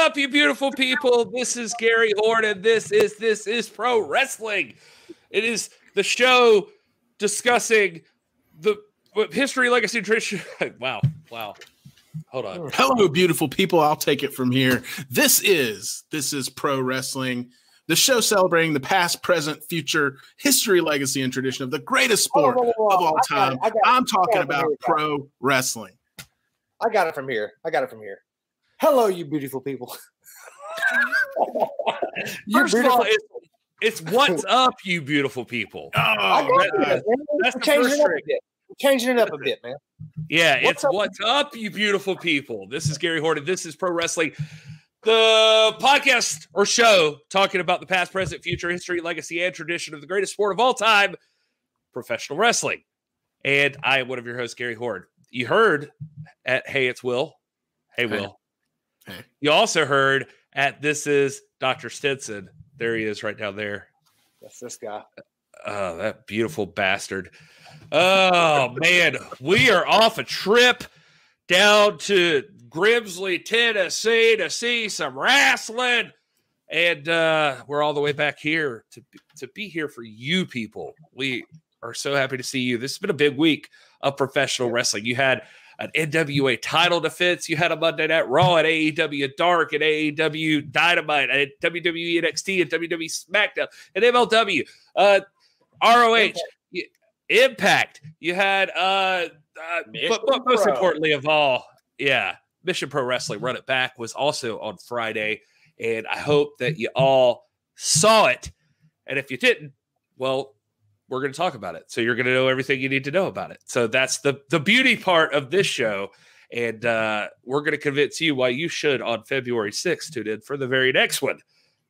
What's up, you beautiful people? This is Gary Horn, and this is this is pro wrestling. It is the show discussing the history, legacy, tradition. wow, wow. Hold on. Hello, beautiful people. I'll take it from here. This is this is pro wrestling, the show celebrating the past, present, future, history, legacy, and tradition of the greatest sport of all time. I'm talking about pro wrestling. I got it from here. I got it from here. Hello, you beautiful people. you First beautiful- of all, it's, it's what's up, you beautiful people. Oh, that, that's the changing first it up a bit. changing it up a bit, man. Yeah, what's it's up? what's up, you beautiful people. This is Gary Horton. This is Pro Wrestling, the podcast or show talking about the past, present, future, history, legacy, and tradition of the greatest sport of all time, professional wrestling. And I am one of your hosts, Gary Horde. You heard at Hey, it's Will. Hey, Will. Hey. You also heard at This is Dr. Stinson. There he is right down there. That's this guy. Oh, that beautiful bastard. Oh, man. We are off a trip down to Grimsley, Tennessee to see some wrestling. And uh, we're all the way back here to, to be here for you people. We are so happy to see you. This has been a big week of professional wrestling. You had an NWA title defense. You had a Monday Night Raw at AEW Dark and AEW Dynamite at WWE NXT and WWE SmackDown and MLW, uh, ROH, Impact. Impact. You had, uh, uh but, but most importantly of all, yeah, Mission Pro Wrestling Run It Back was also on Friday, and I hope that you all saw it. And if you didn't, well, we're going to talk about it. So you're going to know everything you need to know about it. So that's the the beauty part of this show. And uh, we're going to convince you why you should on February 6th tune in for the very next one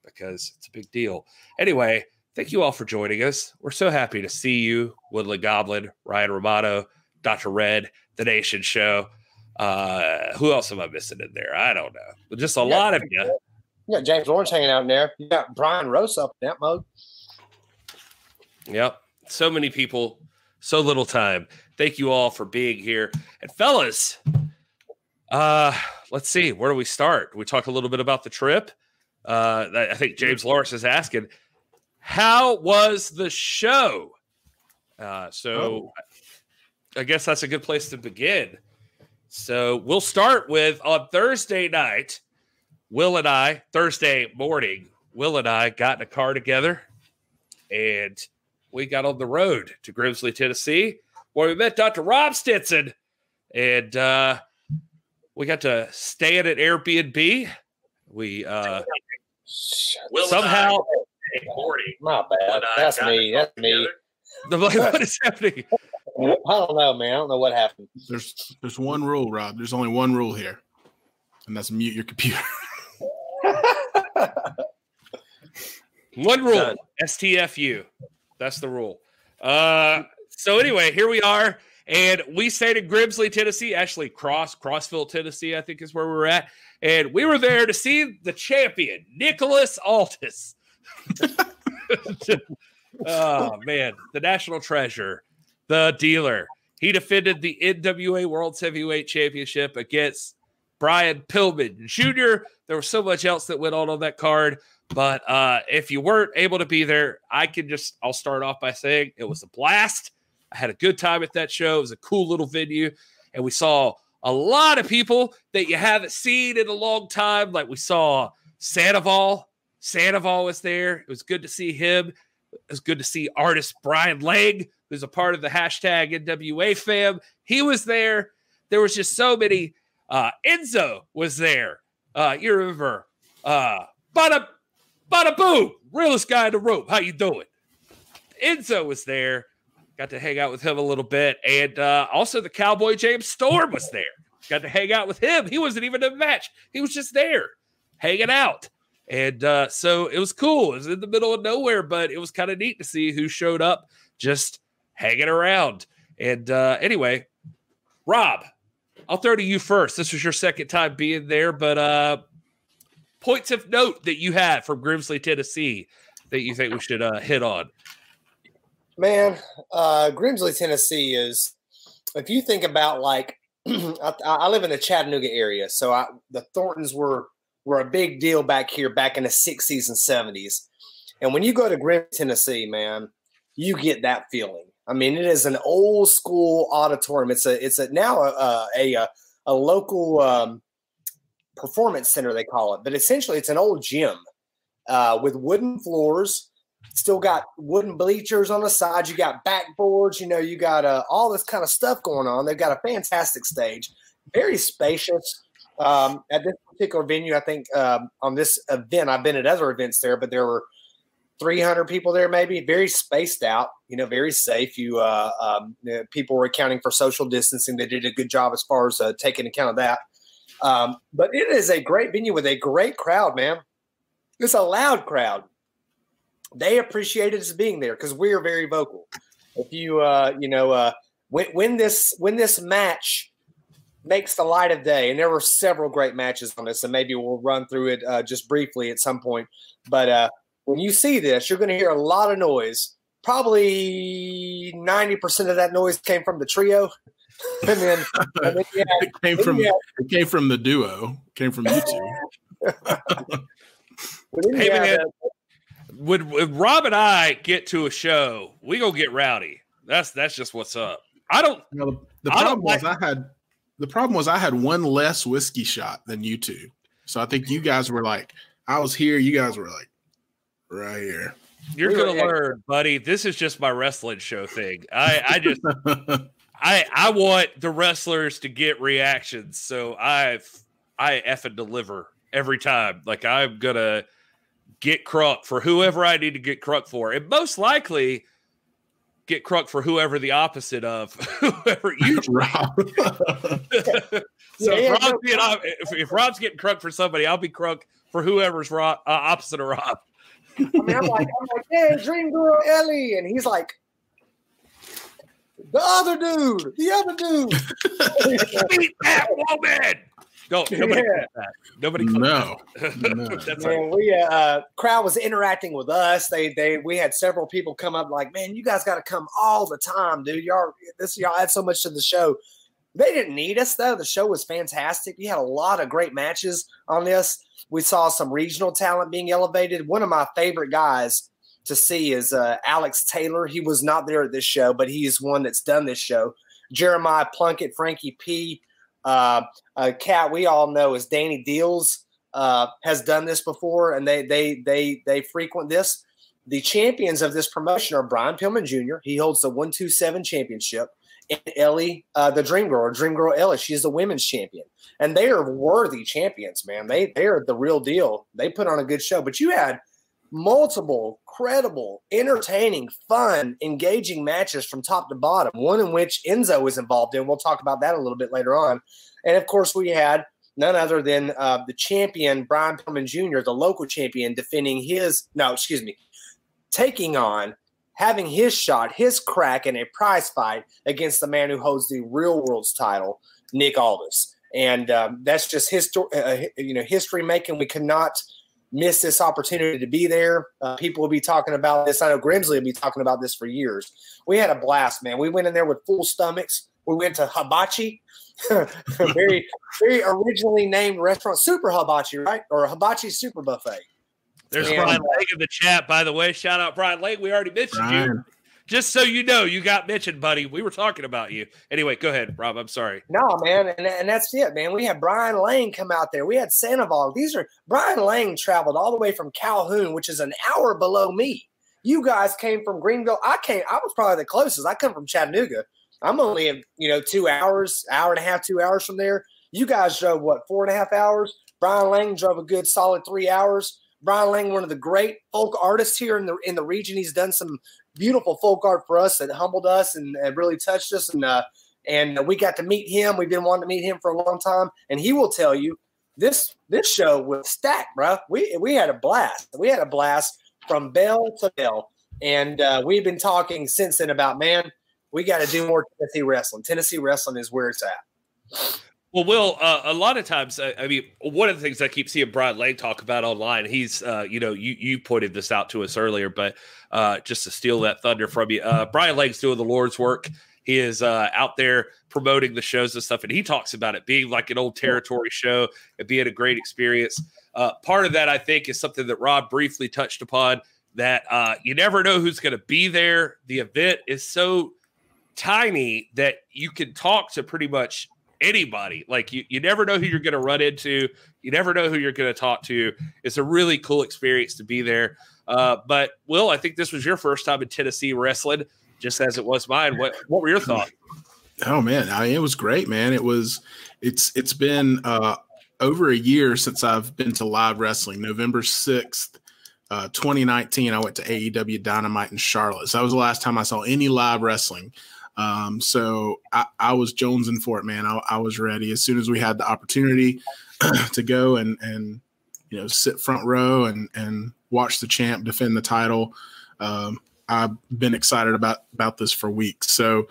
because it's a big deal. Anyway, thank you all for joining us. We're so happy to see you, Woodland Goblin, Ryan Romano, Dr. Red, The Nation Show. Uh, who else am I missing in there? I don't know. But just a lot of you. You got James Lawrence hanging out in there. You got Brian Rosa up in that mode. Yep so many people, so little time. Thank you all for being here. And fellas, uh, let's see, where do we start? We talk a little bit about the trip. Uh, I think James Lawrence is asking, how was the show? Uh, so oh. I guess that's a good place to begin. So we'll start with on Thursday night, Will and I, Thursday morning, Will and I got in a car together and we got on the road to Grimsley, Tennessee, where we met Dr. Rob Stinson. And uh, we got to stay at an Airbnb. We uh, somehow. My bad. That's me. That's me. what is happening? I don't know, man. I don't know what happened. There's there's one rule, Rob. There's only one rule here, and that's mute your computer. one rule: STFU. That's the rule. Uh, so anyway, here we are, and we stayed in Grimsley, Tennessee. Actually, Cross Crossville, Tennessee, I think is where we were at, and we were there to see the champion, Nicholas Aldis. oh man, the national treasure, the dealer. He defended the NWA World Heavyweight Championship against Brian Pillman Jr. There was so much else that went on on that card. But uh, if you weren't able to be there, I can just, I'll start off by saying it was a blast. I had a good time at that show. It was a cool little venue. And we saw a lot of people that you haven't seen in a long time. Like we saw Sandoval. Sandoval was there. It was good to see him. It was good to see artist Brian Lang, who's a part of the hashtag NWA fam. He was there. There was just so many. Uh, Enzo was there. Uh, you remember uh, Bada Bada boom, realest guy in the room. How you doing? Enzo was there. Got to hang out with him a little bit, and uh, also the Cowboy James Storm was there. Got to hang out with him. He wasn't even the match. He was just there, hanging out. And uh, so it was cool. It was in the middle of nowhere, but it was kind of neat to see who showed up just hanging around. And uh, anyway, Rob, I'll throw to you first. This was your second time being there, but uh, points of note that you had from Grimsley, Tennessee, that you think we should uh, hit on? Man, uh, Grimsley, Tennessee is, if you think about like, I, I, live in the Chattanooga area, so I, the Thorntons were were a big deal back here back in the 60s and 70s. And when you go to Grim, Tennessee, man, you get that feeling. I mean, it is an old school auditorium. It's a it's a now a a, a, a local um, performance center they call it, but essentially it's an old gym uh, with wooden floors. Still got wooden bleachers on the side. You got backboards. You know, you got uh, all this kind of stuff going on. They've got a fantastic stage, very spacious. Um, at this particular venue, I think um, on this event, I've been at other events there, but there were 300 people there, maybe very spaced out, you know, very safe. You, uh, um, people were accounting for social distancing. They did a good job as far as uh, taking account of that. Um, but it is a great venue with a great crowd, man. It's a loud crowd. They appreciated us being there because we are very vocal. If you, uh, you know, uh, when, when this when this match makes the light of day, and there were several great matches on this, and maybe we'll run through it uh, just briefly at some point. But uh, when you see this, you're going to hear a lot of noise. Probably 90% of that noise came from the trio. And then, and then had, it came from had, it came from the duo, came from you two. hey man, when, uh, when Rob and I get to a show, we go get rowdy. That's that's just what's up. I don't. You know, the, the problem was like, I had the problem was I had one less whiskey shot than you two, so I think you guys were like, I was here, you guys were like, right here. You're gonna learn, buddy. This is just my wrestling show thing. I, I just I I want the wrestlers to get reactions. So I've I effing deliver every time. Like I'm gonna get crunk for whoever I need to get crunk for. And most likely get crunk for whoever the opposite of whoever you Rob. so yeah, if, Rob's no getting, if, if, Rob's getting crunk for somebody, I'll be crunk for whoever's Rob, uh, opposite of Rob. I mean, I'm like, I'm like, hey, Dream Girl Ellie, and he's like, the other dude, the other dude, beat that woman. Go, nobody yeah. that. Nobody. No, no. That's man, we uh, crowd was interacting with us. They they we had several people come up like, man, you guys got to come all the time, dude. Y'all this y'all add so much to the show. They didn't need us though. The show was fantastic. We had a lot of great matches on this. We saw some regional talent being elevated. One of my favorite guys to see is uh, Alex Taylor. He was not there at this show, but he's one that's done this show. Jeremiah Plunkett, Frankie P. Uh, a cat we all know is Danny Deals uh, has done this before, and they they they they frequent this. The champions of this promotion are Brian Pillman Jr. He holds the one two seven championship and Ellie, uh, the Dream Girl, Dream Girl Ellie. She's the women's champion, and they are worthy champions, man. They they are the real deal. They put on a good show. But you had multiple, credible, entertaining, fun, engaging matches from top to bottom. One in which Enzo was involved in. We'll talk about that a little bit later on. And of course, we had none other than uh, the champion Brian Pillman Jr., the local champion, defending his no, excuse me, taking on having his shot, his crack in a prize fight against the man who holds the real world's title, Nick Aldis. And um, that's just history, uh, you know, history making. We cannot miss this opportunity to be there. Uh, people will be talking about this. I know Grimsley will be talking about this for years. We had a blast, man. We went in there with full stomachs. We went to Hibachi, very, very originally named restaurant, Super Hibachi, right? Or Hibachi Super Buffet. There's and, Brian Lake in the chat, by the way. Shout out Brian Lake. We already mentioned Brian. you. Just so you know, you got mentioned, buddy. We were talking about you. Anyway, go ahead, Rob. I'm sorry. No, man, and, and that's it, man. We had Brian Lane come out there. We had Sandoval. These are Brian Lane traveled all the way from Calhoun, which is an hour below me. You guys came from Greenville. I came. I was probably the closest. I come from Chattanooga. I'm only in you know two hours, hour and a half, two hours from there. You guys drove what four and a half hours. Brian Lane drove a good solid three hours. Brian Lang, one of the great folk artists here in the in the region. He's done some beautiful folk art for us that humbled us and, and really touched us. And uh, and we got to meet him. We've been wanting to meet him for a long time, and he will tell you this this show was stacked, bro. We we had a blast. We had a blast from bell to bell, and uh, we've been talking since then about man, we got to do more Tennessee wrestling. Tennessee wrestling is where it's at. Well, Will, uh, a lot of times, I, I, mean, one of the things I keep seeing Brian Lane talk about online, he's, uh, you know, you you pointed this out to us earlier, but uh, just to steal that thunder from you, uh, Brian Lane's doing the Lord's work. he is uh, out there promoting the shows and stuff, and he talks about it being like an old territory show and being a great experience. Uh, part of that, I think, is something that Rob briefly touched upon. That uh, you never know who's going to be there. The event is so tiny that you can talk to pretty much anybody. Like you, you never know who you're going to run into. You never know who you're going to talk to. It's a really cool experience to be there. Uh, but Will, I think this was your first time in Tennessee wrestling, just as it was mine. What What were your thoughts? Oh man, I mean, it was great, man. It was. It's it's been uh, over a year since I've been to live wrestling. November sixth. Uh, 2019, I went to AEW Dynamite in Charlotte. So that was the last time I saw any live wrestling. Um, so I, I, was jonesing for it, man. I, I, was ready as soon as we had the opportunity to go and and you know sit front row and and watch the champ defend the title. Um, I've been excited about about this for weeks. So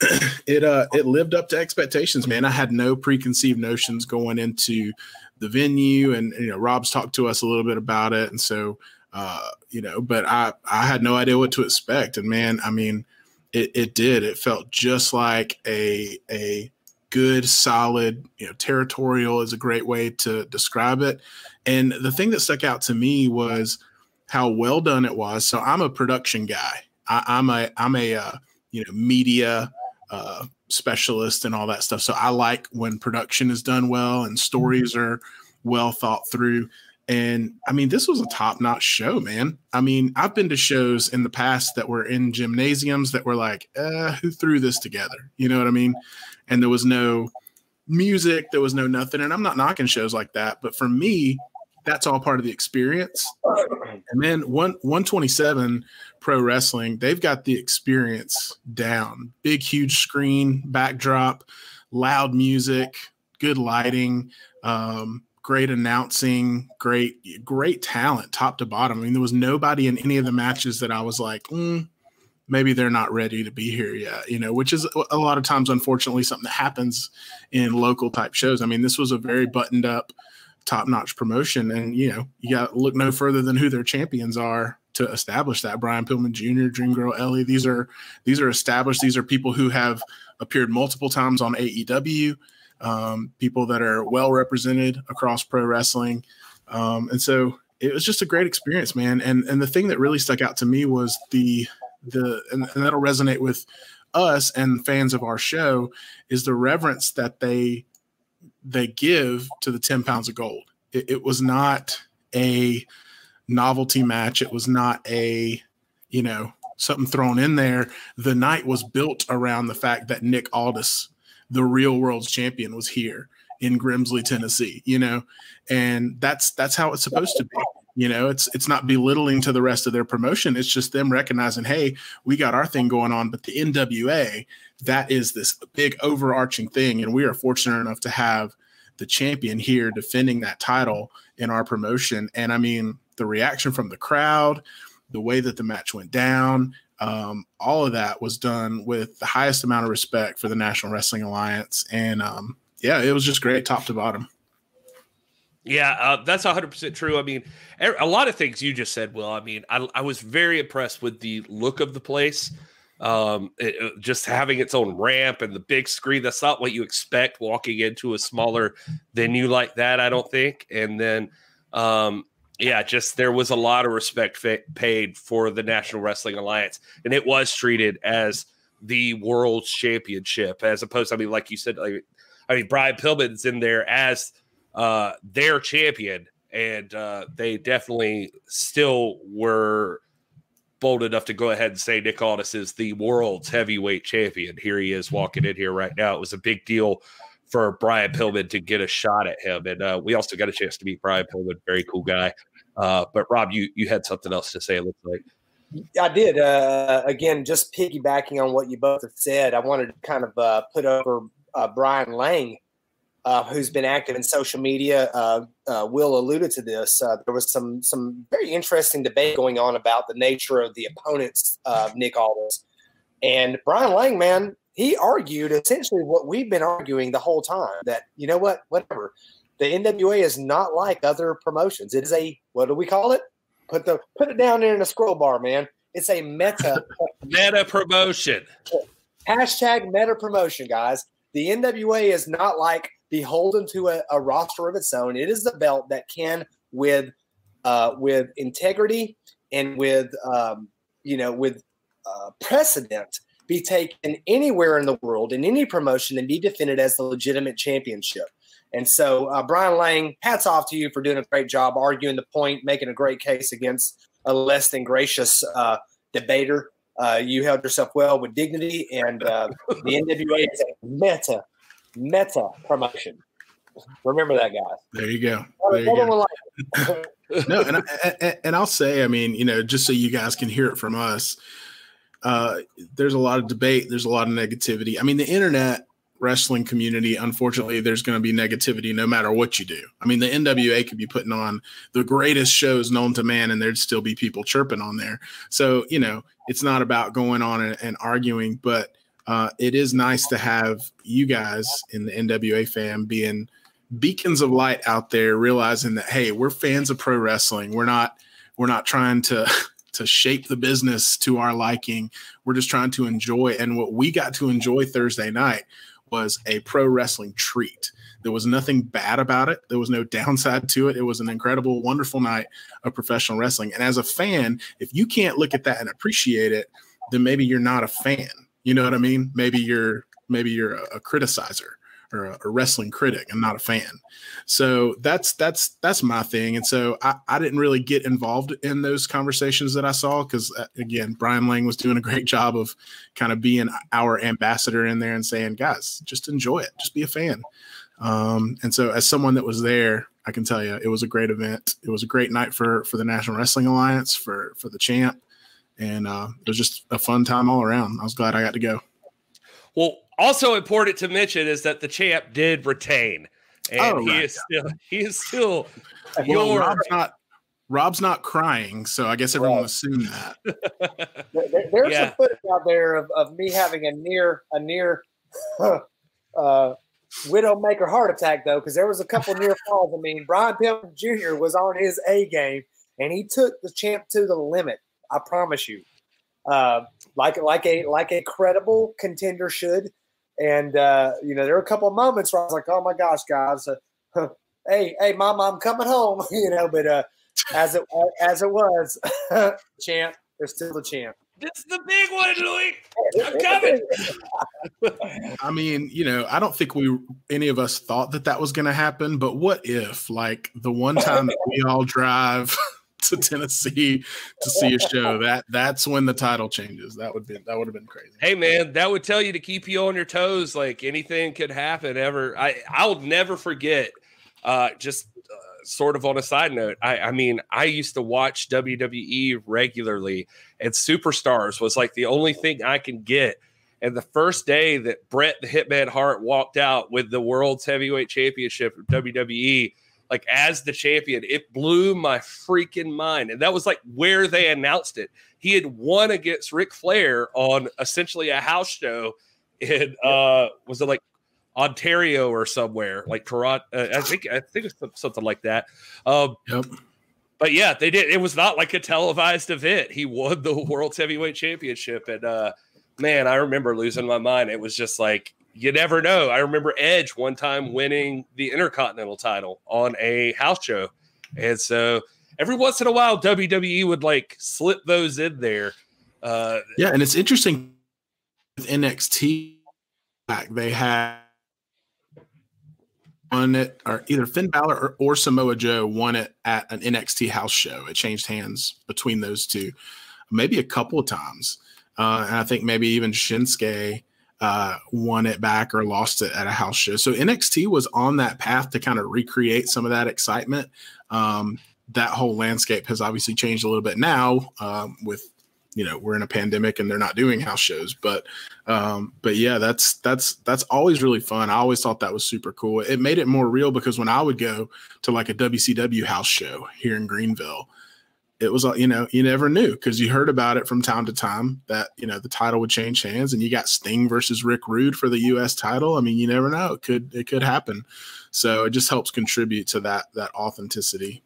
it uh it lived up to expectations, man. I had no preconceived notions going into the venue, and you know Rob's talked to us a little bit about it, and so uh, you know, but I I had no idea what to expect, and man, I mean, it it did. It felt just like a a good, solid, you know, territorial is a great way to describe it. And the thing that stuck out to me was how well done it was. So I'm a production guy. I, am a I'm a uh, you know media uh, specialist and all that stuff. So I like when production is done well and stories are well thought through. And I mean, this was a top notch show, man. I mean, I've been to shows in the past that were in gymnasiums that were like, uh, who threw this together? You know what I mean? And there was no music, there was no nothing. And I'm not knocking shows like that, but for me, that's all part of the experience. And then one 127 pro wrestling, they've got the experience down. Big, huge screen, backdrop, loud music, good lighting. Um, great announcing, great, great talent, top to bottom. I mean, there was nobody in any of the matches that I was like, mm, maybe they're not ready to be here yet, you know, which is a lot of times, unfortunately, something that happens in local type shows. I mean, this was a very buttoned up, top notch promotion, and you know, you got look no further than who their champions are to establish that. Brian Pillman Jr., Dream Girl Ellie, these are these are established. These are people who have appeared multiple times on AEW um, people that are well represented across pro wrestling. Um, and so it was just a great experience, man. And and the thing that really stuck out to me was the the and, and that'll resonate with us and fans of our show is the reverence that they they give to the 10 pounds of gold. It, it was not a novelty match. It was not a, you know, something thrown in there. The night was built around the fact that Nick Aldis the real world's champion was here in Grimsley, Tennessee, you know, and that's that's how it's supposed to be. You know, it's it's not belittling to the rest of their promotion. It's just them recognizing, hey, we got our thing going on, but the NWA, that is this big overarching thing, and we are fortunate enough to have the champion here defending that title in our promotion. And I mean, the reaction from the crowd, the way that the match went down, um, all of that was done with the highest amount of respect for the National Wrestling Alliance. And um, yeah, it was just great top to bottom. Yeah, uh, that's 100% true. I mean, a lot of things you just said, Will. I mean, I, I was very impressed with the look of the place. Um, it, just having its own ramp and the big screen. That's not what you expect walking into a smaller venue like that, I don't think. And then, um, yeah, just there was a lot of respect fa- paid for the National Wrestling Alliance, and it was treated as the World's Championship, as opposed. I mean, like you said, like, I mean, Brian Pillman's in there as uh, their champion, and uh, they definitely still were bold enough to go ahead and say Nick Aldis is the world's heavyweight champion. Here he is walking in here right now. It was a big deal for Brian Pillman to get a shot at him, and uh, we also got a chance to meet Brian Pillman, very cool guy. Uh, but Rob, you you had something else to say. It looks like. I did. Uh, again, just piggybacking on what you both have said, I wanted to kind of uh, put over uh, Brian Lang, uh, who's been active in social media. Uh, uh, Will alluded to this. there was some some very interesting debate going on about the nature of the opponents of Nick Aldis, and Brian Lang, man, he argued essentially what we've been arguing the whole time that you know what, whatever the NWA is not like other promotions. It is a what do we call it? Put the put it down there in a scroll bar, man. It's a meta meta promotion. Hashtag meta promotion, guys. The NWA is not like beholden to a, a roster of its own. It is the belt that can, with uh, with integrity and with um, you know with uh, precedent, be taken anywhere in the world in any promotion and be defended as the legitimate championship. And so, uh, Brian Lang, hats off to you for doing a great job arguing the point, making a great case against a less than gracious uh, debater. Uh, you held yourself well with dignity, and uh, the NWA is a meta, meta promotion. Remember that, guys. There you go. There you go. no, and, I, and I'll say, I mean, you know, just so you guys can hear it from us, uh, there's a lot of debate. There's a lot of negativity. I mean, the internet wrestling community, unfortunately, there's going to be negativity no matter what you do. I mean, the NWA could be putting on the greatest shows known to man, and there'd still be people chirping on there. So, you know, it's not about going on and, and arguing, but uh, it is nice to have you guys in the NWA fam being beacons of light out there, realizing that hey, we're fans of pro wrestling. We're not we're not trying to to shape the business to our liking. We're just trying to enjoy. And what we got to enjoy Thursday night was a pro wrestling treat. There was nothing bad about it. There was no downside to it. It was an incredible, wonderful night of professional wrestling. And as a fan, if you can't look at that and appreciate it, then maybe you're not a fan. You know what I mean? Maybe you're maybe you're a, a criticizer or a, a, wrestling critic and not a fan. So that's that's that's my thing. And so I, I didn't really get involved in those conversations that I saw because uh, again, Brian Lang was doing a great job of kind of being our ambassador in there and saying, guys, just enjoy it, just be a fan. Um, and so as someone that was there, I can tell you it was a great event. It was a great night for for the National Wrestling Alliance for for the champ, and uh, it was just a fun time all around. I was glad I got to go. Well, also important to mention is that the champ did retain, and oh, he right. is still he is still well, your. Rob's not, Rob's not crying, so I guess everyone right. assumed that. there, there's yeah. a footage out there of, of me having a near a near uh, widowmaker heart attack though, because there was a couple near falls. I mean, Brian Pillman Jr. was on his A game, and he took the champ to the limit. I promise you, uh, like like a like a credible contender should. And uh, you know, there were a couple of moments where I was like, "Oh my gosh, guys, uh, hey, hey, mom, I'm coming home," you know. But uh, as it as it was, champ, there's still the champ. This is the big one, Louis. I'm coming. I mean, you know, I don't think we any of us thought that that was going to happen. But what if, like, the one time that we all drive to Tennessee to see a show. That that's when the title changes. That would be that would have been crazy. Hey man, that would tell you to keep you on your toes. Like anything could happen ever. I I'll never forget. Uh, just uh, sort of on a side note, I I mean I used to watch WWE regularly, and Superstars was like the only thing I can get. And the first day that Bret the Hitman Hart walked out with the World's Heavyweight Championship of WWE like as the champion. It blew my freaking mind. And that was like where they announced it. He had won against Ric Flair on essentially a house show in uh was it like Ontario or somewhere like Toronto? Uh, I think I think it's something like that. Um, yep. But yeah, they did. It was not like a televised event. He won the World's Heavyweight Championship, and uh, man, I remember losing my mind. It was just like you never know. I remember Edge one time winning the Intercontinental title on a house show. And so every once in a while, WWE would like slip those in there. Uh, yeah, and it's interesting with NXT they had won it, or either Finn Balor or, or Samoa Joe won it at an NXT house show. It changed hands between those two, maybe a couple of times. Uh, and I think maybe even Shinsuke uh, won it back or lost it at a house show. So NXT was on that path to kind of recreate some of that excitement. Um, that whole landscape has obviously changed a little bit now um, with you know we're in a pandemic and they're not doing house shows but um but yeah that's that's that's always really fun i always thought that was super cool it made it more real because when i would go to like a wcw house show here in greenville it was you know you never knew because you heard about it from time to time that you know the title would change hands and you got Sting versus Rick Rude for the U.S. title. I mean, you never know; it could it could happen. So it just helps contribute to that that authenticity.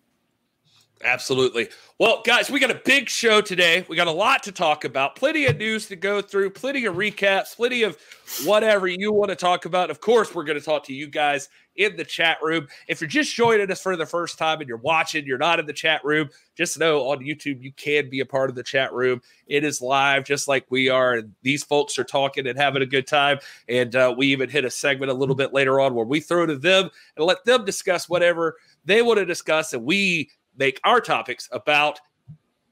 Absolutely. Well, guys, we got a big show today. We got a lot to talk about, plenty of news to go through, plenty of recaps, plenty of whatever you want to talk about. Of course, we're going to talk to you guys in the chat room. If you're just joining us for the first time and you're watching, you're not in the chat room, just know on YouTube you can be a part of the chat room. It is live, just like we are. And these folks are talking and having a good time. And uh, we even hit a segment a little bit later on where we throw to them and let them discuss whatever they want to discuss. And we make our topics about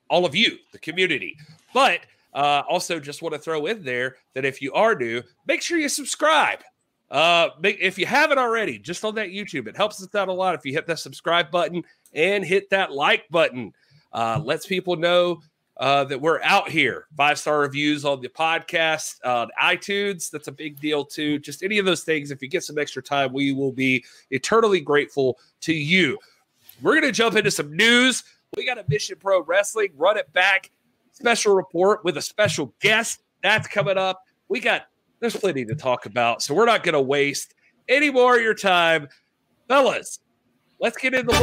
all of you, the community. But uh, also, just want to throw in there that if you are new, make sure you subscribe. Uh, make, if you haven't already, just on that YouTube, it helps us out a lot if you hit that subscribe button and hit that like button. Uh, lets people know uh, that we're out here. Five star reviews on the podcast, on iTunes. That's a big deal too. Just any of those things. If you get some extra time, we will be eternally grateful to you. We're going to jump into some news. We got a Mission Pro Wrestling run it back special report with a special guest. That's coming up. We got, there's plenty to talk about. So we're not going to waste any more of your time. Fellas, let's get in the loop.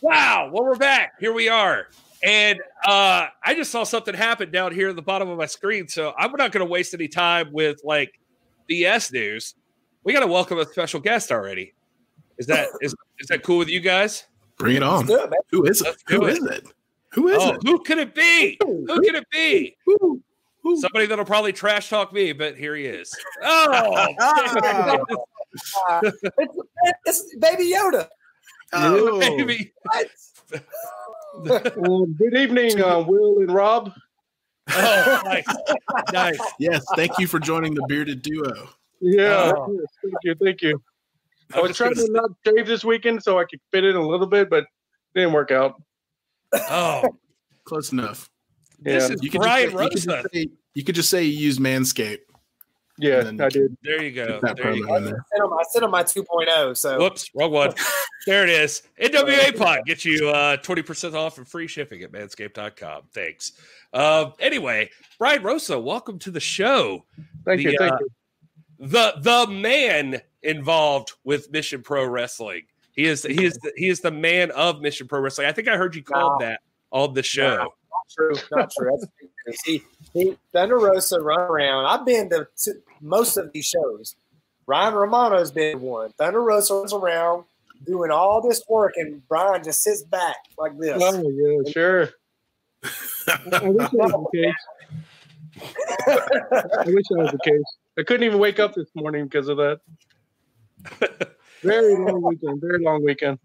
Wow. Well, we're back. Here we are. And uh, I just saw something happen down here at the bottom of my screen. So I'm not going to waste any time with like BS news. We got to welcome a special guest already. Is that is is that cool with you guys? Bring it on. Good, Who is it? Who is it. is it? Who is oh, it? Who could it be? Who could it be? Who? Who? Somebody that'll probably trash talk me, but here he is. Oh, it's, it's, Baby Yoda. Oh, baby. um, good evening, uh, Will and Rob. Oh, nice. nice. Yes, thank you for joining the bearded duo. Yeah, oh. thank you, thank you. I, I was, trying to not shave this weekend so I could fit in a little bit, but it didn't work out. Oh, close enough. Yeah. This is you Brian say, Rosa. You could, you could just say you use Manscaped. Yeah, I did. There you go. There you go. I sent on my 2.0. So whoops, wrong one. there it is. NWA Pod get you uh, 20% off and free shipping at manscaped.com. Thanks. Uh, anyway, Brian Rosa, welcome to the show. Thank the, you. Thank uh, you. The the man involved with Mission Pro Wrestling. He is he is the, he is the man of Mission Pro Wrestling. I think I heard you called no. that on the show. No, not true. Not true. That's he, Thunder Rosa run around. I've been to, to, most of these shows. Ryan Romano's been one. Thunder Rosa runs around doing all this work, and Brian just sits back like this. Oh yeah, sure. I wish that was the case. I wish that was the case. I couldn't even wake up this morning because of that. Very long weekend. Very long weekend.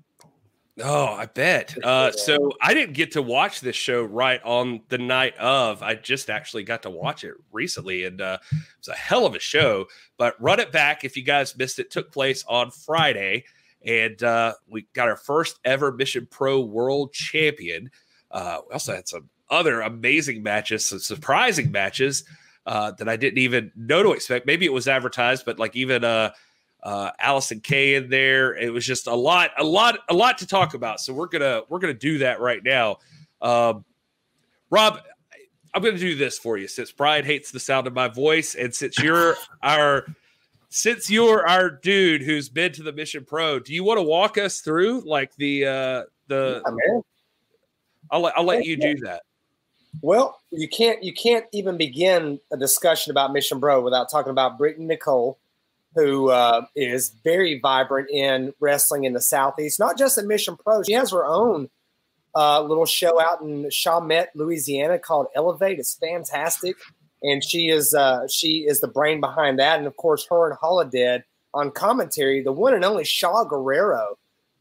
Oh, I bet. Uh, so I didn't get to watch this show right on the night of. I just actually got to watch it recently, and uh, it was a hell of a show. But run it back if you guys missed it. Took place on Friday, and uh, we got our first ever Mission Pro World Champion. Uh, we also had some other amazing matches, some surprising matches uh, that I didn't even know to expect. Maybe it was advertised, but like even uh, Allysin Kay in there. It was just a lot, a lot, a lot to talk about. So we're gonna we're gonna do that right now. Um, Rob, I'm gonna do this for you since Brian hates the sound of my voice, and since you're our since you're our dude who's been to the Mission Pro, do you want to walk us through like the uh the? Yeah, I'll let I'll let you do that. Well, you can't you can't even begin a discussion about Mission Pro without talking about Brittany Nicole who uh, is very vibrant in wrestling in the Southeast, not just at Mission Pro. She has her own uh, little show out in Chalmette, Louisiana called Elevate. It's fantastic. And she is uh, she is the brain behind that. And of course, her and Holodead on commentary, the one and only Shaul Guerrero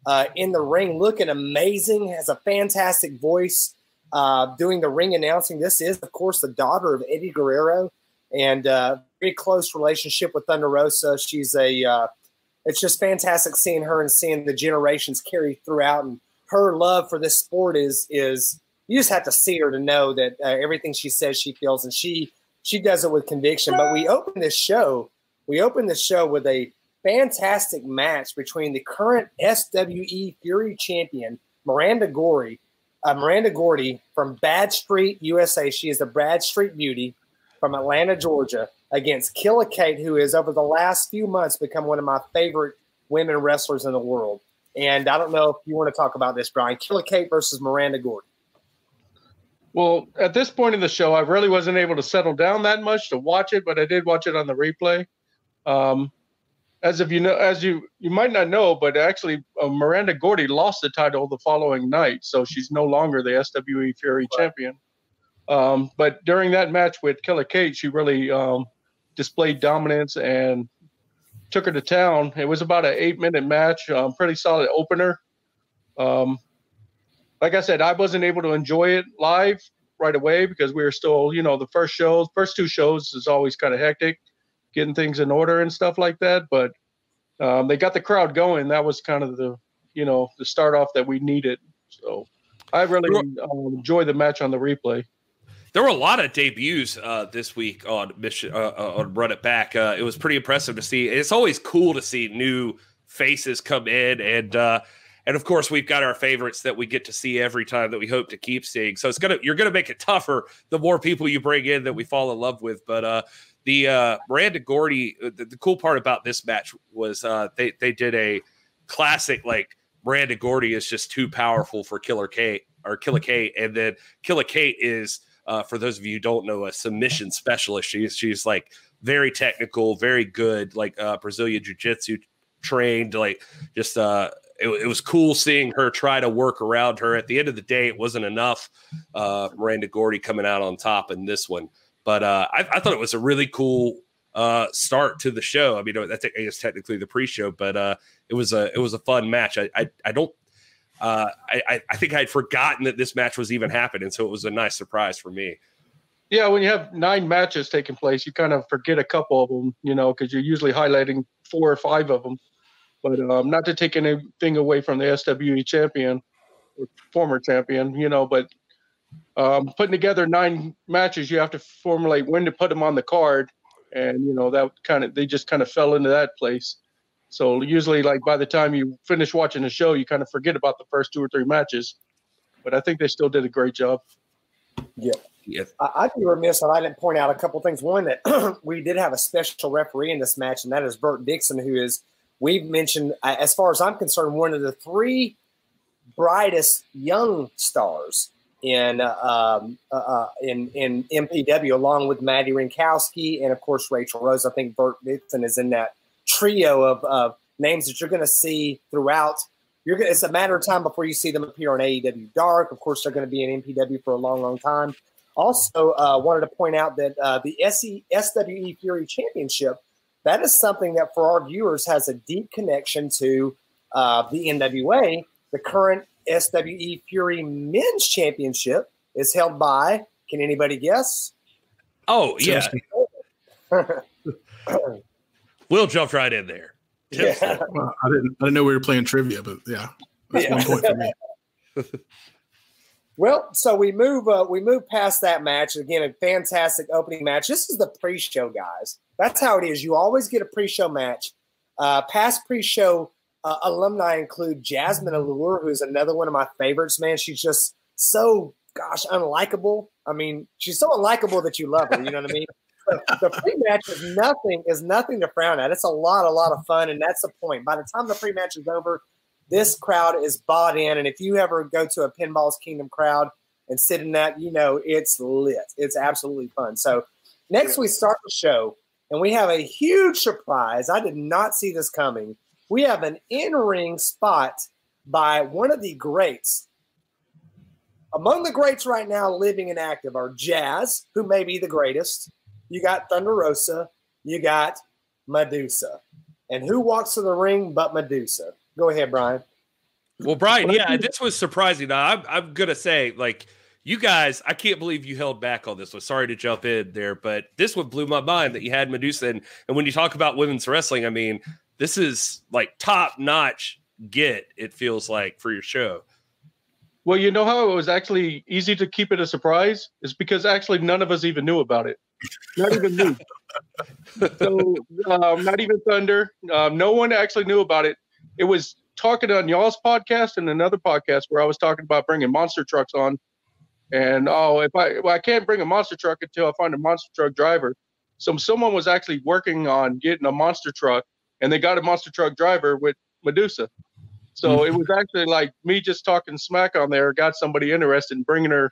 uh, in the ring, looking amazing, has a fantastic voice, uh, doing the ring announcing. This is, of course, the daughter of Eddie Guerrero and uh, very close relationship with Thunder Rosa. She's a uh, it's just fantastic seeing her and seeing the generations carry throughout, and her love for this sport is is you just have to see her to know that uh, everything she says she feels, and she she does it with conviction. But we open this show, we open the show with a fantastic match between the current SWE Fury champion Miranda Gory uh, Miranda Gordy from Bad Street, USA. She is a Bad Street beauty from Atlanta, Georgia, against Killa Kate, who has over the last few months become one of my favorite women wrestlers in the world. And I don't know if you want to talk about this, Brian. Killa Kate versus Miranda Gordy. Well, at this point in the show, I really wasn't able to settle down that much to watch it, but I did watch it on the replay. Um, as if you know, as you you might not know, but actually uh, Miranda Gordy lost the title the following night, so she's no longer the SWE Fury right. champion. Um, but during that match with Killer Kate, she really um, displayed dominance and took her to town. It was about an eight minute match, um, pretty solid opener. Um, like I said, I wasn't able to enjoy it live right away because we were still, you know, the first shows, first two shows is always kind of hectic getting things in order and stuff like that. But um, they got the crowd going. That was kind of the you know the start off that we needed. So I really um, enjoy the match on the replay. There were a lot of debuts uh, this week on Mission uh, uh, on Run It Back. Uh, it was pretty impressive to see. It's always cool to see new faces come in, and uh, and of course we've got our favorites that we get to see every time that we hope to keep seeing. So it's gonna you're gonna make it tougher the more people you bring in that we fall in love with. But uh, the Miranda Gordy, the, the, cool part about this match was they they did a classic like Miranda Gordy is just too powerful for Killer Kate or Killer Kate, and then Killer Kate is uh, for those of you who don't know a submission specialist. She's she's like very technical, very good, like uh, Brazilian Jiu Jitsu trained, like just uh it, it, was cool seeing her try to work around her. At the end of the day, it wasn't enough. Uh, Miranda Gordy coming out on top in this one. But uh, I, I, thought it was a really cool uh, start to the show. I mean, that's I guess technically the pre-show, but uh, it was a it was a fun match. I I, I don't. Uh, I, I think I'd forgotten that this match was even happening, so it was a nice surprise for me. Yeah, when you have nine matches taking place, you kind of forget a couple of them, you know, because you're usually highlighting four or five of them. But um, not to take anything away from the SWE champion, or former champion, you know, but um, putting together nine matches, you have to formulate when to put them on the card, and you know that kind of they just kind of fell into that place. So usually, like by the time you finish watching the show, you kind of forget about the first two or three matches. But I think they still did a great job. Yeah. Yes. I, I'd be remiss if I didn't point out a couple things. One, that we did have a special referee in this match, and that is Bert Dixon, who is, we've mentioned, as far as I'm concerned, one of the three brightest young stars in um, uh, uh in in MPW, along with Maddie Rinkowski and of course Rachel Rose. I think Bert Dixon is in that trio of, of names that you're going to see throughout. You're gonna, it's a matter of time before you see them appear on AEW Dark. Of course, they're going to be in MPW for a long, long time. Also, uh, wanted to point out that uh, the SE, SWE Fury Championship that is something that for our viewers has a deep connection to uh, the NWA. The current SWE Fury Men's Championship is held by, can anybody guess? Oh, yeah. Will jumped right in there. Yeah. Well, I didn't I didn't know we were playing trivia, but yeah. That's yeah. one point for me. well, so we move uh, we move past that match. Again, a fantastic opening match. This is the pre-show, guys. That's how it is. You always get a pre-show match. Uh, past pre-show uh, alumni include Jasmine Allure, who's another one of my favorites. Man, she's just so gosh unlikable. I mean, she's so unlikable that you love her. You know what I mean? The pre-match is nothing is nothing to frown at. It's a lot, a lot of fun, and that's the point. By the time the pre-match is over, this crowd is bought in. And if you ever go to a Pinball's Kingdom crowd and sit in that, you know it's lit. It's absolutely fun. So next we start the show, and we have a huge surprise. I did not see this coming we have an in ring spot by one of the greats. Among the greats right now living and active are Jazz, who may be the greatest. You got Thunder Rosa. You got Medusa. And who walks to the ring but Medusa? Go ahead, Brian. Well, Brian, yeah, this was surprising. Now, I'm, I'm going to say, like, you guys, I can't believe you held back on this one. Sorry to jump in there, but this one blew my mind that you had Medusa. And, and when you talk about women's wrestling, I mean, this is like top notch get it feels like for your show well you know how it was actually easy to keep it a surprise is because actually none of us even knew about it not even me so um, not even thunder um, no one actually knew about it it was talking on y'all's podcast and another podcast where I was talking about bringing monster trucks on. And oh, if I well, I can't bring a monster truck until I find a monster truck driver. So someone was actually working on getting a monster truck, and they got a monster truck driver with Medusa. So mm-hmm. it was actually like me just talking smack on there, got somebody interested in bringing her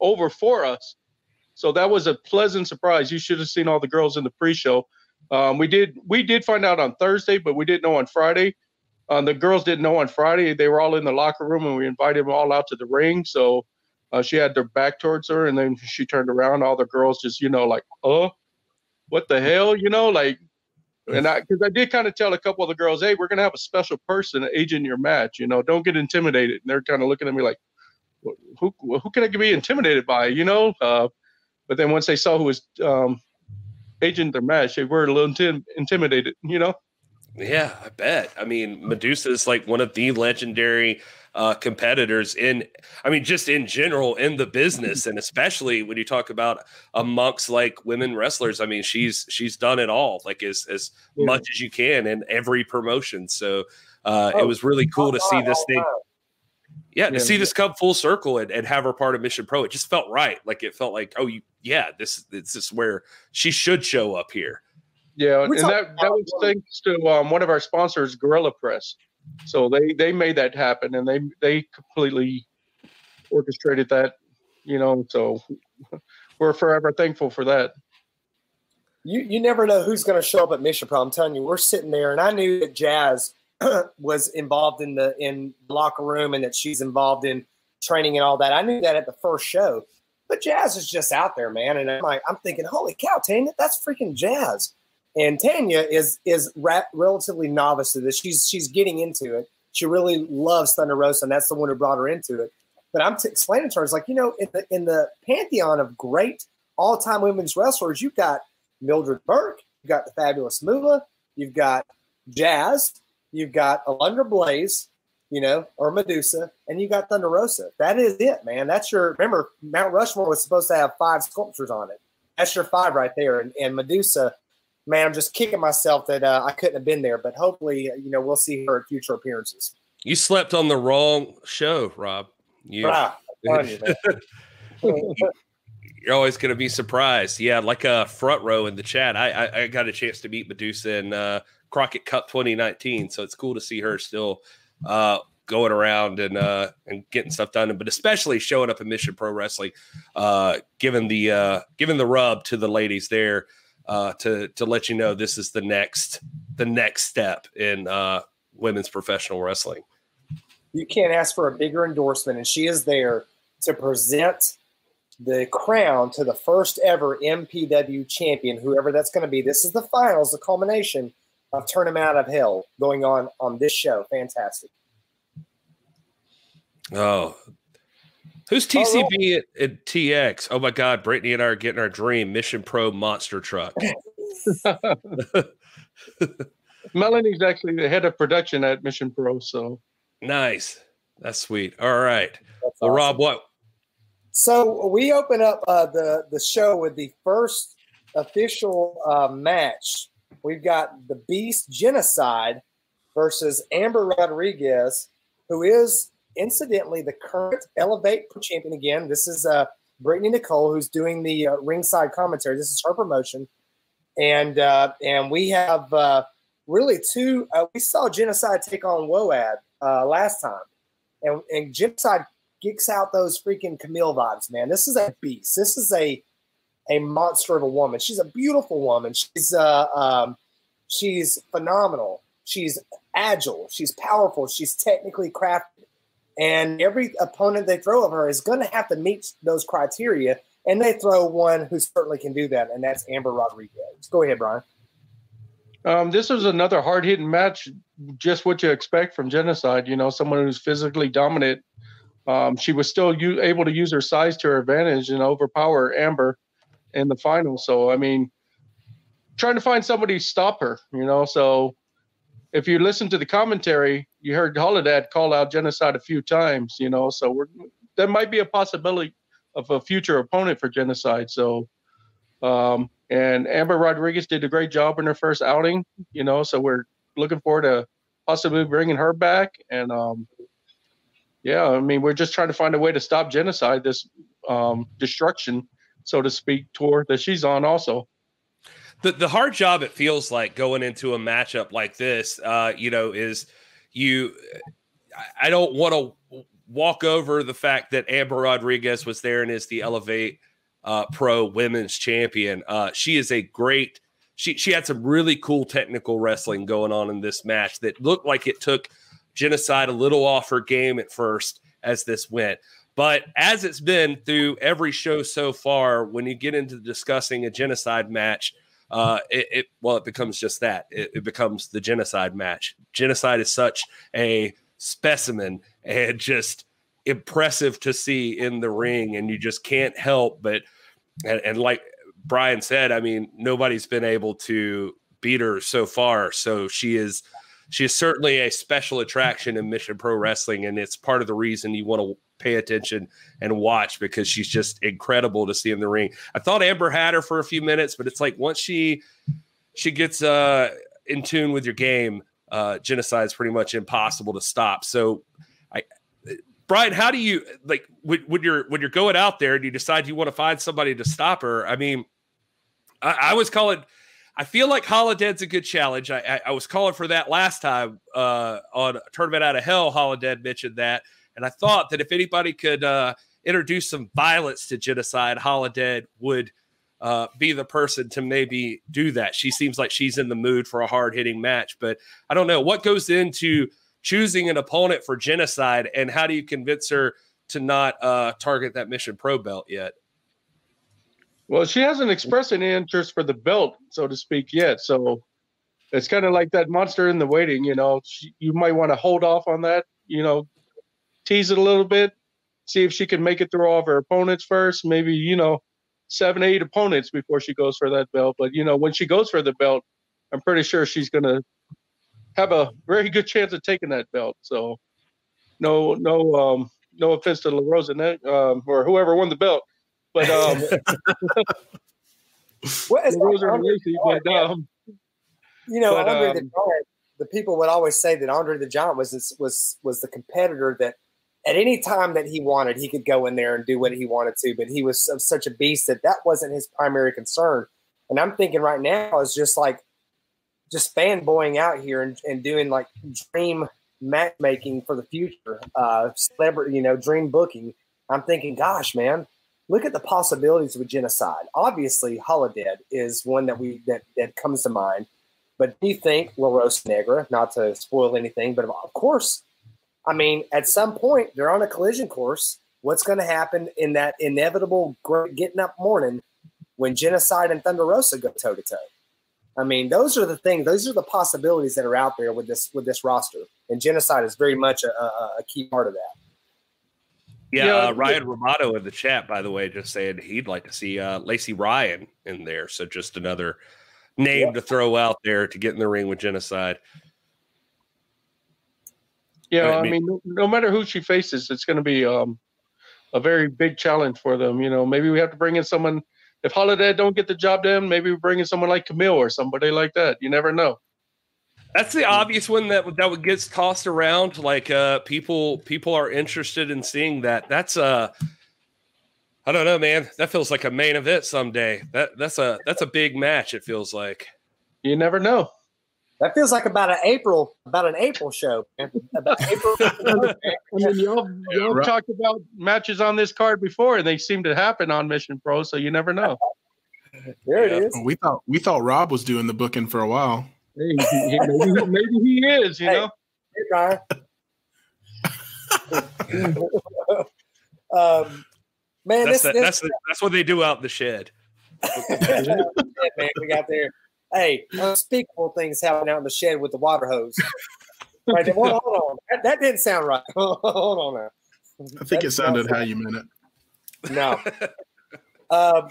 over for us. So that was a pleasant surprise. You should have seen all the girls in the pre-show. Um, we did we did find out on Thursday, but we didn't know on Friday. Um, the girls didn't know on Friday. They were all in the locker room, and we invited them all out to the ring. So uh, she had their back towards her, and then she turned around. All the girls just, you know, like, oh, what the hell, you know, like, and I because I did kind of tell a couple of the girls, hey, we're gonna have a special person agent your match. You know, don't get intimidated. And they're kind of looking at me like, who who can I be intimidated by? You know. Uh, but then once they saw who was um, agent their match, they were a little intim- intimidated. You know. Yeah, I bet. I mean, Medusa is like one of the legendary uh, competitors in, I mean, just in general in the business, and especially when you talk about amongst like women wrestlers. I mean, she's she's done it all, like as as yeah. much as you can in every promotion. So uh, oh, it was really cool to see this thing. Yeah, to yeah, see this come full circle and, and have her part of Mission Pro, it just felt right. Like it felt like, oh, you, yeah, this this is where she should show up here. Yeah, We're and that, that was thanks to um, one of our sponsors, Gorilla Press. So they they made that happen, and they they completely orchestrated that. You know, so we're forever thankful for that. You you never know who's going to show up at Mission Pro. I'm telling you, we're sitting there, and I knew that Jazz was involved in the in locker room, and that she's involved in training and all that. I knew that at the first show, but Jazz is just out there, man. And I'm like, I'm thinking, holy cow, Tanya, that's freaking Jazz. And Tanya is is ra- relatively novice to this. She's she's getting into it. She really loves Thunder Rosa, and that's the one who brought her into it. But I'm t- explaining to her, it's like you know, in the in the pantheon of great all time women's wrestlers, you've got Mildred Burke, you've got the fabulous Moolah, you've got Jazz, you've got Alundra Blaze, you know, or Medusa, and you got Thunder Rosa. That is it, man. That's your remember Mount Rushmore was supposed to have five sculptures on it. That's your five right there. And, and Medusa man, I'm just kicking myself that uh, I couldn't have been there. But hopefully, you know, we'll see her at future appearances. You slept on the wrong show, Rob. You, ah, you you're always going to be surprised. Yeah, like a front row in the chat. I, I, I got a chance to meet Medusa in uh, Crockett Cup 2019, so it's cool to see her still uh, going around and uh, and getting stuff done. But especially showing up in Mission Pro Wrestling, uh, giving the uh, giving the rub to the ladies there uh, to to let you know this is the next the next step in uh, women's professional wrestling. You can't ask for a bigger endorsement, and she is there to present the crown to the first ever MPW champion, whoever that's going to be. This is the finals, the culmination of Tournament Out of Hell going on on this show. Fantastic. Oh, Who's TCB at, at, TX? Oh my God, Brittany and I are getting our dream Mission Pro monster truck. Melanie's actually the head of production at Mission Pro, so nice. That's sweet. All right. That's well, awesome. Rob, what? So we open up uh, the the show with the first official uh, match. We've got the Beast Genocide versus Amber Rodriguez, who is incidentally, the current Elevate champion again. This is uh, Brittany Nicole, who's doing the uh, ringside commentary. This is her promotion, and uh, and we have uh, really two. Uh, we saw Genocide take on Woad uh, last time, and, and Genocide kicks out those freaking Camille vibes, man. This is a beast. This is a a monster of a woman. She's a beautiful woman. She's uh um, she's phenomenal. She's agile. She's powerful. She's technically crafted. And every opponent they throw of her is going to have to meet those criteria. And they throw one who certainly can do that, and that's Amber Rodriguez. Go ahead, Brian. Um, this was another hard hitting match, just what you expect from Genocide. You know, someone who's physically dominant. Um, she was still u- able to use her size to her advantage and overpower Amber in the final. So, I mean, trying to find somebody to stop her, you know. So, if you listen to the commentary, you heard Holidead call out genocide a few times, you know, so we're, there might be a possibility of a future opponent for genocide. So, um, and Amber Rodriguez did a great job in her first outing, you know, so we're looking forward to possibly bringing her back. And um, yeah, I mean, we're just trying to find a way to stop genocide, this um, destruction, so to speak, tour that she's on also. The, the hard job it feels like going into a matchup like this, uh, you know, is you. I don't want to walk over the fact that Amber Rodriguez was there and is the Elevate uh, Pro Women's Champion. Uh, she is a great. She she had some really cool technical wrestling going on in this match that looked like it took genocide a little off her game at first as this went. But as it's been through every show so far, when you get into discussing a genocide match, uh, it, it well, it becomes just that. It, it becomes the genocide match. Genocide is such a specimen and just impressive to see in the ring, and you just can't help but and, and like Brian said, I mean, nobody's been able to beat her so far. So she is she is certainly a special attraction in Mission Pro Wrestling, and it's part of the reason you want to pay attention and watch because she's just incredible to see in the ring. I thought Amber had her for a few minutes, but it's like once she she gets uh in tune with your game, uh genocide is pretty much impossible to stop. So I Brian, how do you like when, when you're when you're going out there and you decide you want to find somebody to stop her? I mean, I, I was calling. I feel like Holidead's a good challenge. I, I, I was calling for that last time uh, on Tournament Out of Hell. Holidead mentioned that, and I thought that if anybody could uh, introduce some violence to genocide, Holidead would uh, be the person to maybe do that. She seems like she's in the mood for a hard hitting match, but I don't know what goes into choosing an opponent for genocide, and how do you convince her to not uh, target that Mission Pro belt yet? Well, she hasn't expressed any interest for the belt, so to speak, yet. So it's kind of like that monster in the waiting. You know, she, you might want to hold off on that. You know, tease it a little bit, see if she can make it through all of her opponents first. Maybe you know, seven, eight opponents before she goes for that belt. But you know, when she goes for the belt, I'm pretty sure she's gonna have a very good chance of taking that belt. So, no, no, um, no offense to La Rosa um, or whoever won the belt, but um, what is Rosa and Lacey, but um, you know, but, Andre um, the Giant. The people would always say that Andre the Giant was was was the competitor that at any time that he wanted, he could go in there and do what he wanted to. But he was such a beast that that wasn't his primary concern. And I'm thinking right now is just like just fanboying out here and, and doing like dream matchmaking for the future, uh, celebrity, you know, dream booking. I'm thinking, gosh, man, look at the possibilities with genocide. Obviously, Holidead is one that we that that comes to mind. But do you think La Rosa Negra, not to spoil anything, but of course, I mean, at some point they're on a collision course. What's going to happen in that inevitable getting up morning when genocide and Thunder Rosa go toe to toe? I mean, those are the things; those are the possibilities that are out there with this with this roster, and genocide is very much a, a, a key part of that. Yeah, yeah. Uh, Ryan Romano in the chat, by the way, just saying he'd like to see uh, Lacey Ryan in there. So just another name yeah. to throw out there to get in the ring with genocide. Yeah, I mean, I mean no, no, matter who she faces, it's going to be um, a very big challenge for them. You know, maybe we have to bring in someone if Holidead don't get the job done, maybe we bring in someone like Camille or somebody like that. You never know. That's the obvious one that that would get tossed around. Like uh, people people are interested in seeing that. That's a uh, I don't know, man. That feels like a main event someday. That that's a that's a big match. It feels like. You never know. That feels like about an April, about an April show. About April. I mean, y'all, y'all right. talked about matches on this card before, and they seem to happen on Mission Pro, so you never know. there yeah. it is. We thought we thought Rob was doing the booking for a while. Hey, maybe, maybe he is. You hey, know. Hey, um, man, that's, this, the, this, that's, the, that's what they do out in the shed. man, we got there hey, unspeakable things happen out in the shed with the water hose. right, hold, hold on, that, that, didn't sound right. hold on now. I think it sounded how you meant it. No. um,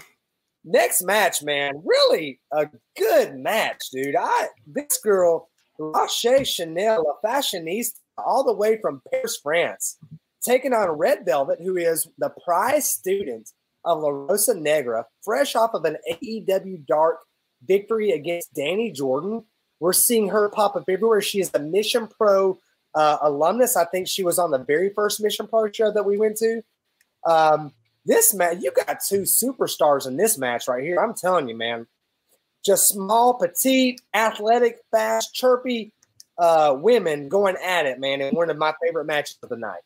next match, man, really a good match, dude. I this girl, Rache Chanel, a fashionista, all the way from Paris, France, taking on Red Velvet, who is the prize student of La Rosa Negra, fresh off of an AEW Dark victory against Dani Jordyn. We're seeing her pop up everywhere. She is a Mission Pro uh, alumnus. I think she was on the very first Mission Pro show that we went to. Um, this match, you got two superstars in this match right here. I'm telling you, man. Just small, petite, athletic, fast, chirpy uh, women going at it, man. And one of my favorite matches of the night.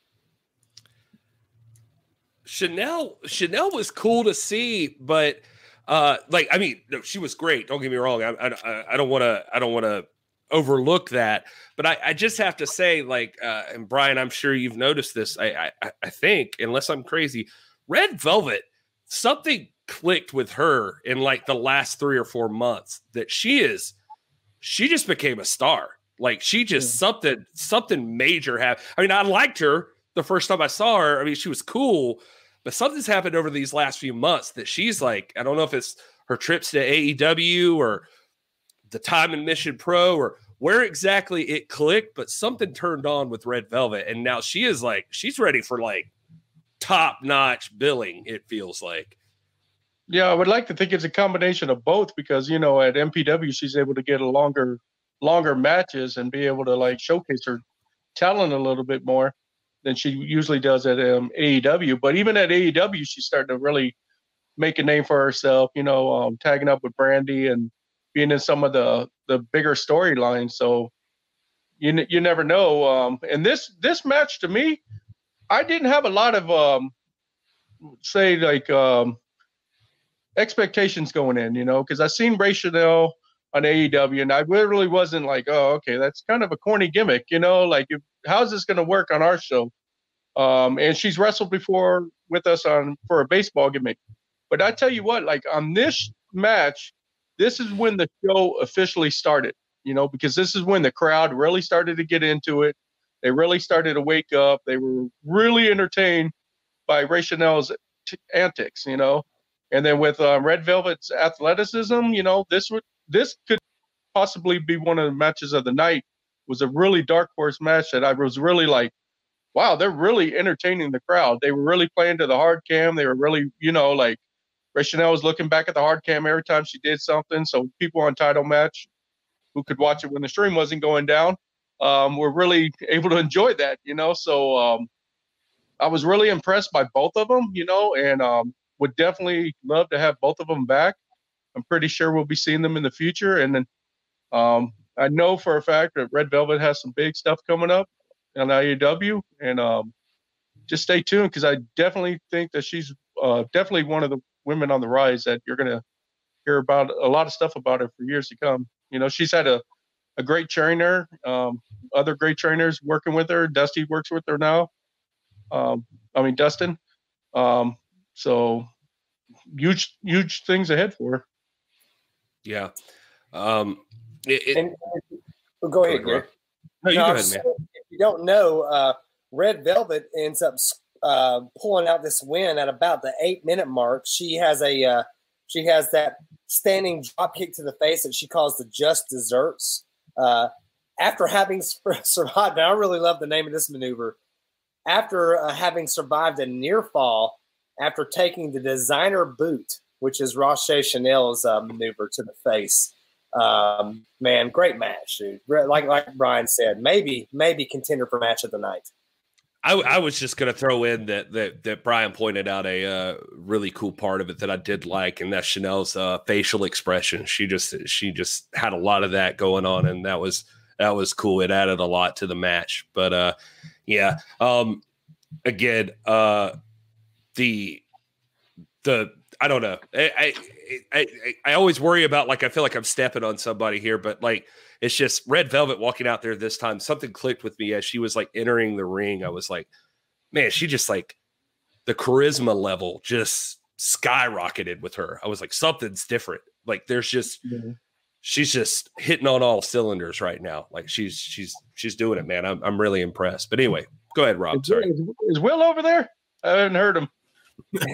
Chanel, Chanel was cool to see, but uh, like I mean, no, she was great. Don't get me wrong. I, I, I don't want to. I don't want to overlook that. But I, I just have to say, like, uh, and Brian, I'm sure you've noticed this. I, I, I think, unless I'm crazy, Red Velvet, something clicked with her in like the last three or four months that she is, she just became a star. Like she just yeah. something, something major happened. I mean, I liked her the first time I saw her. I mean, she was cool, but something's happened over these last few months that she's like, I don't know if it's her trips to AEW or the time in Mission Pro or where exactly it clicked, but something turned on with Red Velvet. And now she is like, she's ready for like top notch billing, it feels like. Yeah, I would like to think it's a combination of both because, you know, at MPW, she's able to get a longer, longer matches and be able to like showcase her talent a little bit more than she usually does at um, AEW. But even at AEW, she's starting to really make a name for herself, you know, um, tagging up with Brandi and being in some of the the bigger storylines. So you you never know. Um, and this this match to me, I didn't have a lot of um, say like um, expectations going in, you know, because I seen Rache Chanel on AEW, and I really wasn't like, oh, okay, that's kind of a corny gimmick, you know, like if, how's this going to work on our show? Um, and she's wrestled before with us on for a baseball gimmick. But I tell you what, like on this match, this is when the show officially started, you know, because this is when the crowd really started to get into it. They really started to wake up. They were really entertained by Rache Chanel's t- antics, you know. And then with um, Red Velvet's athleticism, you know, this would this could possibly be one of the matches of the night. It was a really dark horse match that I was really like, wow, they're really entertaining the crowd. They were really playing to the hard cam. They were really, you know, like Chanel was looking back at the hard cam every time she did something. So people on title match who could watch it when the stream wasn't going down um, were really able to enjoy that, you know. So um, I was really impressed by both of them, you know, and um, would definitely love to have both of them back. I'm pretty sure we'll be seeing them in the future. And then um, I know for a fact that Red Velvet has some big stuff coming up on AEW, and um, just stay tuned because I definitely think that she's uh, definitely one of the women on the rise that you're going to hear about a lot of stuff about her for years to come. You know, she's had a, a great trainer, um, other great trainers working with her. Dusty works with her now. Um, I mean, Dustin. Um, so huge, huge things ahead for her. Yeah. Um, it, it, and, well, go ahead, Greg. No, you, go ahead, man. You don't know, uh, Red Velvet ends up uh, pulling out this win at about the eight minute mark. She has a uh, she has that standing drop kick to the face that she calls the just desserts. Uh, after having survived, I really love the name of this maneuver. After uh, having survived a near fall, after taking the designer boot, which is Rache Chanel's uh, maneuver to the face. Um, man, great match, dude. Like like Brian said, maybe maybe contender for match of the night. I, I, was just going to throw in that, that that Brian pointed out a uh, really cool part of it that I did like, and that's Chanel's uh, facial expression. She just she just had a lot of that going on, and that was that was cool. It added a lot to the match. But uh, yeah, um, again, uh, the the I don't know. I, I I I always worry about like I feel like I'm stepping on somebody here, but like it's just Red Velvet walking out there this time. Something clicked with me as she was like entering the ring. I was like, man, she just like the charisma level just skyrocketed with her. I was like, something's different. Like there's just mm-hmm. she's just hitting on all cylinders right now. Like she's she's she's doing it, man. I'm I'm really impressed. But anyway, go ahead, Rob. Sorry. Is, is Will over there? I haven't heard him.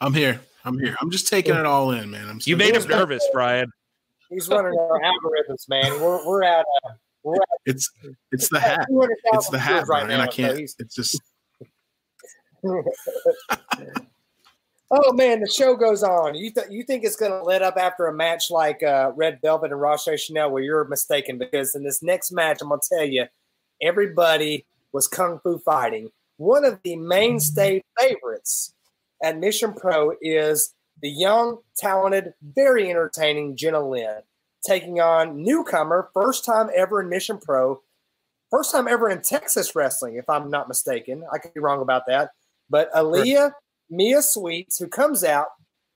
I'm here. I'm here. I'm just taking it all in, man. I'm you made him nervous, Brian. He's running our algorithms, man. We're we're at uh, we're at it's it's the hat. It's the hat, right now, I can't. So it's just. Oh man, the show goes on. You th- you think it's going to let up after a match like uh, Red Velvet and Rache Chanel? Well, you're mistaken because in this next match, I'm going to tell you, everybody was kung fu fighting. One of the mainstay favorites at Mission Pro is the young, talented, very entertaining Jenna Lynn taking on newcomer, first time ever in Mission Pro, first time ever in Texas wrestling, if I'm not mistaken. I could be wrong about that. But Aaliyah Mia Sweets, who comes out,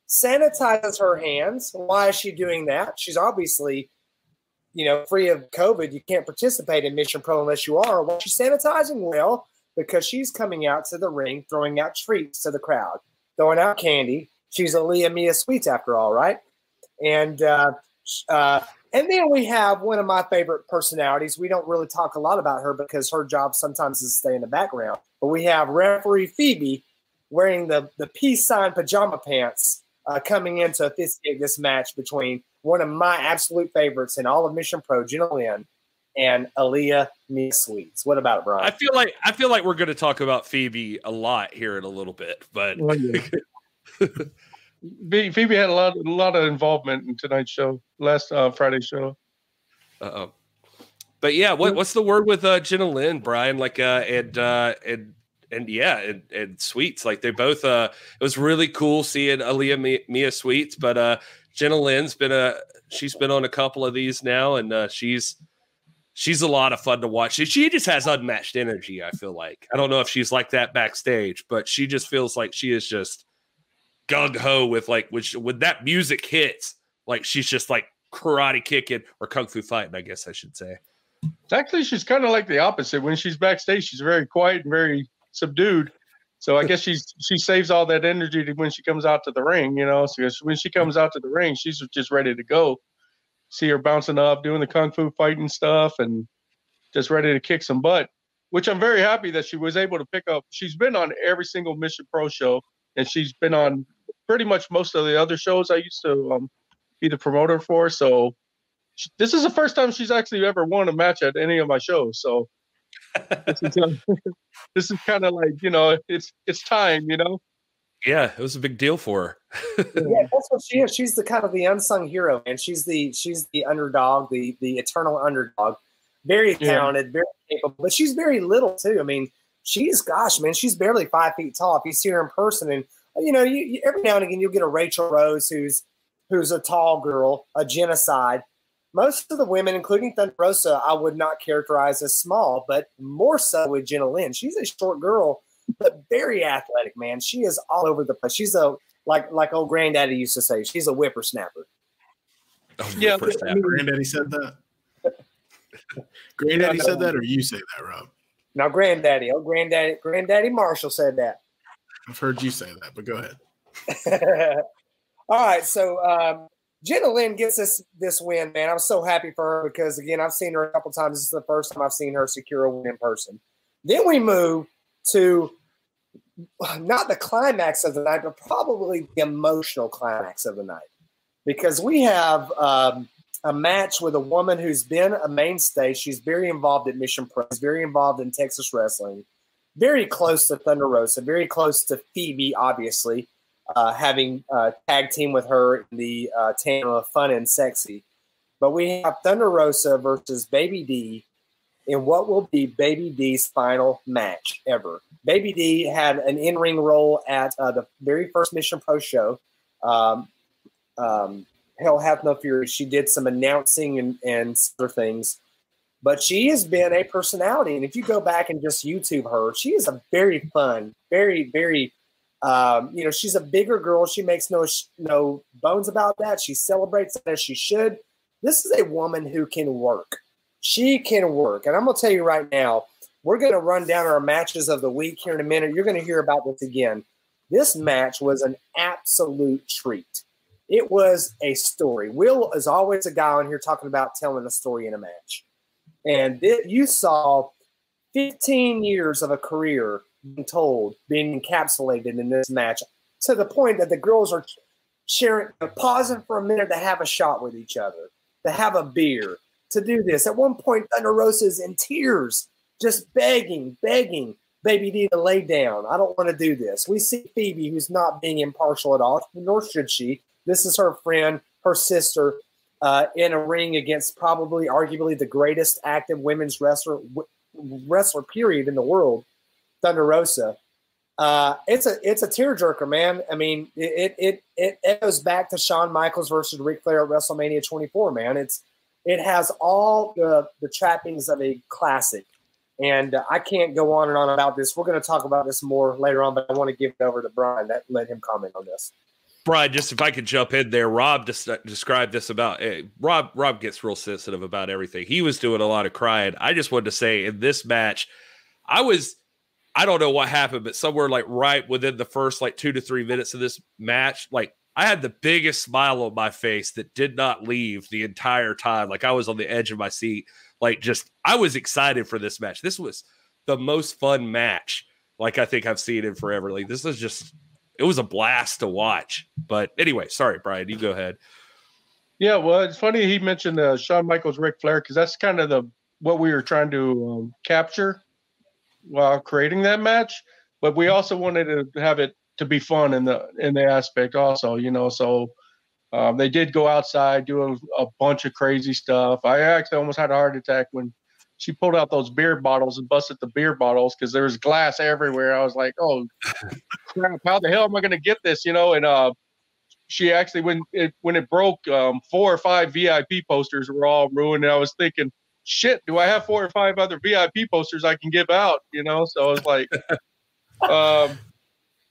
sanitizes her hands. Why is she doing that? She's obviously, you know, free of COVID. You can't participate in Mission Pro unless you are. Well, she's sanitizing well because she's coming out to the ring, throwing out treats to the crowd, throwing out candy. She's Aaliyah Mia Sweets, after all, right? And uh, uh, and then we have one of my favorite personalities. We don't really talk a lot about her because her job sometimes is to stay in the background. But we have referee Phoebe wearing the, the peace sign pajama pants uh, coming in to officiate this match between one of my absolute favorites in all of Mission Pro, Jenna Lynn, and Aaliyah Mia Sweets. What about it, Brian? I feel like I feel like we're going to talk about Phoebe a lot here in a little bit, but well, yeah. Phoebe had a lot, a lot of involvement in tonight's show, last uh, Friday show. Uh-oh. But yeah, what, what's the word with uh, Jenna Lynn, Brian? Like, uh, and uh, and and yeah, and, and Sweets, like they both. Uh, it was really cool seeing Aaliyah Mia Sweets, but uh, Jenna Lynn's been a she's been on a couple of these now, and uh, she's she's a lot of fun to watch. She, she just has unmatched energy. I feel like I don't know if she's like that backstage, but she just feels like she is just gung ho with like which when that music hits, like she's just like karate kicking or kung fu fighting. I guess I should say. Actually, she's kind of like the opposite. When she's backstage, she's very quiet and very subdued. So I guess she's she saves all that energy when she comes out to the ring, you know. So when she comes out to the ring, she's just ready to go. See her bouncing up, doing the kung fu fighting stuff, and just ready to kick some butt. Which I'm very happy that she was able to pick up. She's been on every single Mission Pro show, and she's been on pretty much most of the other shows I used to um, be the promoter for. So she, this is the first time she's actually ever won a match at any of my shows. So this is, uh, this is kind of like you know it's it's time you know yeah it was a big deal for her. Yeah that's what she is. She's the kind of the unsung hero and she's the she's the underdog the the eternal underdog. Very talented yeah. very capable but she's very little too. I mean she's gosh man she's barely five feet tall if you see her in person. And you know you, you every now and again you'll get a rachel rose who's who's a tall girl a genocide. Most of the women, including Thunder Rosa, I would not characterize as small, but more so with Jenna Lynn. She's a short girl, but very athletic, man. She is all over the place. She's a like like old granddaddy used to say, she's a whippersnapper. Oh, yeah, whippersnapper. granddaddy said that. granddaddy said that, or you say that, Rob? Now, granddaddy, oh granddaddy, granddaddy Marshall said that. I've heard you say that, but go ahead. all right, so um, Jenna Lynn gets this this win, man. I'm so happy for her because again, I've seen her a couple times. This is the first time I've seen her secure a win in person. Then we move to not the climax of the night, but probably the emotional climax of the night, because we have um, a match with a woman who's been a mainstay. She's very involved at Mission Pro. Very involved in Texas wrestling. Very close to Thunder Rosa. Very close to Phoebe, obviously uh, having uh, tag team with her in the uh, tandem of Fun and Sexy. But we have Thunder Rosa versus Baby D in what will be Baby D's final match ever. Baby D had an in ring role at uh, the very first Mission Pro show. Um, um, Hell Hath No Fury. She did some announcing and, and other things. But she has been a personality. And if you go back and just YouTube her, she is a very fun, very, very um, you know, she's a bigger girl. She makes no no bones about that. She celebrates as she should. This is a woman who can work. She can work, and I'm gonna tell you right now. We're gonna run down our matches of the week here in a minute. You're gonna hear about this again. This match was an absolute treat. It was a story. Will is always a guy on here talking about telling a story in a match, and it, you saw 15 years of a career being told, being encapsulated in this match to the point that the girls are sharing, pausing for a minute to have a shot with each other, to have a beer, to do this. At one point, Thunder Rosa is in tears, just begging, begging Baby D to lay down. I don't want to do this. We see Phoebe, who's not being impartial at all, nor should she. This is her friend, her sister, uh, in a ring against probably, arguably, the greatest active women's wrestler wrestler period in the world, Thunder Rosa. Uh, it's a it's a tearjerker, man. I mean, it it it it goes back to Shawn Michaels versus Ric Flair at WrestleMania 24. Man, it's it has all the the trappings of a classic, and uh, I can't go on and on about this. We're going to talk about this more later on, but I want to give it over to Brian. That let him comment on this. Brian, just if I could jump in there, Rob just described this about uh, Rob. Rob gets real sensitive about everything. He was doing a lot of crying. I just wanted to say in this match, I was I don't know what happened, but somewhere like right within the first like two to three minutes of this match, like I had the biggest smile on my face that did not leave the entire time. Like I was on the edge of my seat. Like just I was excited for this match. This was the most fun match like I think I've seen in forever. Like this is just it was a blast to watch. But anyway, sorry, Brian, you go ahead. Yeah, well, it's funny he mentioned uh, Shawn Michaels, Ric Flair, because that's kind of the what we were trying to um, capture while creating that match, but we also wanted to have it to be fun in the in the aspect also, you know. So um, they did go outside, do a, a, bunch of crazy stuff. I actually almost had a heart attack when she pulled out those beer bottles and busted the beer bottles because there was glass everywhere. I was like, "Oh crap! How the hell am I going to get this?" You know. And uh, she actually, when it when it broke, um, four or five VIP posters were all ruined. And I was thinking, shit, do I have four or five other VIP posters I can give out? You know, so I was like, um,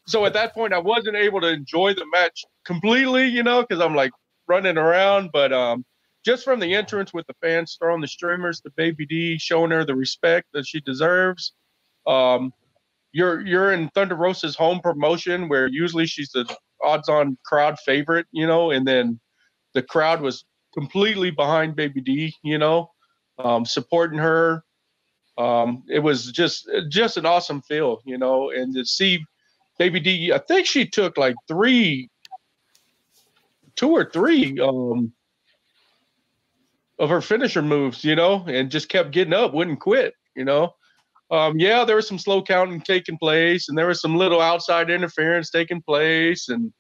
so at that point, I wasn't able to enjoy the match completely, you know, because I'm like running around. But um, just from the entrance with the fans throwing the streamers, the Baby D showing her the respect that she deserves. Um, you're you're in Thunder Rosa's home promotion where usually she's the odds-on crowd favorite, you know, and then the crowd was completely behind Baby D, you know um, supporting her. Um, it was just just an awesome feel, you know, and to see Baby D, I think she took like three, two or three um, of her finisher moves, you know, and just kept getting up, wouldn't quit, you know. Um, yeah, there was some slow counting taking place, and there was some little outside interference taking place, and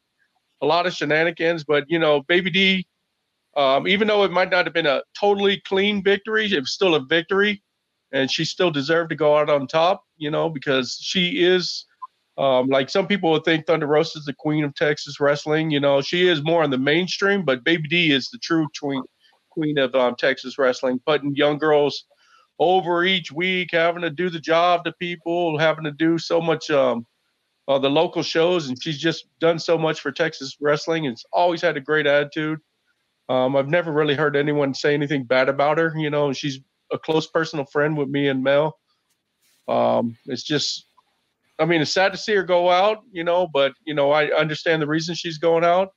a lot of shenanigans. But you know, Baby D um, even though it might not have been a totally clean victory, it was still a victory, and she still deserved to go out on top. You know, because she is, um, like some people would think Thunder Rosa is the queen of Texas wrestling. You know, she is more on the mainstream, but Baby D is the true queen queen of um, Texas wrestling, putting young girls over each week, having to do the job to people, having to do so much um, uh, the local shows, and she's just done so much for Texas wrestling. It's always had a great attitude. Um, I've never really heard anyone say anything bad about her. You know, and she's a close personal friend with me and Mel. Um, it's just, I mean, it's sad to see her go out, you know, but, you know, I understand the reason she's going out.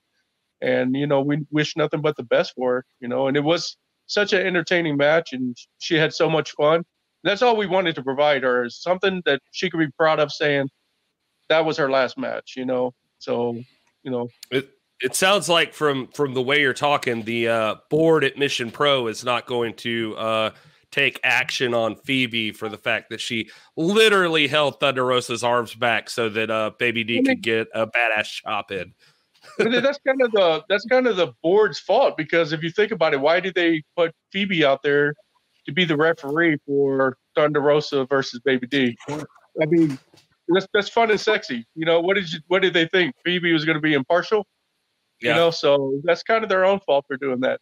And, you know, we wish nothing but the best for her, you know, and it was such an entertaining match and she had so much fun. That's all we wanted to provide her is something that she could be proud of saying that was her last match, you know. So, you know, it, it sounds like from from the way you're talking, the uh, board at Mission Pro is not going to uh, take action on Phoebe for the fact that she literally held Thunder Rosa's arms back so that uh, Baby D could get a badass chop in. that's kind of the that's kind of the board's fault because if you think about it, why did they put Phoebe out there to be the referee for Thunder Rosa versus Baby D? I mean, that's that's fun and sexy. You know, what did you what did they think? Phoebe was going to be impartial? Yeah. You know, so that's kind of their own fault for doing that.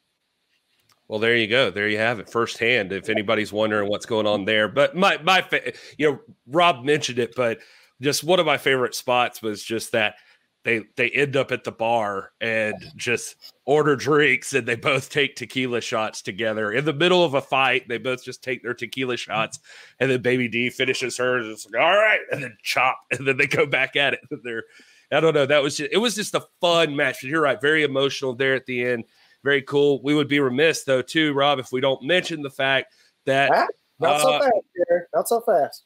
Well, there you go. There you have it firsthand. If anybody's wondering what's going on there, but my my fa- you know Rob mentioned it, but just one of my favorite spots was just that they they end up at the bar and just order drinks and they both take tequila shots together in the middle of a fight. They both just take their tequila shots and then Baby D finishes hers. It's like all right, and then chop, and then they go back at it. They're I don't know. That was just, it was just a fun match. but You're right, very emotional there at the end. Very cool. We would be remiss though, too, Rob, if we don't mention the fact that not uh, so fast, Jared. Not so fast.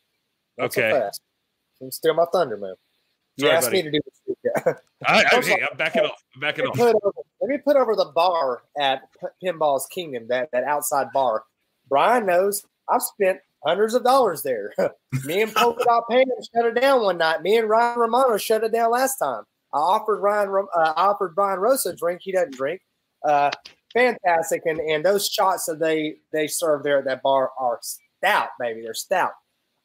Not okay. So fast. Still my thunder, man. You Sorry, asked buddy. me to do this. Yeah. I, I, I'm backing off. I'm backing let off. Over, let me put over the bar at Pinballz Kingdom, that, that outside bar. Brian knows I've spent hundreds of dollars there. Me and Polka Dot Pan shut it down one night. Me and Ryan Romano shut it down last time. I offered Ryan uh, offered Brian Rosa a drink. He doesn't drink. Uh, fantastic, and and those shots that they they serve there at that bar are stout, baby. They're stout.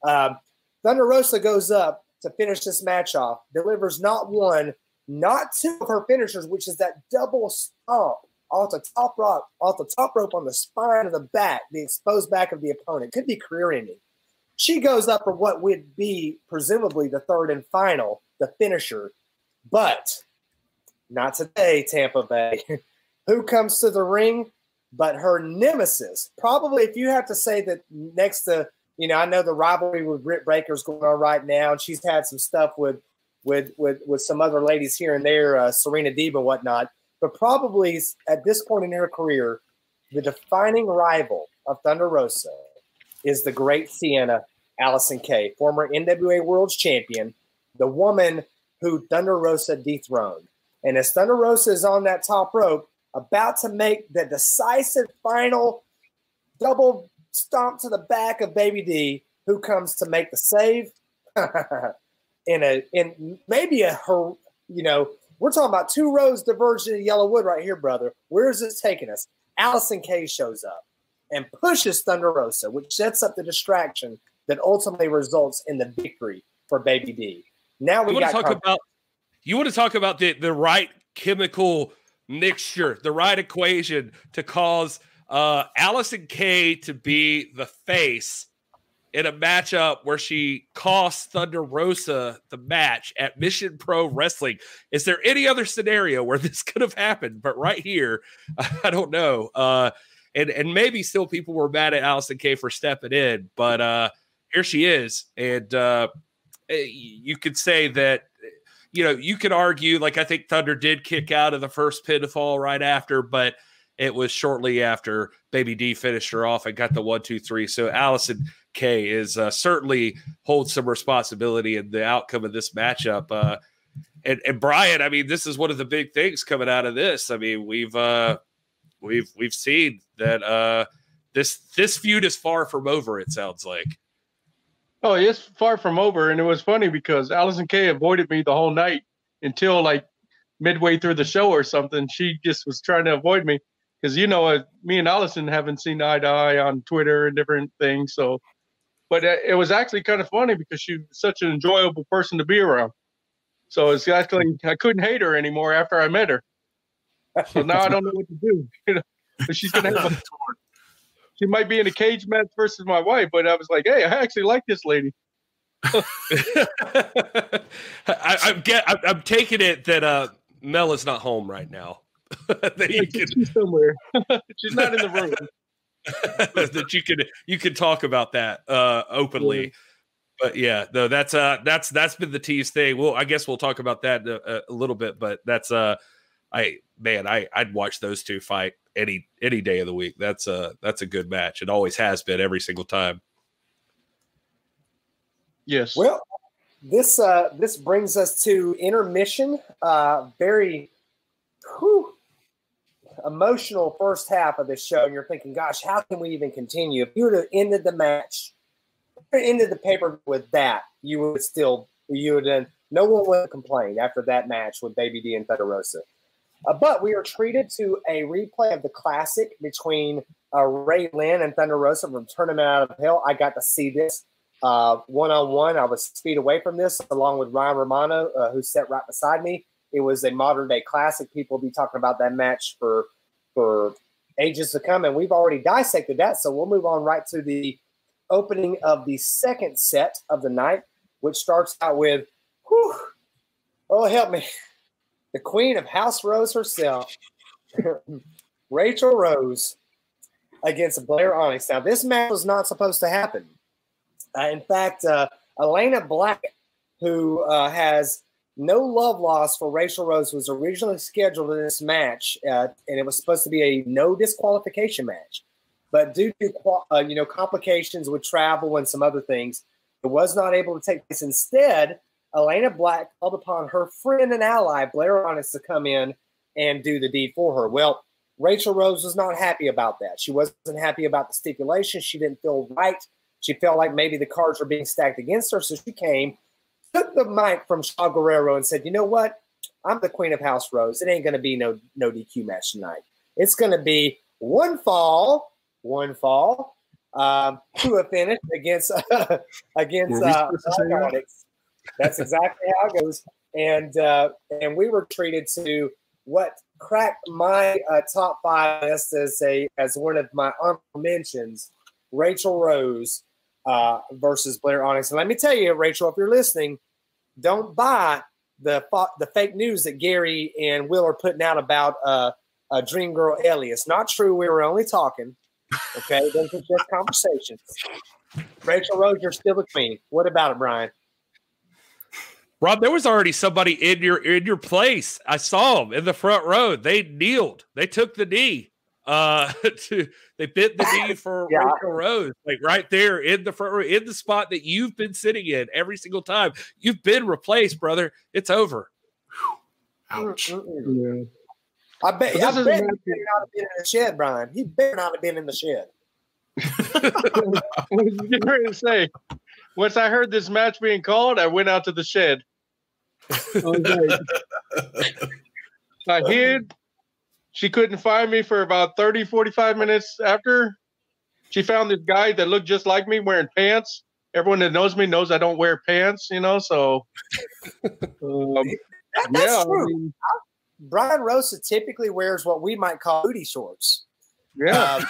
Um, Thunder Rosa goes up to finish this match off, delivers not one, not two of her finishers, which is that double stomp off the top rope, off the top rope on the spine of the back, the exposed back of the opponent. Could be career ending. She goes up for what would be presumably the third and final, the finisher. But not today, Tampa Bay. Who comes to the ring but her nemesis? Probably, if you have to say that next to, you know, I know the rivalry with Britt Baker is going on right now, and she's had some stuff with with with with some other ladies here and there, uh, Serena Deeb and whatnot. But probably at this point in her career, the defining rival of Thunder Rosa is the great Sienna Allysin Kay, former NWA World Champion, the woman who Thunder Rosa dethroned. And as Thunder Rosa is on that top rope, about to make the decisive final double stomp to the back of Baby D, who comes to make the save in a in maybe a her, you know, we're talking about two rows diverging in yellow wood right here, brother. Where is this taking us? Allysin Kay shows up and pushes Thunder Rosa, which sets up the distraction that ultimately results in the victory for Baby D. Now we want to talk about you want to talk about the the right chemical mixture, the right equation to cause uh, Allysin Kay to be the face in a matchup where she cost Thunder Rosa the match at Mission Pro Wrestling. Is there any other scenario where this could have happened? But right here, I don't know. Uh, and and maybe still people were mad at Allysin Kay for stepping in, but uh, here she is, and uh, eh, you could say that you know, you could argue, like, I think Thunder did kick out of the first pinfall right after, but it was shortly after Baby D finished her off and got the one, two, three. So Allysin Kay is uh, certainly holds some responsibility in the outcome of this matchup. Uh, and, and Brian, I mean, this is one of the big things coming out of this. I mean, we've uh, we've we've seen that uh, this this feud is far from over. It sounds like. Oh, it's far from over. And it was funny because Allysin Kay avoided me the whole night until like midway through the show or something. She just was trying to avoid me because, you know, uh, me and Allysin haven't seen eye to eye on Twitter and different things. So, but uh, it was actually kind of funny because she's such an enjoyable person to be around. So it's actually, I couldn't hate her anymore after I met her. So now I don't know what to do. You know, but she's going to have a she might be in a cage match versus my wife, but I was like, hey, I actually like this lady. I, am get, I'm, I'm, taking it that uh, Mel is not home right now. that yeah, can, she's somewhere. she's not in the room. that you could you could talk about that uh, openly. Yeah. But yeah, no, that's uh that's that's been the tease thing. Well, I guess we'll talk about that a, a little bit, but that's uh I man, I I'd watch those two fight any any day of the week. That's a that's a good match. It always has been every single time. Yes. Well, this uh this brings us to intermission. Uh very whew, emotional first half of this show, and you're thinking, gosh, how can we even continue? If you would have ended the match, ended the paper with that, you would still you would have no one would complain after that match with Baby D and Thunder Rosa. Uh, but we are treated to a replay of the classic between uh, Ray Lyn and Thunder Rosa from Tournament Out of Hell. I got to see this one on one. I was feet away from this, along with Ryan Romano, uh, who sat right beside me. It was a modern day classic. People will be talking about that match for for ages to come, and we've already dissected that. So we'll move on right to the opening of the second set of the night, which starts out with, whew, oh help me the queen of House Rose herself, Rachel Rose, against Blair Onyx. Now, this match was not supposed to happen. Uh, in fact, uh, Elayna Black, who uh, has no love loss for Rachel Rose, was originally scheduled in this match, uh, and it was supposed to be a no disqualification match. But due to uh, you know complications with travel and some other things, it was not able to take place. Instead, Elayna Black called upon her friend and ally, Blair Onyx, to come in and do the deed for her. Well, Rachel Rose was not happy about that. She wasn't happy about the stipulation. She didn't feel right She felt like maybe the cards were being stacked against her, so she came, took the mic from Shaul Guerrero, and said, "You know what? I'm the queen of House Rose. It ain't going to be no no DQ match tonight. It's going to be one fall, one fall um, to a finish against uh, against uh, That's exactly how it goes. And uh, and we were treated to what cracked my uh, top five list as a as one of my honorable mentions. Rachel Rose uh, versus Blair Onyx. And let me tell you, Rachel, if you're listening, don't buy the the fake news that Gary and Will are putting out about uh, uh, Dream Girl Ellie. It's not true. We were only talking. Okay, those are just conversations. Rachel Rose, you're still the queen. What about it, Brian? Rob, there was already somebody in your in your place. I saw them in the front row. They kneeled. They took the knee. Uh, to they bit the knee for yeah. Rachel Rose, like right there in the front row, in the spot that you've been sitting in every single time. You've been replaced, brother. It's over. Ouch. Yeah. I bet. I bet he better not have been in the shed, Brian. He better not have been in the shed. I was going to say, once I heard this match being called, I went out to the shed. I hid. She couldn't find me for about 30, 45 minutes after. She found this guy that looked just like me wearing pants. Everyone that knows me knows I don't wear pants, you know. So, um, yeah, true. I mean, Brian Rosa typically wears what we might call booty shorts. Yeah. Um,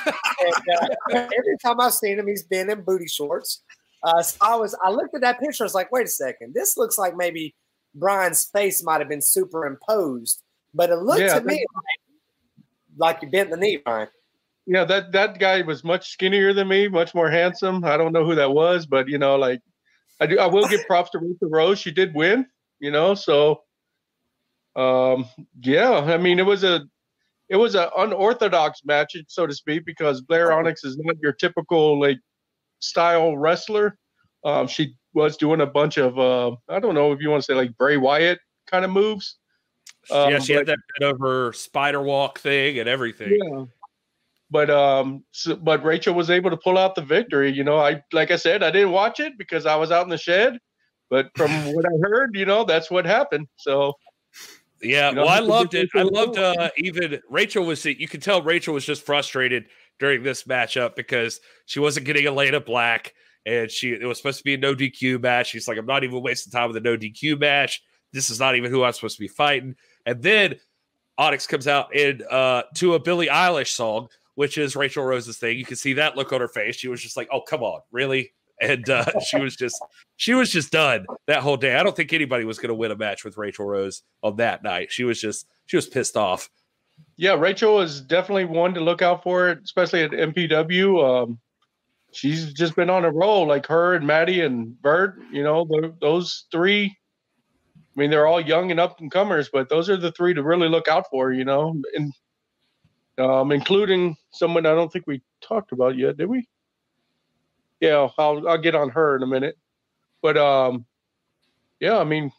and, uh, every time I've seen him, he's been in booty shorts. Uh, so I was, I looked at that picture. I was like, wait a second, this looks like maybe Brian's face might have been superimposed, but it looked yeah, to me like, like you bent the knee, Brian. Yeah, that that guy was much skinnier than me, much more handsome. I don't know who that was, but you know, like I do, I will give props to Rachel Rose. She did win, you know, so um, yeah, I mean, it was a it was an unorthodox match, so to speak, because Blair Onyx is not your typical like style wrestler. Um, she was doing a bunch of uh, I don't know if you want to say like Bray Wyatt kind of moves. Um, yeah, she but, had that bit over spider walk thing and everything. Yeah. But um, so, but Rachel was able to pull out the victory. You know, I like I said, I didn't watch it because I was out in the shed. But from what I heard, you know, that's what happened. So yeah, you know, well, I loved it. I loved uh, even Rachel was. You could tell Rachel was just frustrated during this matchup because she wasn't getting Elena Black, and she it was supposed to be a no DQ match. She's like, I'm not even wasting time with a no DQ match. This is not even who I'm supposed to be fighting. And then Onyx comes out in uh, to a Billie Eilish song, which is Rachel Rose's thing. You can see that look on her face. She was just like, "Oh, come on, really? and uh, she was just she was just done that whole day. I don't think anybody was to win a match with Rachel Rose on that night. She was just she was pissed off. Yeah, Rachel is definitely one to look out for, especially at MPW. Um, she's just been on a roll, like her and Maddie and Vert. You know, those three. I mean, they're all young and up and comers, but those are the three to really look out for. You know, and um, including someone I don't think we talked about yet, did we? yeah, I'll I'll get on her in a minute. But um, yeah, I mean,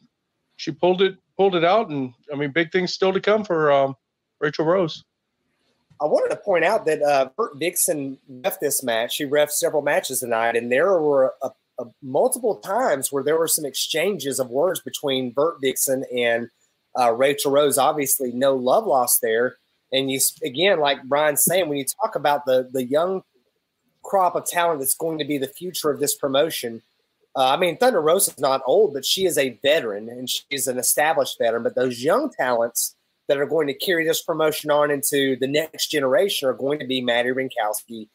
she pulled it pulled it out, and I mean, big things still to come for um, Rachel Rose. I wanted to point out that uh, Vert Vixen left this match. She ref several matches tonight, and there were a, a, multiple times where there were some exchanges of words between Vert Vixen and uh, Rachel Rose. Obviously, no love lost there. And you again, like Brian's saying, when you talk about the the young crop of talent that's going to be the future of this promotion. Uh, I mean, Thunder Rosa is not old, but she is a veteran and she's an established veteran. But those young talents that are going to carry this promotion on into the next generation are going to be Maddie Wrenkowski,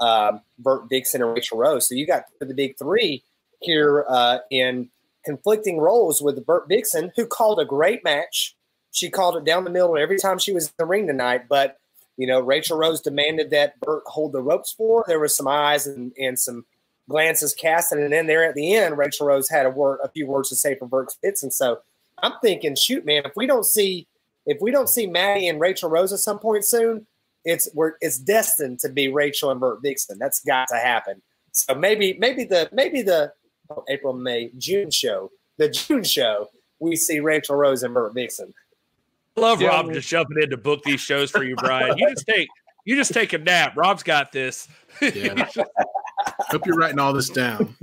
um, Vert Vixen, and Rachel Rose. So you got the big three here uh, in conflicting roles with Vert Vixen, who called a great match. She called it down the middle every time she was in the ring tonight, but you know, Rachel Rose demanded that Vert hold the ropes for. There was some eyes and, and some glances casted, and then there at the end, Rachel Rose had a word, a few words to say for Spitz. And so I'm thinking, shoot, man, if we don't see if we don't see Maddie and Rachel Rose at some point soon, it's we're it's destined to be Rachel and Vert Vixen. That's got to happen. So maybe maybe the maybe the oh, April, May, June show, the June show, we see Rachel Rose and Vert Vixen. I love yeah, Rob just jumping in to book these shows for you, Brian. You just take you just take a nap. Rob's got this. Yeah. Hope you're writing all this down.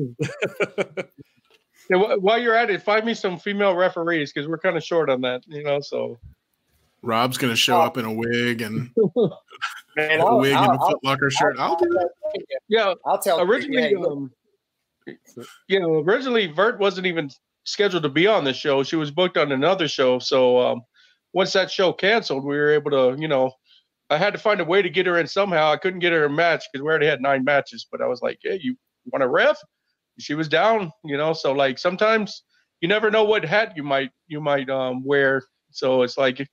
yeah, while you're at it, find me some female referees because we're kind of short on that, you know. So Rob's gonna show up in a wig and Man, a wig I'll, and a Footlocker shirt. I'll, I'll, do that. Yeah, I'll tell. Originally, um, you know, originally Vert wasn't even scheduled to be on the show. She was booked on another show. So um, once that show canceled, we were able to, you know, I had to find a way to get her in somehow. I couldn't get her a match because we already had nine matches. But I was like, "Hey, you want a ref?" She was down, you know. So like sometimes you never know what hat you might you might um, wear. So it's like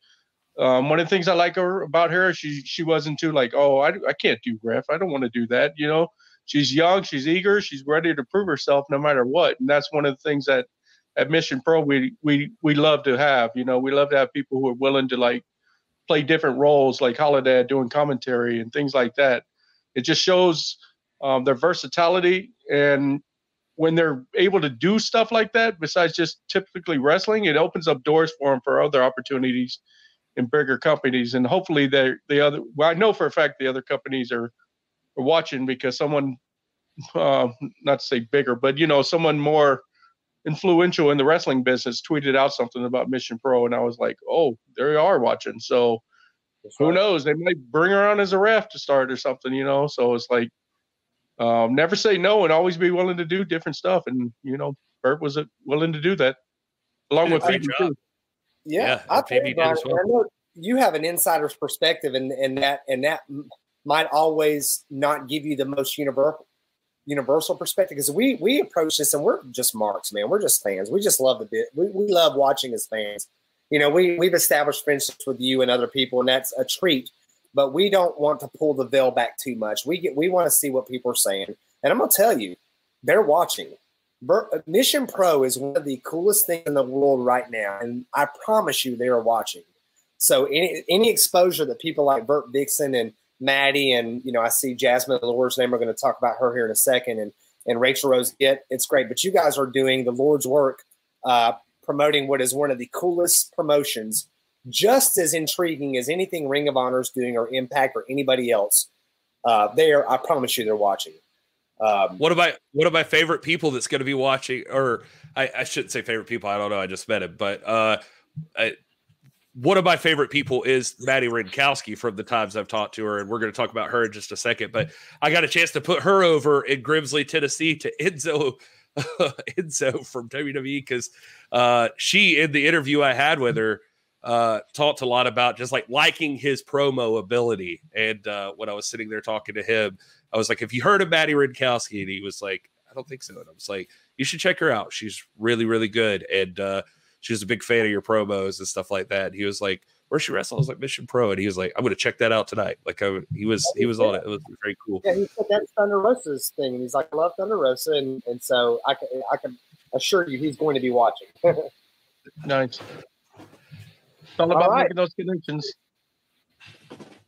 um, one of the things I like her about her, she she wasn't too like, "Oh, I I can't do ref. I don't want to do that," you know she's young, she's eager, she's ready to prove herself no matter what. And that's one of the things that at Mission Pro we we we love to have. You know, we love to have people who are willing to like play different roles, like Holidead doing commentary and things like that. It just shows um, their versatility and when they're able to do stuff like that, besides just typically wrestling, it opens up doors for them for other opportunities in bigger companies. And hopefully, they the other. Well, I know for a fact the other companies are are watching because someone, uh, not to say bigger, but you know, someone more influential in the wrestling business tweeted out something about Mission Pro, and I was like, oh, they are watching. So who knows? They might bring her on as a ref to start or something, you know. So it's like, um, never say no and always be willing to do different stuff. And you know, Vert was willing to do that, along with Phoebe too. Yeah, yeah I, Phoebe did as well. I know you have an insider's perspective, and and that and that might always not give you the most universal universal perspective because we we approach this and we're just marks, man. We're just fans. We just love the bit. We, we love watching as fans. You know, we we've established friendships with you and other people, and that's a treat. But we don't want to pull the veil back too much. We get we want to see what people are saying, and I'm gonna tell you, they're watching. Mission Pro is one of the coolest things in the world right now, and I promise you, they are watching. So any any exposure that people like Vert Vixen and Maddie and you know I see Jasmine Lord's name. We're going to talk about her here in a second, and and Rachel Rose Get. It's great, but you guys are doing the Lord's work, uh, promoting what is one of the coolest promotions, just as intriguing as anything Ring of Honor is doing or Impact or anybody else. Uh, there, I promise you, they're watching. Um, one of my one of my favorite people that's going to be watching? Or I, I, shouldn't say favorite people. I don't know. I just met him, but uh, I, one of my favorite people is Maddie Wrenkowski from the times I've talked to her, and we're going to talk about her in just a second. But I got a chance to put her over in Grimsley, Tennessee, to Enzo, Enzo from WWE because uh, she, in the interview I had with her, uh, talked a lot about just like liking his promo ability. And uh, when I was sitting there talking to him, I was like, "Have you heard of Maddie Wrenkowski?" And he was like, "I don't think so." And I was like, "You should check her out. She's really, really good." And uh, she was a big fan of your promos and stuff like that. And he was like, "Where's she wrestle?" I was like, "Mission Pro," and he was like, "I'm going to check that out tonight." Like, I, he was he was on it. It was very cool. Yeah, he said that's Thunder Rosa's thing, and he's like, "I love Thunder Rosa," and and so I can I can assure you he's going to be watching. nice. It's all about all right. making those connections.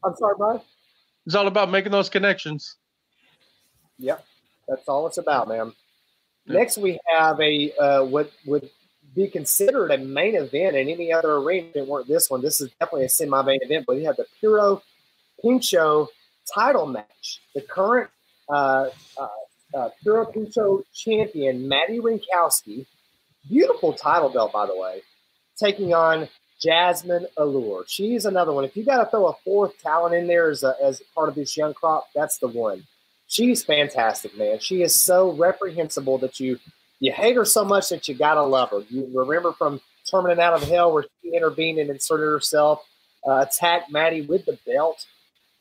I'm sorry, Brian. It's all about making those connections. Yep, that's all it's about, man. Next, we have a uh, what would be considered a main event in any other arena that weren't this one. This is definitely a semi-main event, but we have the Puro Pincho title match. The current uh, uh, uh, Puro Pincho champion, Maddie Wrenkowski, beautiful title belt, by the way, taking on Jasmine Allure. She's another one. If you got to throw a fourth talent in there as, a, as part of this young crop, that's the one. She's fantastic, man. She is so reprehensible that you – you hate her so much that you gotta love her. You remember from Tournament Out of Hell where she intervened and inserted herself, uh, attacked Maddie with the belt,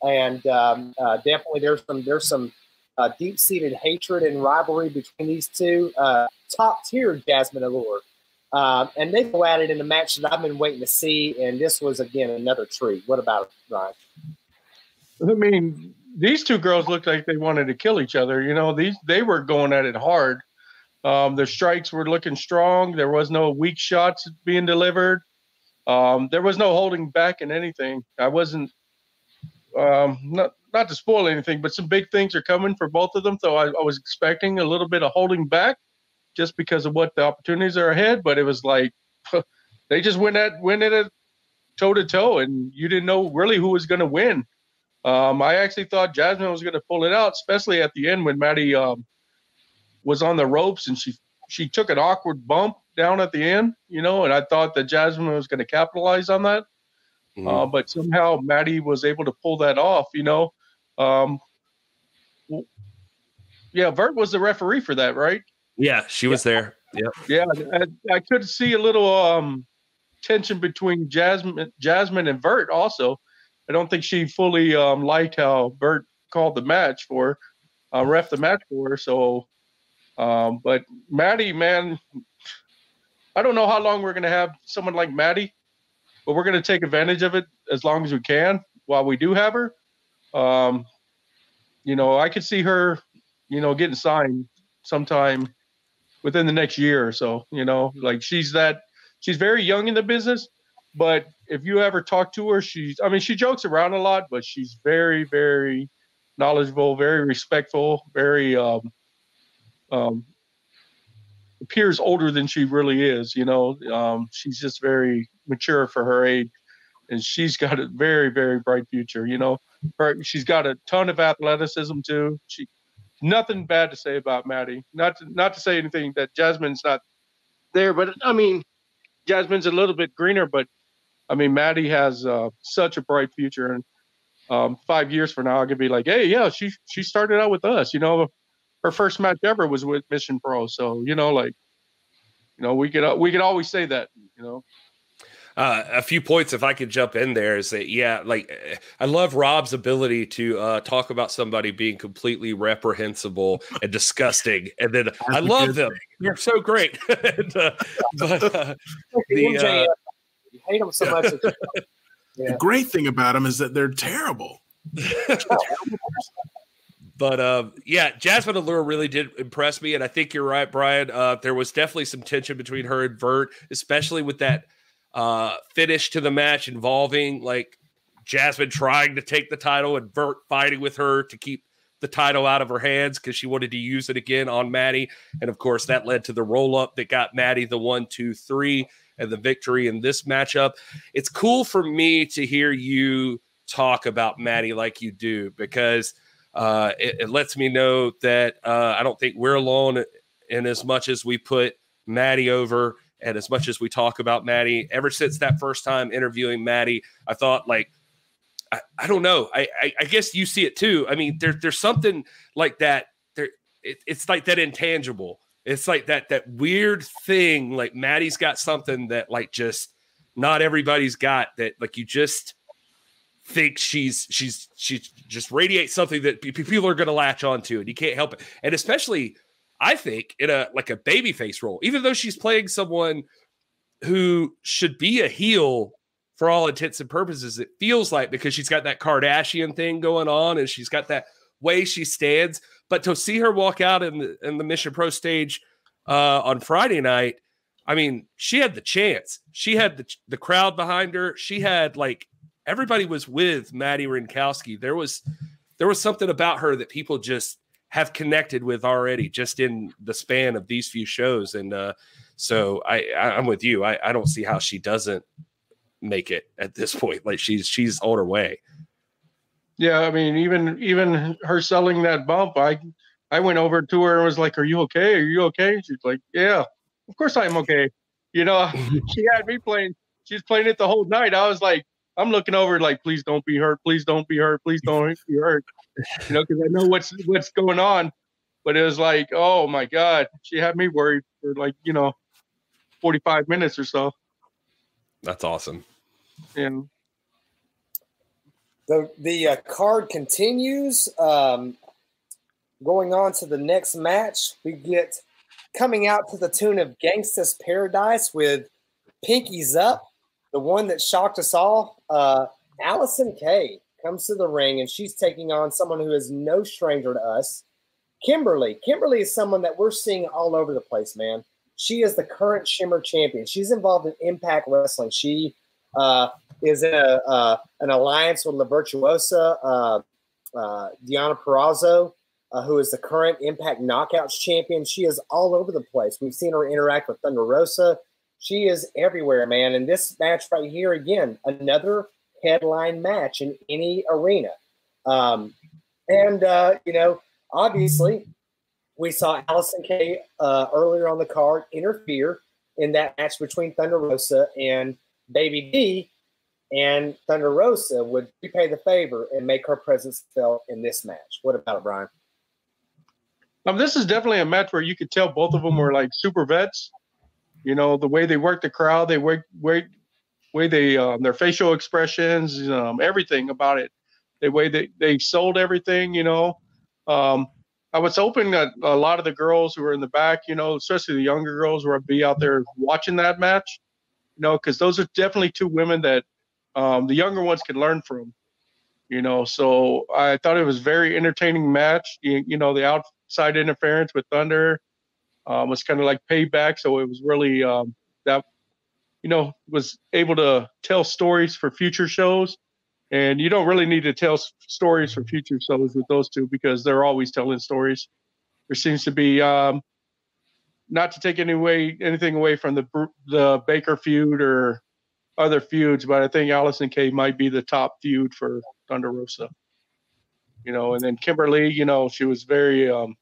and um, uh, definitely there's some there's some uh, deep seated hatred and rivalry between these two. Uh, top tier Jasmine Allure. Um, and they go at it in a match that I've been waiting to see, and this was again another treat. What about it, Ryan? I mean, these two girls looked like they wanted to kill each other. You know, these they were going at it hard. Um, their strikes were looking strong. There was no weak shots being delivered. Um, there was no holding back in anything. I wasn't um, not not to spoil anything, but some big things are coming for both of them. So I, I was expecting a little bit of holding back just because of what the opportunities are ahead. But it was like they just went at went at it toe to toe, and you didn't know really who was going to win. Um, I actually thought Jasmine was going to pull it out, especially at the end when Maddie um, was on the ropes and she she took an awkward bump down at the end, you know, and I thought that Jasmine was going to capitalize on that. Mm-hmm. Uh, but somehow Maddie was able to pull that off, you know. Um, yeah, Vert was the referee for that, right? Yeah, she was there. Yeah, yeah. I, I, could see a little um, tension between Jasmine, Jasmine and Vert. Also, I don't think she fully um, liked how Vert called the match for, uh, ref the match for her. So, um, but Maddie, man, I don't know how long we're gonna have someone like Maddie, but we're gonna take advantage of it as long as we can while we do have her. Um, you know, I could see her, you know, getting signed sometime within the next year or so. You know, like she's that she's very young in the business, but if you ever talk to her, she's I mean, she jokes around a lot, but she's very, very knowledgeable, very respectful, very um, um, appears older than she really is. You know, um, she's just very mature for her age, and she's got a very, very bright future. You know, her, she's got a ton of athleticism too. She nothing bad to say about Maddie. Not to, not to say anything that Jasmine's not there, but I mean, Jasmine's a little bit greener, but I mean, Maddie has uh, such a bright future, and um, five years from now, I could be like, hey, yeah, she she started out with us. You know, her first match ever was with Mission Pro, so you know, like, you know, we could we could always say that, you know. Uh, a few points, if I could jump in there, is that yeah, like I love Rob's ability to uh, talk about somebody being completely reprehensible and disgusting, and then That's I love them. Thing. You're so great. and, uh, but uh, the, uh, you hate them so much. yeah. The great thing about them is that they're terrible. but um, yeah, Jasmine Allure really did impress me, and I think you're right, Brian. Uh, there was definitely some tension between her and Vert, especially with that uh, finish to the match involving like Jasmine trying to take the title and Vert fighting with her to keep the title out of her hands because she wanted to use it again on Maddie. And of course, that led to the roll up that got Maddie the one, two, three, and the victory in this matchup. It's cool for me to hear you talk about Maddie like you do because uh, it, it, lets me know that uh, I don't think we're alone in as much as we put Maddie over and as much as we talk about Maddie, ever since that first time interviewing Maddie, I thought like, I, I don't know. I, I, I guess you see it too. I mean, there, there's something like that. There, it, it's like that intangible. It's like that that weird thing. Like Maddie's got something that like just not everybody's got. That like you just think she's she's she just radiates something that people are going to latch onto, and you can't help it. And especially I think, in a like a babyface role, even though she's playing someone who should be a heel for all intents and purposes. It feels like because she's got that Kardashian thing going on and she's got that way she stands. But to see her walk out in the in the Mission Pro stage uh, on Friday night, I mean, she had the chance. She had the the crowd behind her. She had like everybody was with Maddie Wrenkowski. There was there was something about her that people just have connected with already just in the span of these few shows. And uh, so I, I am with you. I, I don't see how she doesn't make it at this point. Like she's she's on her way. Yeah, I mean, even even her selling that bump, I I went over to her and was like, "Are you okay? Are you okay?" She's like, "Yeah, of course I'm okay." You know, she had me playing. She's playing it the whole night. I was like, I'm looking over like, please don't be hurt. Please don't be hurt. Please don't be hurt. You know, because I know what's what's going on. But it was like, oh my God, she had me worried for like, you know, 45 minutes or so. That's awesome. And the the uh, card continues. Um, going on to the next match, we get coming out to the tune of Gangsta's Paradise with Pinkies Up the one that shocked us all, uh, Allysin Kay comes to the ring and she's taking on someone who is no stranger to us. Kimber Lee. Kimberly is someone that we're seeing all over the place, man. She is the current Shimmer champion. She's involved in Impact Wrestling. She uh, is in a, uh, an alliance with La Virtuosa, uh, uh, Deonna Purrazzo, uh, who is the current Impact Knockouts champion. She is all over the place. We've seen her interact with Thunder Rosa. She is everywhere, man. And this match right here, again, another headline match in any arena. Um, and, uh, you know, obviously, we saw Allysin Kay uh, earlier on the card interfere in that match between Thunder Rosa and Baby D, and Thunder Rosa would repay the favor and make her presence felt in this match. What about it, Brian? Um, this is definitely a match where you could tell both of them were like super vets. You know, the way they work the crowd, they work, way, they, um, their facial expressions, um, everything about it. The way they, they sold everything, you know. Um, I was hoping that a lot of the girls who were in the back, you know, especially the younger girls, would be out there watching that match, you know, because those are definitely two women that um, the younger ones can learn from, you know. So I thought it was very entertaining match. You, you know, the outside interference with Thunder um, was kind of like payback, so it was really um, that, you know, was able to tell stories for future shows and you don't really need to tell stories for future shows with those two because they're always telling stories. There seems to be, um, not to take any way, anything away from the the Baker feud or other feuds, but I think Allysin Kay might be the top feud for Thunder Rosa. You know, and then Kimber Lee, you know, she was very um,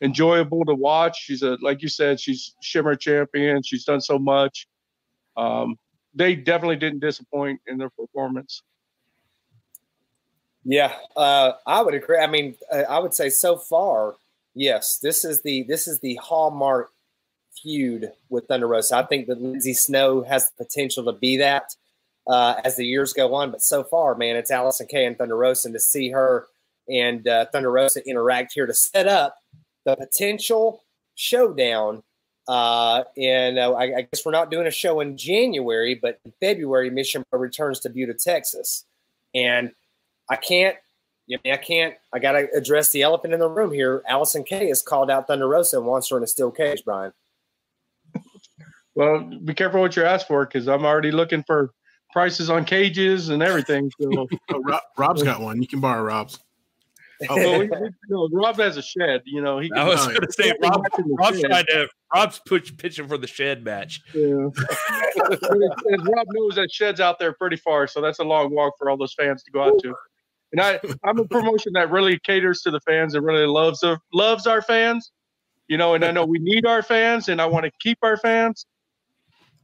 enjoyable to watch. She's a, like you said, she's Shimmer champion. She's done so much. Um, they definitely didn't disappoint in their performance. Yeah, uh, I would agree. I mean, uh, I would say so far, yes, this is the this is the hallmark feud with Thunder Rosa. I think that Lindsay Snow has the potential to be that uh, as the years go on. But so far, man, it's Allysin Kay and Thunder Rosa, and to see her and uh, Thunder Rosa interact here to set up the potential showdown. Uh, and uh, I, I, guess we're not doing a show in January, but in February, Mission Pro returns to Buda, Texas, and I can't. I mean, I can't. I got to address the elephant in the room here. Allysin Kay has called out Thunder Rosa and wants her in a steel cage, Brian. Well, be careful what you ask for because I'm already looking for prices on cages and everything. So. oh, Rob, Rob's got one. You can borrow Rob's. Oh, well, we, we, no, Rob has a shed. You know, he. I was going to say Rob, Rob's trying to. Rob's push, pitching for the shed match. Yeah. and Rob knows that shed's out there pretty far, so that's a long walk for all those fans to go out to. And I, I'm a promotion that really caters to the fans and really loves the, loves our fans. You know, and I know we need our fans, and I want to keep our fans.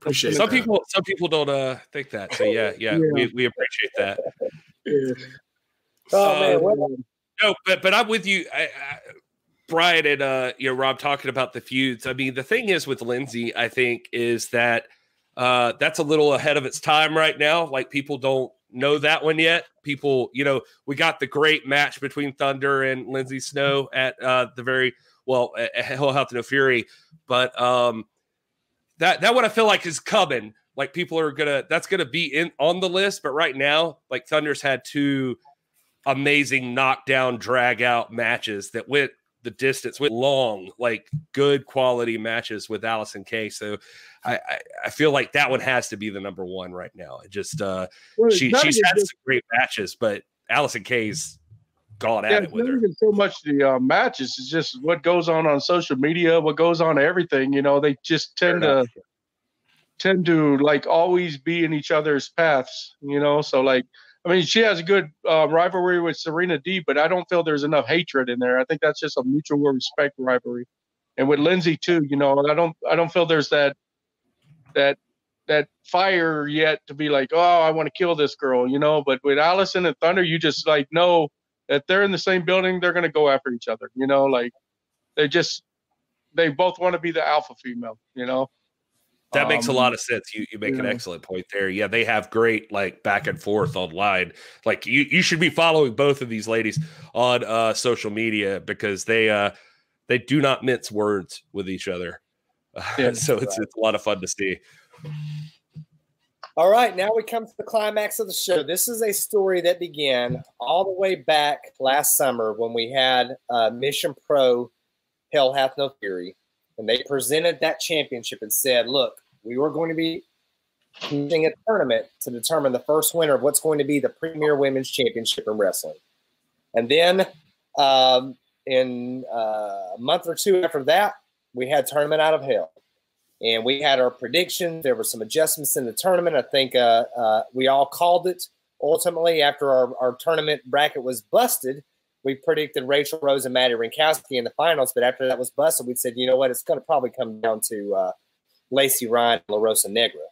Appreciate some that. people. Some people don't uh, think that. So yeah, yeah, yeah. We, we appreciate that. Yeah. Oh man, um, no, but but I'm with you. I, I, Brian and uh, you know Rob talking about the feuds. I mean, the thing is with Lindsay, I think is that uh, that's a little ahead of its time right now. Like people don't know that one yet. People, you know, we got the great match between Thunder and Lindsay Snow at uh, the very well, Hell Hath No Fury, but um, that that what I feel like is coming. Like people are gonna that's gonna be in on the list, but right now, like Thunder's had two amazing knockdown drag out matches that went the distance, went long, like good quality matches with Allysin Kay. So I, I, I, feel like that one has to be the number one right now. It just uh well, she she's had some great matches, but Allysin Kay's gone yeah, at it with her. so much the uh, matches. is just what goes on on social media, what goes on everything. You know, they just tend to tend to like always be in each other's paths. You know, so like I mean, she has a good uh, rivalry with Serena Deeb, but I don't feel there's enough hatred in there. I think that's just a mutual respect rivalry. And with Lindsay too, you know, I don't I don't feel there's that that that fire yet to be like, oh, I want to kill this girl, you know. But with Allysin and Thunder, you just like know that they're in the same building, they're gonna go after each other, you know, like they just they both want to be the alpha female, you know. That makes um, a lot of sense. You you make yeah. an excellent point there. Yeah, they have great like back and forth online. Like you you should be following both of these ladies on uh social media because they uh they do not mince words with each other. Yeah, so it's it's a lot of fun to see. All right, now we come to the climax of the show. This is a story that began all the way back last summer when we had uh, Mission Pro Hell Hath No Fury, and they presented that championship and said, "Look, we were going to be using a tournament to determine the first winner of what's going to be the premier women's championship in wrestling. And then um, in uh, a month or two after that, we had tournament out of hell. And we had our predictions. There were some adjustments in the tournament. I think uh, uh, we all called it ultimately after our, our tournament bracket was busted. we predicted Rachel Rose and Maddie Wrenkowski in the finals, but after that was busted, we said, you know what, it's going to probably come down to uh, Lacey Ryan La Rosa Negra,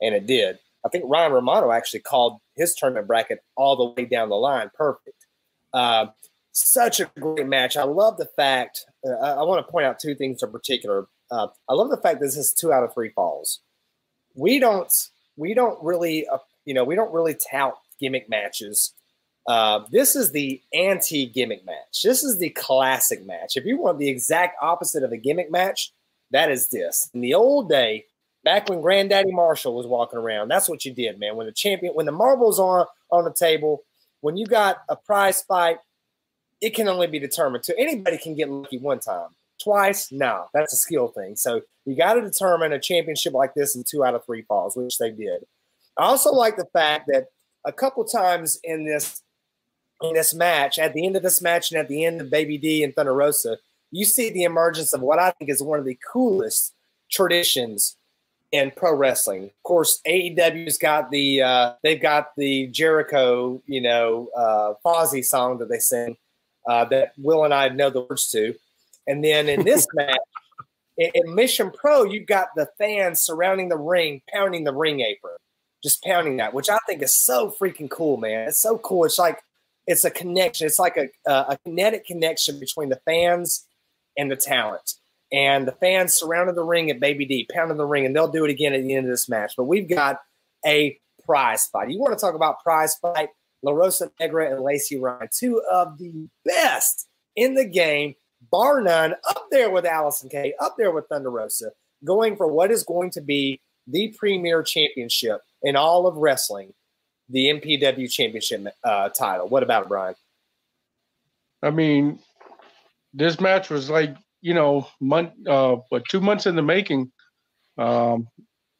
and it did. I think Ryan Romano actually called his tournament bracket all the way down the line, perfect. Uh, such a great match. I love the fact. Uh, I want to point out two things in particular. Uh, I love the fact that this is two out of three falls. We don't. We don't really. Uh, you know, we don't really tout gimmick matches. Uh, this is the anti gimmick match. This is the classic match. If you want the exact opposite of a gimmick match, that is this. In the old day, back when Granddaddy Marshall was walking around, that's what you did, man. When the champion, when the marbles on on the table, when you got a prize fight, it can only be determined. So anybody can get lucky one time, twice. No, that's a skill thing. So you got to determine a championship like this in two out of three falls, which they did. I also like the fact that a couple times in this in this match, at the end of this match and at the end of Baby D and Thunder Rosa, you see the emergence of what I think is one of the coolest traditions in pro wrestling. Of course, AEW's got the uh, they've got the Jericho, you know, uh, Fozzy song that they sing uh, that Will and I know the words to, and then in this match. In, in Mission Pro, you've got the fans surrounding the ring, pounding the ring apron, just pounding that, which I think is so freaking cool, man. It's so cool. It's like it's a connection. It's like a, a kinetic connection between the fans and the talent. And the fans surrounded the ring at Baby D, pounding the ring, and they'll do it again at the end of this match. But we've got a prize fight. You want to talk about prize fight? La Rosa Negra and Lacey Ryan, two of the best in the game, bar none, up there with Allysin Kay, up there with Thunder Rosa, going for what is going to be the premier championship in all of wrestling the MPW championship uh, title. What about it, Brian? I mean, this match was like you know, month, uh, but two months in the making. Um,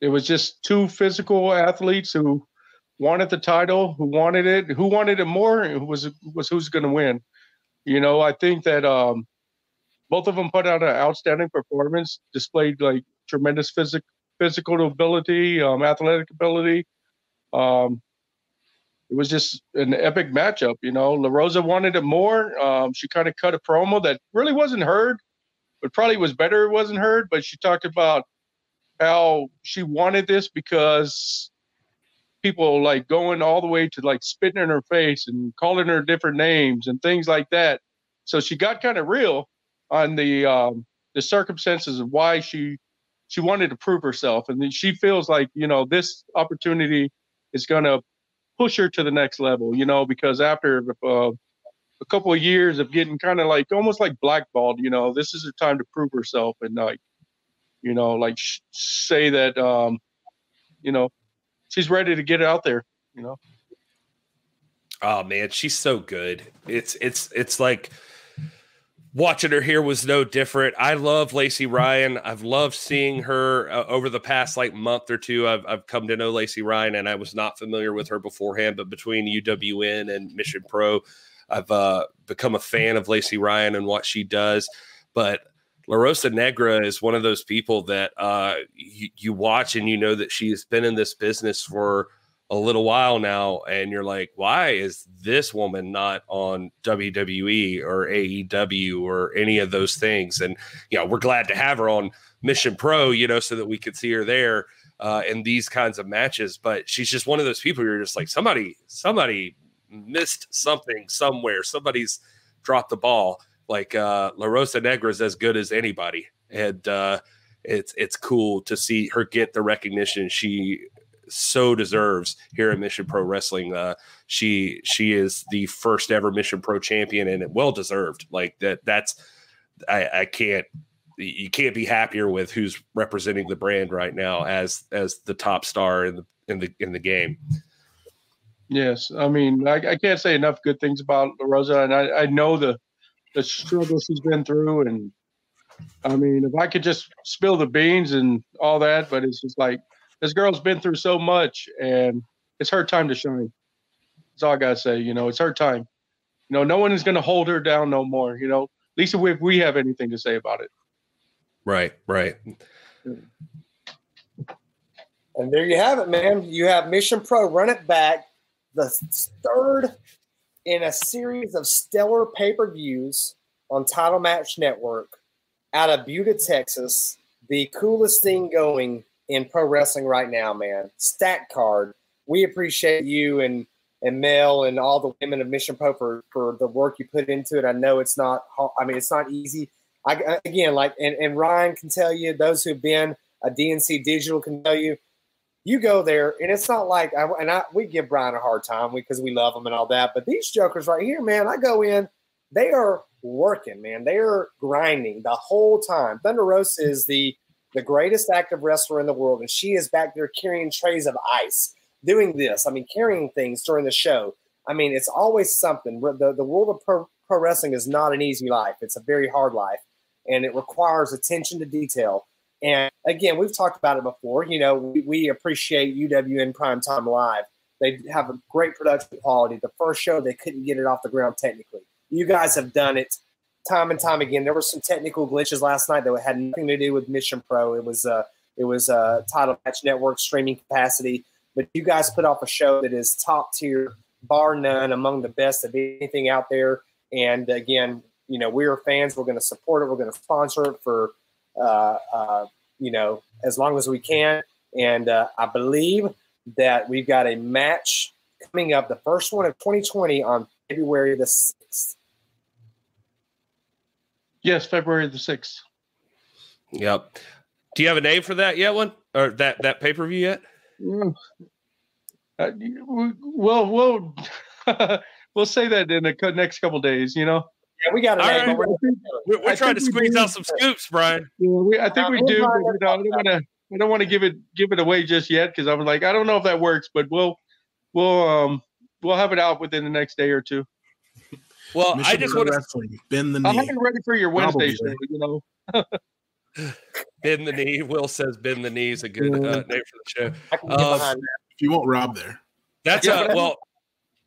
it was just two physical athletes who wanted the title, who wanted it, who wanted it more, who was was who's going to win. You know, I think that um, both of them put out an outstanding performance, displayed like tremendous physical physical ability, um, athletic ability. Um, it was just an epic matchup. You know, La Rosa wanted it more. Um, she kind of cut a promo that really wasn't heard, but probably was better it wasn't heard. But she talked about how she wanted this because people like going all the way to like spitting in her face and calling her different names and things like that. So she got kind of real on the um, the circumstances of why she she wanted to prove herself, and she feels like you know this opportunity is going to push her to the next level, you know, because after uh, a couple of years of getting kind of like almost like blackballed, you know, this is her time to prove herself and like, you know, like sh- say that, um, you know, she's ready to get out there, you know. Oh man, she's so good. It's it's it's like watching her here was no different. I love Lacey Ryan. I've loved seeing her uh, over the past like month or two. I've, I've come to know Lacey Ryan, and I was not familiar with her beforehand. But between UWN and Mission Pro, I've uh, become a fan of Lacey Ryan and what she does. But La Rosa Negra is one of those people that uh, you, you watch and you know that she has been in this business for a little while now, and you're like, why is this woman not on WWE or AEW or any of those things? And you know, we're glad to have her on Mission Pro, you know, so that we could see her there uh, in these kinds of matches. But she's just one of those people you're just like, somebody, somebody missed something somewhere. Somebody's dropped the ball. Like uh, La Rosa Negra is as good as anybody, and uh, it's it's cool to see her get the recognition she so deserves here at Mission Pro Wrestling. Uh, she she is the first ever Mission Pro champion, and it well deserved. Like that. That's I, I can't you can't be happier with who's representing the brand right now as as the top star in the in the in the game. Yes, I mean I, I can't say enough good things about Rosa, and I, I know the the struggle she's been through, and I mean if I could just spill the beans and all that, but it's just like this girl's been through so much, and it's her time to shine. That's all I gotta say. You know, it's her time. You know, no one is gonna hold her down no more. You know, at least if we have anything to say about it. Right, right. And there you have it, man. You have Mission Pro run it back, the third in a series of stellar pay per views on Title Match Network out of Buda, Texas, the coolest thing going in pro wrestling right now, man. Stack card. We appreciate you and and Mel and all the women of Mission Pro for, for the work you put into it. I know it's not. I mean, it's not easy. I again, like, and, and Ryan can tell you. Those who've been a DNC Digital can tell you. You go there, and it's not like, I and I we give Brian a hard time because we love him and all that. But these jokers right here, man, I go in, they are working, man. They are grinding the whole time. Thunder Rosa is the the greatest active wrestler in the world, and she is back there carrying trays of ice, doing this. I mean, carrying things during the show. I mean, it's always something. The, the world of pro, pro wrestling is not an easy life, it's a very hard life, and it requires attention to detail. And again, we've talked about it before. You know, we, we appreciate UWN Primetime Live. They have a great production quality. The first show, they couldn't get it off the ground technically. You guys have done it time and time again. There were some technical glitches last night that had nothing to do with Mission Pro. It was uh, it was a uh, title match network streaming capacity. But you guys put off a show that is top tier, bar none, among the best of anything out there. And again, you know, we are fans. We're going to support it. We're going to sponsor it for, uh, uh, you know, as long as we can. And uh, I believe that we've got a match coming up, the first one of 2020 on February the 6th. Yes, February the 6th. Yep. Do you have a name for that yet? One or that that pay per view yet? Mm. Uh, well, we'll we'll say that in the next couple days. You know. Yeah, we got it. Right. We're, we're trying to squeeze out some scoops, Brian. Yeah, we, I think we do. you know, I don't want to. I don't want to give it give it away just yet because I'm like I don't know if that works, but we'll we'll um we'll have it out within the next day or two. Well, Michigan I just want to bend the knee. I'm ready for your Wednesday show. You know. bend the knee. Will says bend the knee is a good uh, name for the show. Um, if you want Rob there, that's yeah, a well.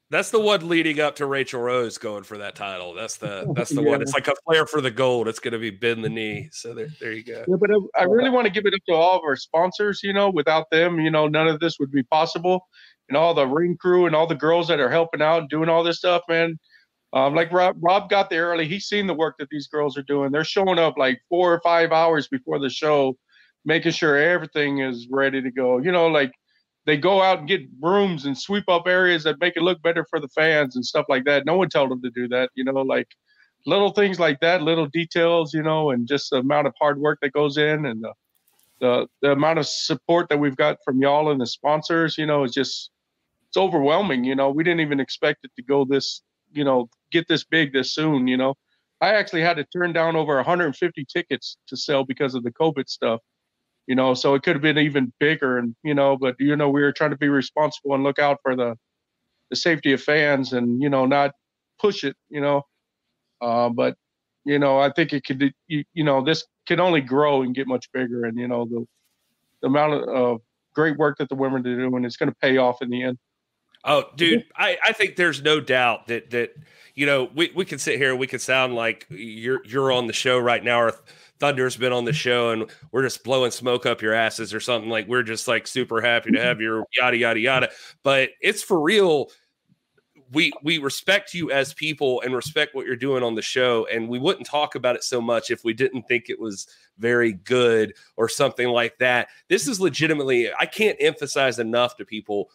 That's the one leading up to Rachel Rose going for that title. That's the that's the yeah. one. It's like a flare for the gold. It's going to be bend the knee. So there, there you go. Yeah, but I, I really want to give it up to all of our sponsors. You know, without them, you know, none of this would be possible. And all the ring crew and all the girls that are helping out, and doing all this stuff, man um, like Rob, Rob got there early. He's seen the work that these girls are doing. They're showing up like four or five hours before the show, making sure everything is ready to go. You know, like they go out and get brooms and sweep up areas that make it look better for the fans and stuff like that. No one told them to do that. You know, like little things like that, little details. You know, and just the amount of hard work that goes in and the the, the amount of support that we've got from y'all and the sponsors. You know, it's just it's overwhelming. You know, we didn't even expect it to go this you know get this big this soon. You know, I actually had to turn down over 150 tickets to sell because of the COVID stuff. You know, so it could have been even bigger, and you know, but you know, we were trying to be responsible and look out for the the safety of fans, and you know, not push it. You know, uh, but you know, I think it could. You, you know, this can only grow and get much bigger, and you know, the the amount of uh, great work that the women are doing is going to pay off in the end. Oh, dude, I, I think there's no doubt that that you know we, we can sit here and we can sound like you're you're on the show right now or Thunder's been on the show and we're just blowing smoke up your asses or something like we're just like super happy to have your yada yada yada. But it's for real. We we respect you as people and respect what you're doing on the show, and we wouldn't talk about it so much if we didn't think it was very good or something like that. This is legitimately I can't emphasize enough to people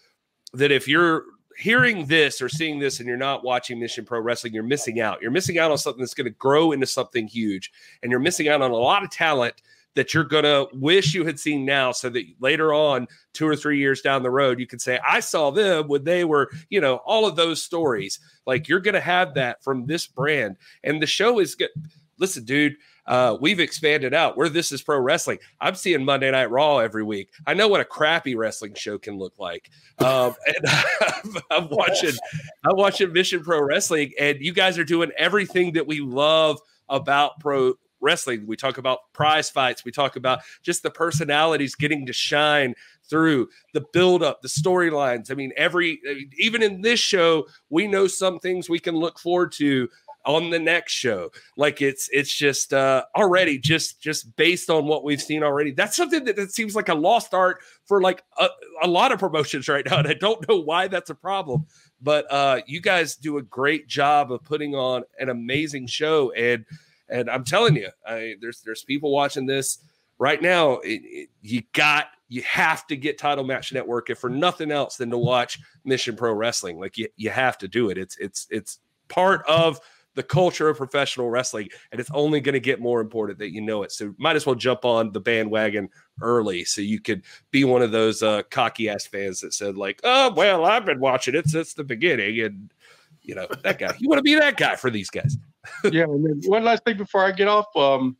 that if you're hearing this or seeing this and you're not watching Mission Pro Wrestling, you're missing out. You're missing out on something that's going to grow into something huge. And you're missing out on a lot of talent that you're going to wish you had seen now so that later on, two or three years down the road, you can say, I saw them when they were, you know, all of those stories. Like you're going to have that from this brand. And the show is good. Listen, dude, uh, we've expanded out. Where this is pro wrestling. I'm seeing Monday Night Raw every week. I know what a crappy wrestling show can look like. Um, and I'm, watching, I'm watching Mission Pro Wrestling, and you guys are doing everything that we love about pro wrestling. We talk about prize fights. We talk about just the personalities getting to shine through the build up, the storylines. I mean, every even in this show, we know some things we can look forward to on the next show. Like it's it's just uh already just just based on what we've seen already. That's something that, that seems like a lost art for like a, a lot of promotions right now. And I don't know why that's a problem. But uh you guys do a great job of putting on an amazing show. And and I'm telling you, I there's there's people watching this right now. It, it, you got you have to get Title Match Network if for nothing else than to watch Mission Pro Wrestling. Like you, you have to do it. It's it's it's part of the culture of professional wrestling, and it's only going to get more important that you know it. So might as well jump on the bandwagon early, so you could be one of those uh, cocky ass fans that said like, "Oh well, I've been watching it since the beginning," and you know that guy. You want to be that guy for these guys. yeah. One last thing before I get off. Um,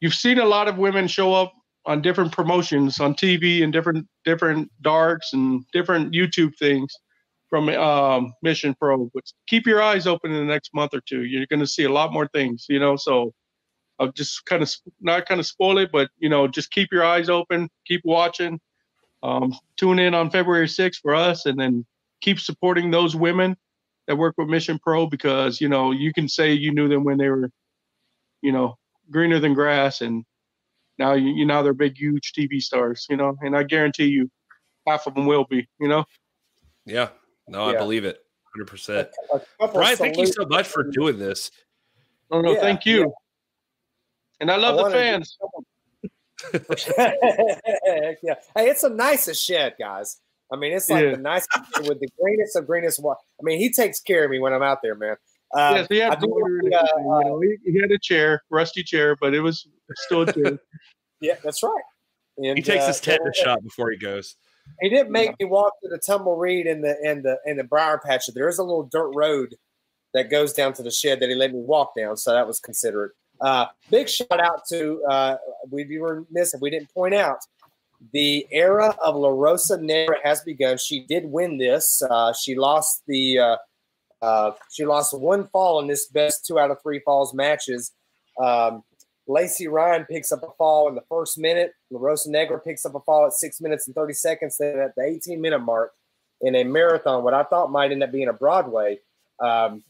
you've seen a lot of women show up on different promotions on TV and different different darts and different YouTube things from um, Mission Pro. But keep your eyes open in the next month or two. You're going to see a lot more things, you know. So I'll just kind of not kind of spoil it, but you know, just keep your eyes open, keep watching. Um, tune in on February 6th for us, and then keep supporting those women that work with Mission Pro because you know you can say you knew them when they were, you know, greener than grass, and now you, you now they're big, huge TV stars, you know, and I guarantee you, half of them will be, you know. Yeah, no, yeah. I believe it, hundred percent. Brian, thank you so much for doing this. Oh no, yeah, thank you. Yeah. And I love I the fans. yeah, hey, it's the nicest shed, guys. I mean, it's like yeah. the nicest with the greenest of greenest. I mean, he takes care of me when I'm out there, man. Um, yes, he had, do, uh, you know, he, he, had a chair, rusty chair, but it was still a chair. yeah, that's right. And, he takes uh, his tetanus shot before he goes. He didn't make yeah. me walk to the tumble tumbleweed in the in the in the briar patch. There is a little dirt road that goes down to the shed that he let me walk down, so that was considerate. Uh, big shout out to uh, we'd be remiss if we didn't point out the era of La Rosa Negra has begun. She did win this. Uh, she lost the uh, uh, she lost one fall in this best two out of three falls matches. Um, Lacey Ryan picks up a fall in the first minute. La Rosa Negra picks up a fall at six minutes and 30 seconds. Then at the 18 minute mark in a marathon, what I thought might end up being a Broadway, um,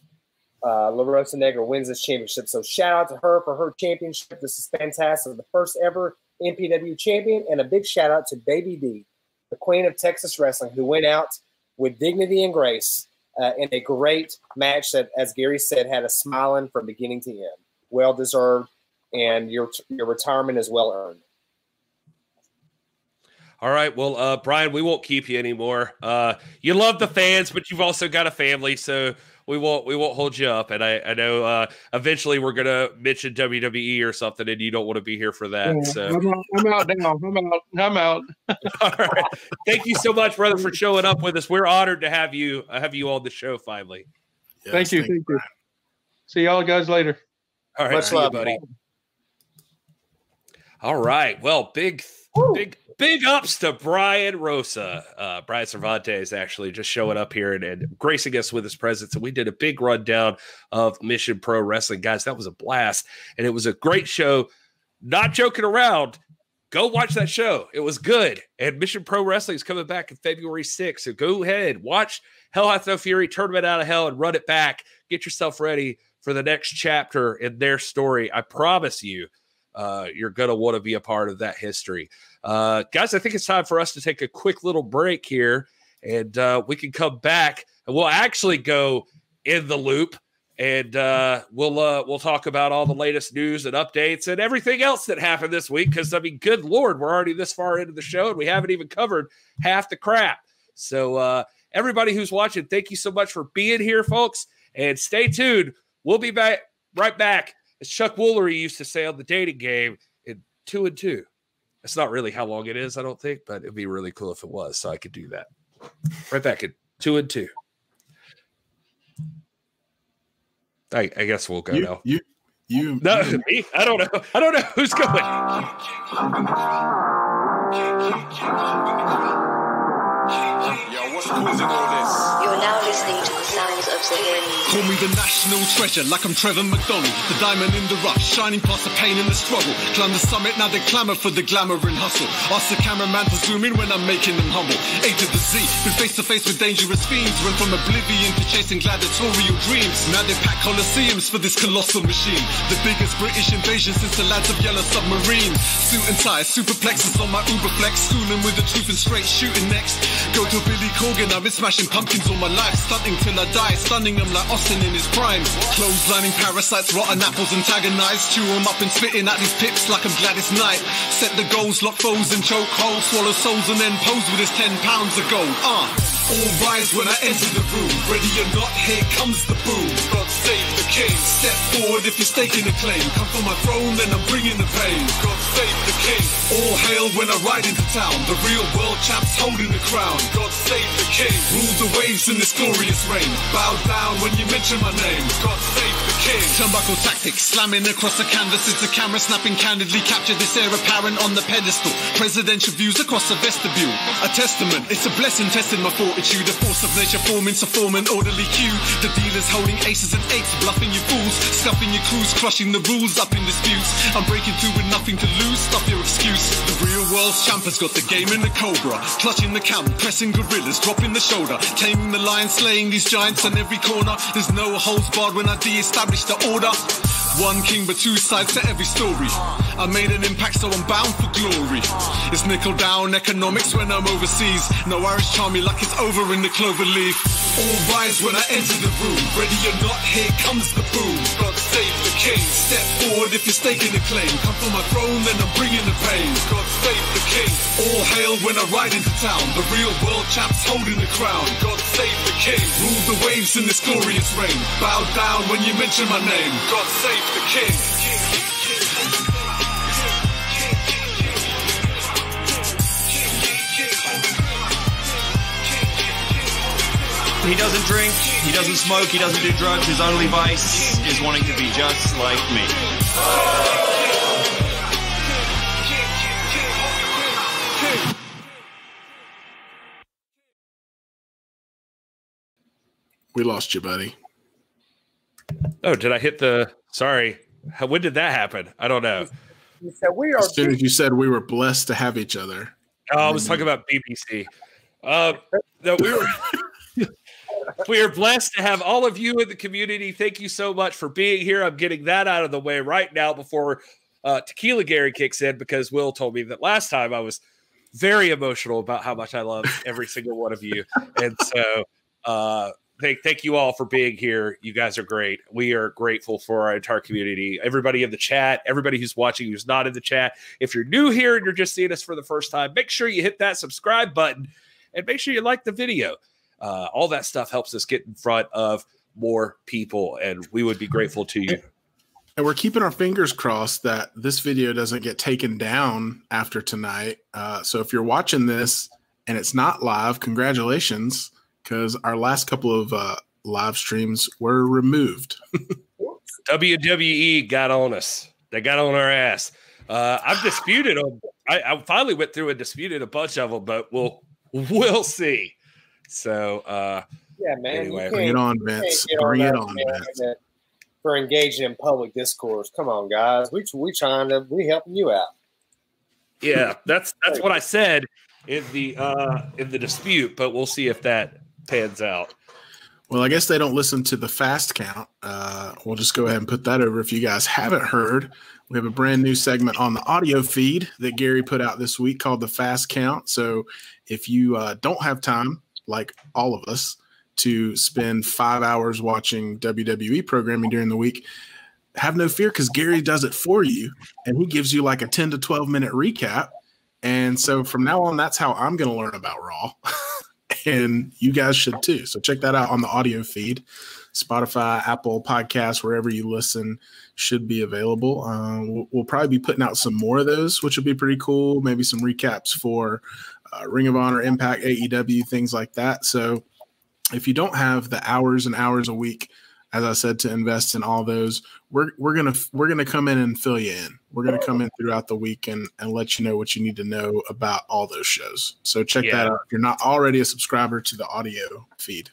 uh, La Rosa Negra wins this championship. So shout out to her for her championship. This is fantastic. The first ever MPW champion. And a big shout out to Baby D, the queen of Texas wrestling, who went out with dignity and grace uh, in a great match that, as Gary said, had a smiling from beginning to end. Well deserved, and your your retirement is well earned. All right. Well, uh, Brian, we won't keep you anymore. Uh, you love the fans, but you've also got a family, so we won't we won't hold you up. And I, I know uh, eventually we're gonna mention WWE or something, and you don't want to be here for that. Yeah, so I'm out, I'm out now. I'm out. I'm out. All right. Thank you so much, brother, for showing up with us. We're honored to have you have you on the show finally. Yes, thank you. Thank you. See y'all guys later. All right, much love, buddy. All right. Well, big Woo. big big ups to Brian Rosa. Uh, Brian Cervantes actually just showing up here and, and, gracing us with his presence. And we did a big rundown of Mission Pro Wrestling. Guys, that was a blast. And it was a great show. Not joking around. Go watch that show. It was good. And Mission Pro Wrestling is coming back in February 6th. So go ahead, watch Hell Hath No Fury, Tournament Out of Hell, and run it back. Get yourself ready for the next chapter in their story. I promise you, uh, you're going to want to be a part of that history. Uh, guys, I think it's time for us to take a quick little break here, and uh, we can come back and we'll actually go in the loop, and uh, we'll uh, we'll talk about all the latest news and updates and everything else that happened this week. Because I mean, good lord, we're already this far into the show, and we haven't even covered half the crap. So, uh, everybody who's watching, thank you so much for being here, folks, and stay tuned. We'll be back right back. As Chuck Woolery used to say on the dating game, in two and two. It's not really how long it is, I don't think, but it'd be really cool if it was, so I could do that. Right back at two and two. I, I guess we'll go you, now. You, you, no, you. me? I don't know. I don't know who's going. Yo, what's causing all this? You're now listening to the sounds of Call me the national treasure, like I'm Trevor McDonald. The diamond in the rough, shining past the pain and the struggle. Climb the summit, now they clamor for the glamour and hustle. Ask the cameraman to zoom in when I'm making them humble. A to the Z, been face to face with dangerous fiends. Run from oblivion to chasing gladiatorial dreams. Now they pack coliseums for this colossal machine. The biggest British invasion since the lads of Yellow Submarine. Suit and tie, superplexes on my Uberflex. Schooling with the truth and straight shooting next. Go to Billy Corgan, I've been smashing pumpkins all my life. Stunting till I die, stunning them like Austin in his prime. Clothes lining parasites, rotten apples antagonized. Chew them up and spitting at these pips like I'm Gladys Knight. Set the goals, lock foes and choke holes. Swallow souls and then pose with his 10 pounds of gold. Uh. All rise when I enter the room. Ready or not, here comes the boom. The king. Step forward if you're staking a claim. Come for my throne, then I'm bringing the pain. God save the king. All hail when I ride into town. The real world champ's holding the crown. God save the king. Rule the waves in this glorious reign. Bow down when you mention my name. God save the king. Turnbuckle tactics, slamming across the canvas. It's a camera snapping candidly. Capture this air apparent on the pedestal. Presidential views across the vestibule. A testament. It's a blessing testing my fortitude. The force of nature forming to form an orderly queue. The dealers holding aces and eights, bluffing you fools, stuffing your crews, crushing the rules up in disputes. I'm breaking through with nothing to lose. Stop your excuse. The real world's champ has got the game in the cobra, clutching the camp, pressing gorillas, dropping the shoulder, taming the lion, slaying these giants on every corner. There's no holds barred when I de-establish the order. One king, but two sides to every story. I made an impact, so I'm bound for glory. It's nickel down economics when I'm overseas. No Irish charm me like it's over in the clover leaf. All rise when I enter the room. Ready or not, here comes the boom. God save king. Step forward if you're staking a claim. Come for my throne, then I'm bringing the pain. God save the king. All hail when I ride into town. The real world champ's holding the crown. God save the king. Rule the waves in this glorious reign. Bow down when you mention my name. God save the king. He doesn't drink, he doesn't smoke, he doesn't do drugs. His only vice is wanting to be just like me. We lost you, buddy. Oh, did I hit the? Sorry. How, when did that happen? I don't know. You said we are. As soon as you said we were blessed to have each other. Oh, I was talking about BBC. Uh, no, we were. we are blessed to have all of you in the community. Thank you so much for being here. I'm getting that out of the way right now before uh, Tequila Gary kicks in because Will told me that last time I was very emotional about how much I love every single one of you, and so uh, thank thank you all for being here. You guys are great. We are grateful for our entire community. Everybody in the chat, everybody who's watching who's not in the chat. If you're new here and you're just seeing us for the first time, make sure you hit that subscribe button and make sure you like the video. Uh, all that stuff helps us get in front of more people, and we would be grateful to you. And we're keeping our fingers crossed that this video doesn't get taken down after tonight. Uh, so if you're watching this and it's not live, congratulations, because our last couple of uh, live streams were removed. WWE got on us. They got on our ass. Uh, I've disputed them. I, I finally went through and disputed a bunch of them, but we'll we'll see. So uh, Yeah, man. Anyway, Bring it on, Vince. get Bring it on, Vince. For engaging in public discourse. Come on, guys. We we trying to we helping you out. yeah, that's that's what I said in the uh, in the dispute, but we'll see if that pans out. Well, I guess they don't listen to the fast count. Uh, we'll just go ahead and put that over. If you guys haven't heard, we have a brand new segment on the audio feed that Gary put out this week called the fast count. So if you uh, don't have time, like all of us, to spend five hours watching WWE programming during the week, have no fear because Gary does it for you and he gives you like a 10 to 12 minute recap. And so from now on, that's how I'm going to learn about Raw. and you guys should too. So check that out on the audio feed. Spotify, Apple Podcasts, wherever you listen, should be available. Uh, we'll, we'll probably be putting out some more of those, which would be pretty cool. Maybe some recaps for uh, Ring of Honor, Impact, AEW, things like that. So if you don't have the hours and hours a week, as I said, to invest in all those, we're we're gonna we're gonna come in and fill you in. We're gonna come in throughout the week and, and let you know what you need to know about all those shows. So check Yeah. that out if you're not already a subscriber to the audio feed.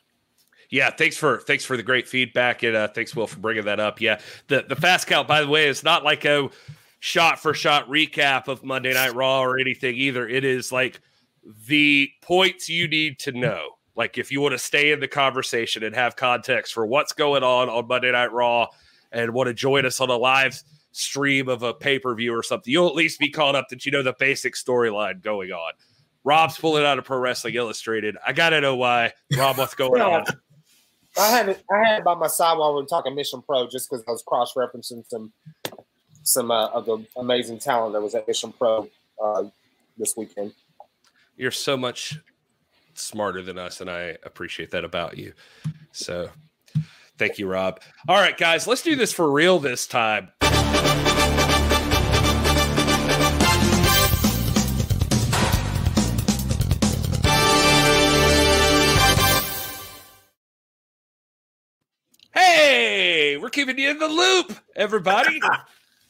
Yeah, thanks for thanks for the great feedback and uh, thanks Will for bringing that up. Yeah, the the fast count by the way is not like a shot for shot recap of Monday Night Raw or anything either. It is like the points you need to know. Like if you want to stay in the conversation and have context for what's going on on Monday Night Raw and want to join us on a live stream of a pay per view or something, you'll at least be caught up that you know the basic storyline going on. Rob's pulling out of Pro Wrestling Illustrated. I gotta know why. Rob, what's going on? I had it. I had it by my side while we were talking Mission Pro, just because I was cross referencing some some uh, of the amazing talent that was at Mission Pro uh, this weekend. You're so much smarter than us, and I appreciate that about you. So, thank you, Rob. All right, guys, let's do this for real this time. Hey, we're keeping you in the loop, everybody.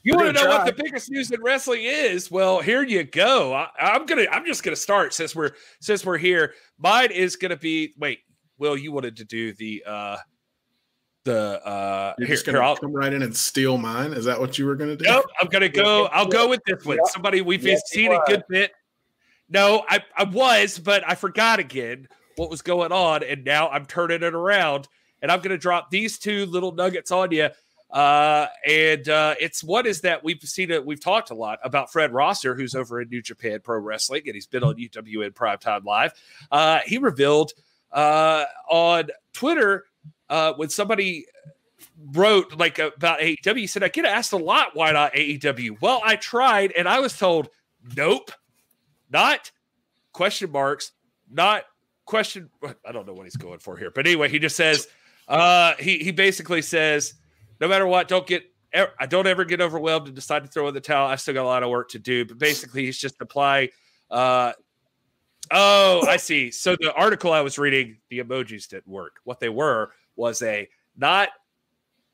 You want to know try. what the biggest news in wrestling is? Well, here you go. I, am gonna. I'm just gonna start since we're since we're here. Mine is gonna be. Wait, Will, you wanted to do the uh the uh You're here, just gonna here, come right in and steal mine. Is that what you were gonna do? Nope, I'm gonna go. I'll go with this one. Somebody we've yes, seen a good bit. No, I I was, but I forgot again what was going on, and now I'm turning it around, and I'm gonna drop these two little nuggets on you uh, and uh, it's what is that we've seen it. We've talked a lot about Fred Rosser, who's over in New Japan Pro Wrestling, and he's been on UWN Primetime Live. Uh, he revealed uh, on Twitter uh, when somebody wrote like about AEW, he said, I get asked a lot why not AEW. Well, I tried, and I was told, nope, not question marks, not question. I don't know what he's going for here, but anyway, he just says, uh, he he basically says no matter what, don't get I don't ever get overwhelmed and decide to throw in the towel. I still got a lot of work to do, but basically, he's just apply. Uh, oh, I see. So the article I was reading, the emojis didn't work. What they were was a not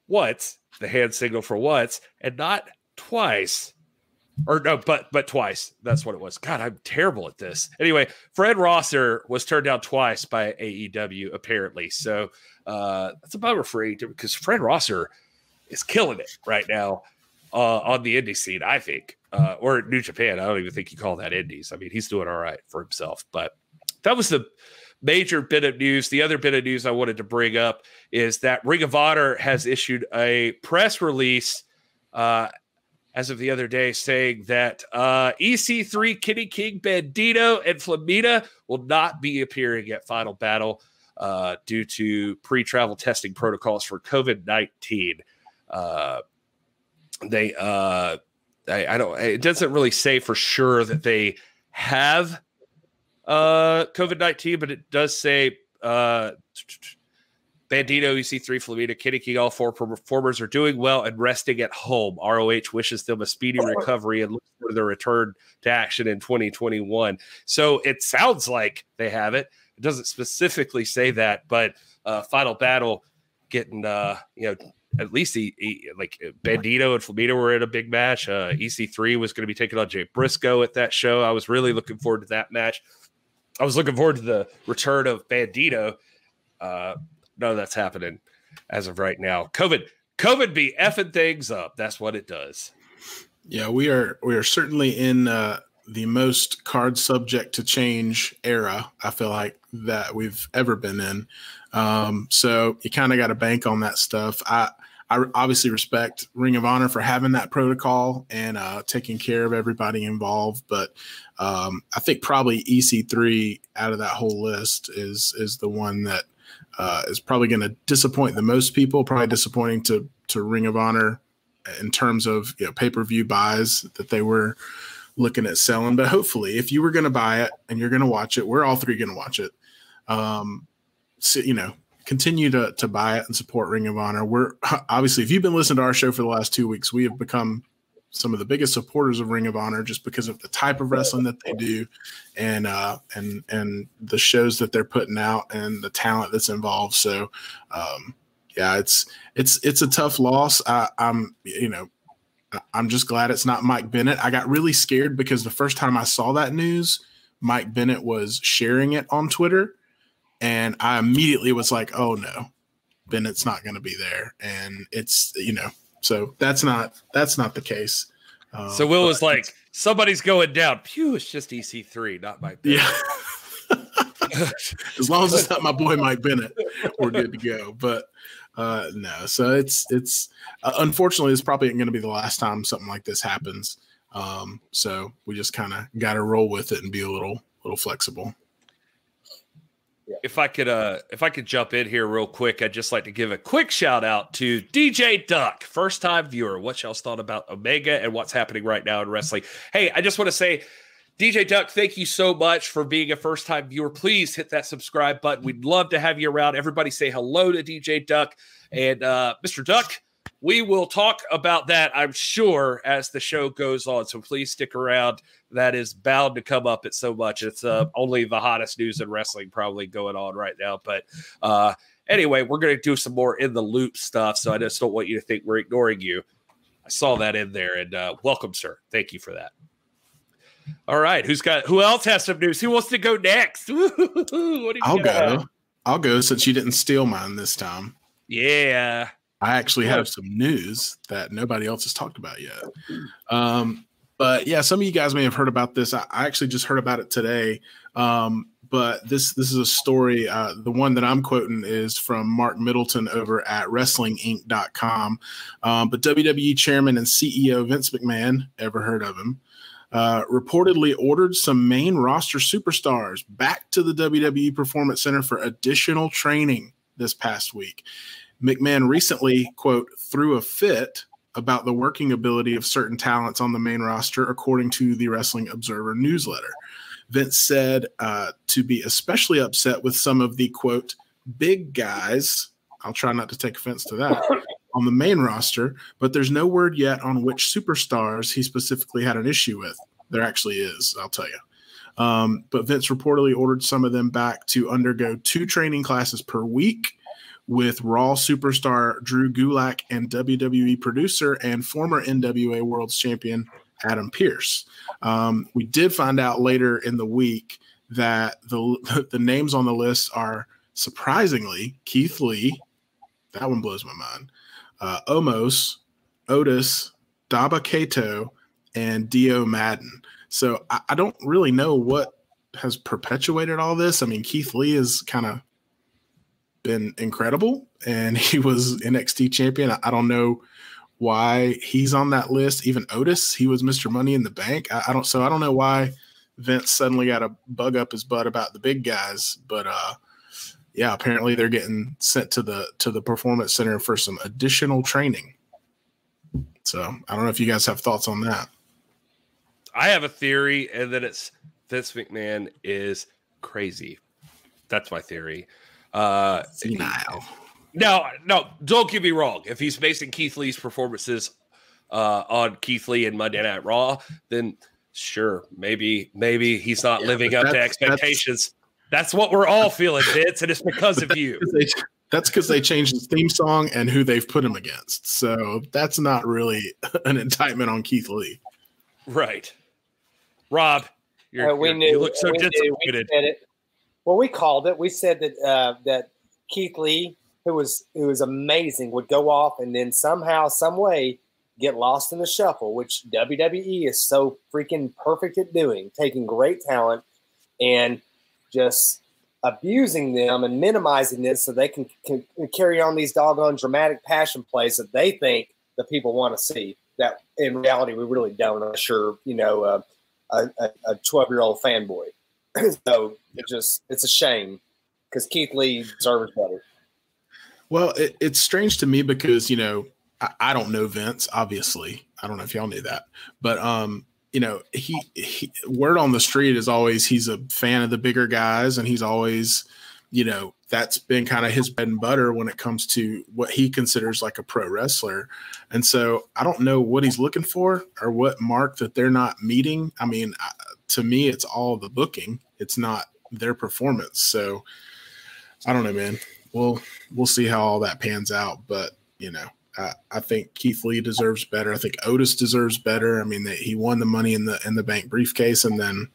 once the hand signal for once, and not twice, or no, but but twice. That's what it was. God, I'm terrible at this. Anyway, Fred Rosser was turned down twice by AEW apparently. So uh, that's a bummer for AEW because Fred Rosser is killing it right now uh, on the indie scene, I think, uh, or New Japan. I don't even think you call that indies. I mean, he's doing all right for himself. But that was the major bit of news. The other bit of news I wanted to bring up is that Ring of Honor has issued a press release uh, as of the other day saying that uh, EC3, Kenny King, Bandito, and Flamita will not be appearing at Final Battle uh, due to pre travel testing protocols for COVID 19 uh, they uh, I, I, don't it doesn't really say for sure that they have uh COVID nineteen, but it does say uh Bandito, EC3, Flamita, Kenny King, all four performers are doing well and resting at home. ROH wishes them a speedy recovery and looks for their return to action in 2021. So it sounds like they have it. It doesn't specifically say that, but uh, Final Battle getting uh, you know at least he, he, like uh, Bandito and Flamita were in a big match. Uh, EC3 was going to be taking on Jay Briscoe at that show. I was really looking forward to that match. I was looking forward to the return of Bandito. Uh, none of that's happening as of right now. COVID, COVID be effing things up. That's what it does. Yeah, we are we are certainly in uh, the most card subject to change era. I feel like that we've ever been in. Um, so you kind of got to bank on that stuff. I I obviously respect Ring of Honor for having that protocol and uh, taking care of everybody involved, but um, I think probably EC3 out of that whole list is is the one that uh, is probably going to disappoint the most people. Probably disappointing to to Ring of Honor in terms of you know, pay per view buys that they were looking at selling. But hopefully, if you were going to buy it and you're going to watch it, we're all three going to watch it. Um, you know, continue to to buy it and support Ring of Honor. We're obviously, if you've been listening to our show for the last two weeks, we have become some of the biggest supporters of Ring of Honor just because of the type of wrestling that they do, and uh, and and the shows that they're putting out and the talent that's involved. So, um, yeah, it's it's it's a tough loss. I, I'm you know I'm just glad it's not Mike Bennett. I got really scared because the first time I saw that news, Mike Bennett was sharing it on Twitter and I immediately was like, "Oh no, Bennett's not going to be there," and it's you know, so that's not that's not the case. Um, so Will was like, "Somebody's going down." Pew, it's just EC3, not my. Yeah. as long as it's not my boy Mike Bennett, we're good to go. But uh, no, so it's it's uh, unfortunately it's probably going to be the last time something like this happens. Um, so we just kind of got to roll with it and be a little little flexible. If I could, uh, if I could jump in here real quick, I'd just like to give a quick shout out to DJ Duck, first time viewer. What y'all's thought about Omega and what's happening right now in wrestling? Hey, I just want to say DJ Duck, thank you so much for being a first time viewer. Please hit that subscribe button. We'd love to have you around. Everybody say hello to DJ Duck. And uh, Mr. Duck, we will talk about that, I'm sure, as the show goes on. So please stick around. That is bound to come up at so much. It's uh, only the hottest news in wrestling probably going on right now. But uh, anyway, we're going to do some more in the loop stuff. So I just don't want you to think we're ignoring you. I saw that in there. And uh, welcome, sir. Thank you for that. All right, who's got who else has some news? Who wants to go next? I'll go. I'll go since you didn't steal mine this time. Yeah. I actually have some news that nobody else has talked about yet. Um, but yeah, some of you guys may have heard about this. I, actually just heard about it today. Um, but this this is a story. Uh, the one that I'm quoting is from Marc Middleton over at WrestlingInc.com. Um, but WWE Chairman and CEO Vince McMahon, ever heard of him? Uh, reportedly ordered some main roster superstars back to the WWE Performance Center for additional training this past week. McMahon recently, quote, threw a fit about the working ability of certain talents on the main roster, according to the Wrestling Observer newsletter. Vince said uh, to be especially upset with some of the, quote, big guys. I'll try not to take offense to that on the main roster, but there's no word yet on which superstars he specifically had an issue with. There actually is, I'll tell you. Um, but Vince reportedly ordered some of them back to undergo two training classes per week with Raw superstar Drew Gulak and WWE producer and former NWA World Champion Adam Pearce. Um, we did find out later in the week that the the names on the list are surprisingly Keith Lee. That one blows my mind uh, Omos, Otis, Dabba-Kato, and Dio Maddin. So I, I, don't really know what has perpetuated all this. I mean, Keith Lee is kind of been incredible, and he was NXT champion. I, don't know why he's on that list. Even Otis, he was Mr. Money in the Bank. I, I don't. So I don't know why Vince suddenly got a bug up his butt about the big guys, but uh, yeah, apparently they're getting sent to the to the performance center for some additional training. So I don't know if you guys have thoughts on that. I have a theory, and that it's Vince McMahon is crazy. That's my theory. Uh, Senile. No, no, don't get me wrong. If he's basing Keith Lee's performances uh, on Keith Lee and Monday Night Raw, then sure, maybe maybe he's not yeah, living up to expectations. That's what we're all feeling, Vince, and it's because of you. That's because they changed his theme song and who they've put him against. So that's not really an indictment on Keith Lee. Right. Rob, uh, we knew, you look so we disappointed. We well, we called it. We said that uh, that Keith Lee, who was who was amazing, would go off and then somehow, some way, get lost in the shuffle, which WWE is so freaking perfect at doing, taking great talent and just abusing them and minimizing this so they can, can carry on these doggone dramatic passion plays that they think the people want to see. That in reality we really don't. I'm sure you know uh, a 12 year old fanboy. so it just it's a shame because Keith Lee deserves better. Well, it, it's strange to me because you know I, I, don't know Vince. Obviously, I don't know if y'all knew that, but um, you know, he, he word on the street is always he's a fan of the bigger guys, and he's always, you know, that's been kind of his bread and butter when it comes to what he considers like a pro wrestler. And so I don't know what he's looking for or what mark that they're not meeting. I mean, to me, it's all the booking. It's not their performance. So I don't know, man. We'll we'll see how all that pans out. But you know, I, I think Keith Lee deserves better. I think Otis deserves better. I mean, they, he won the money in the in the bank briefcase, and then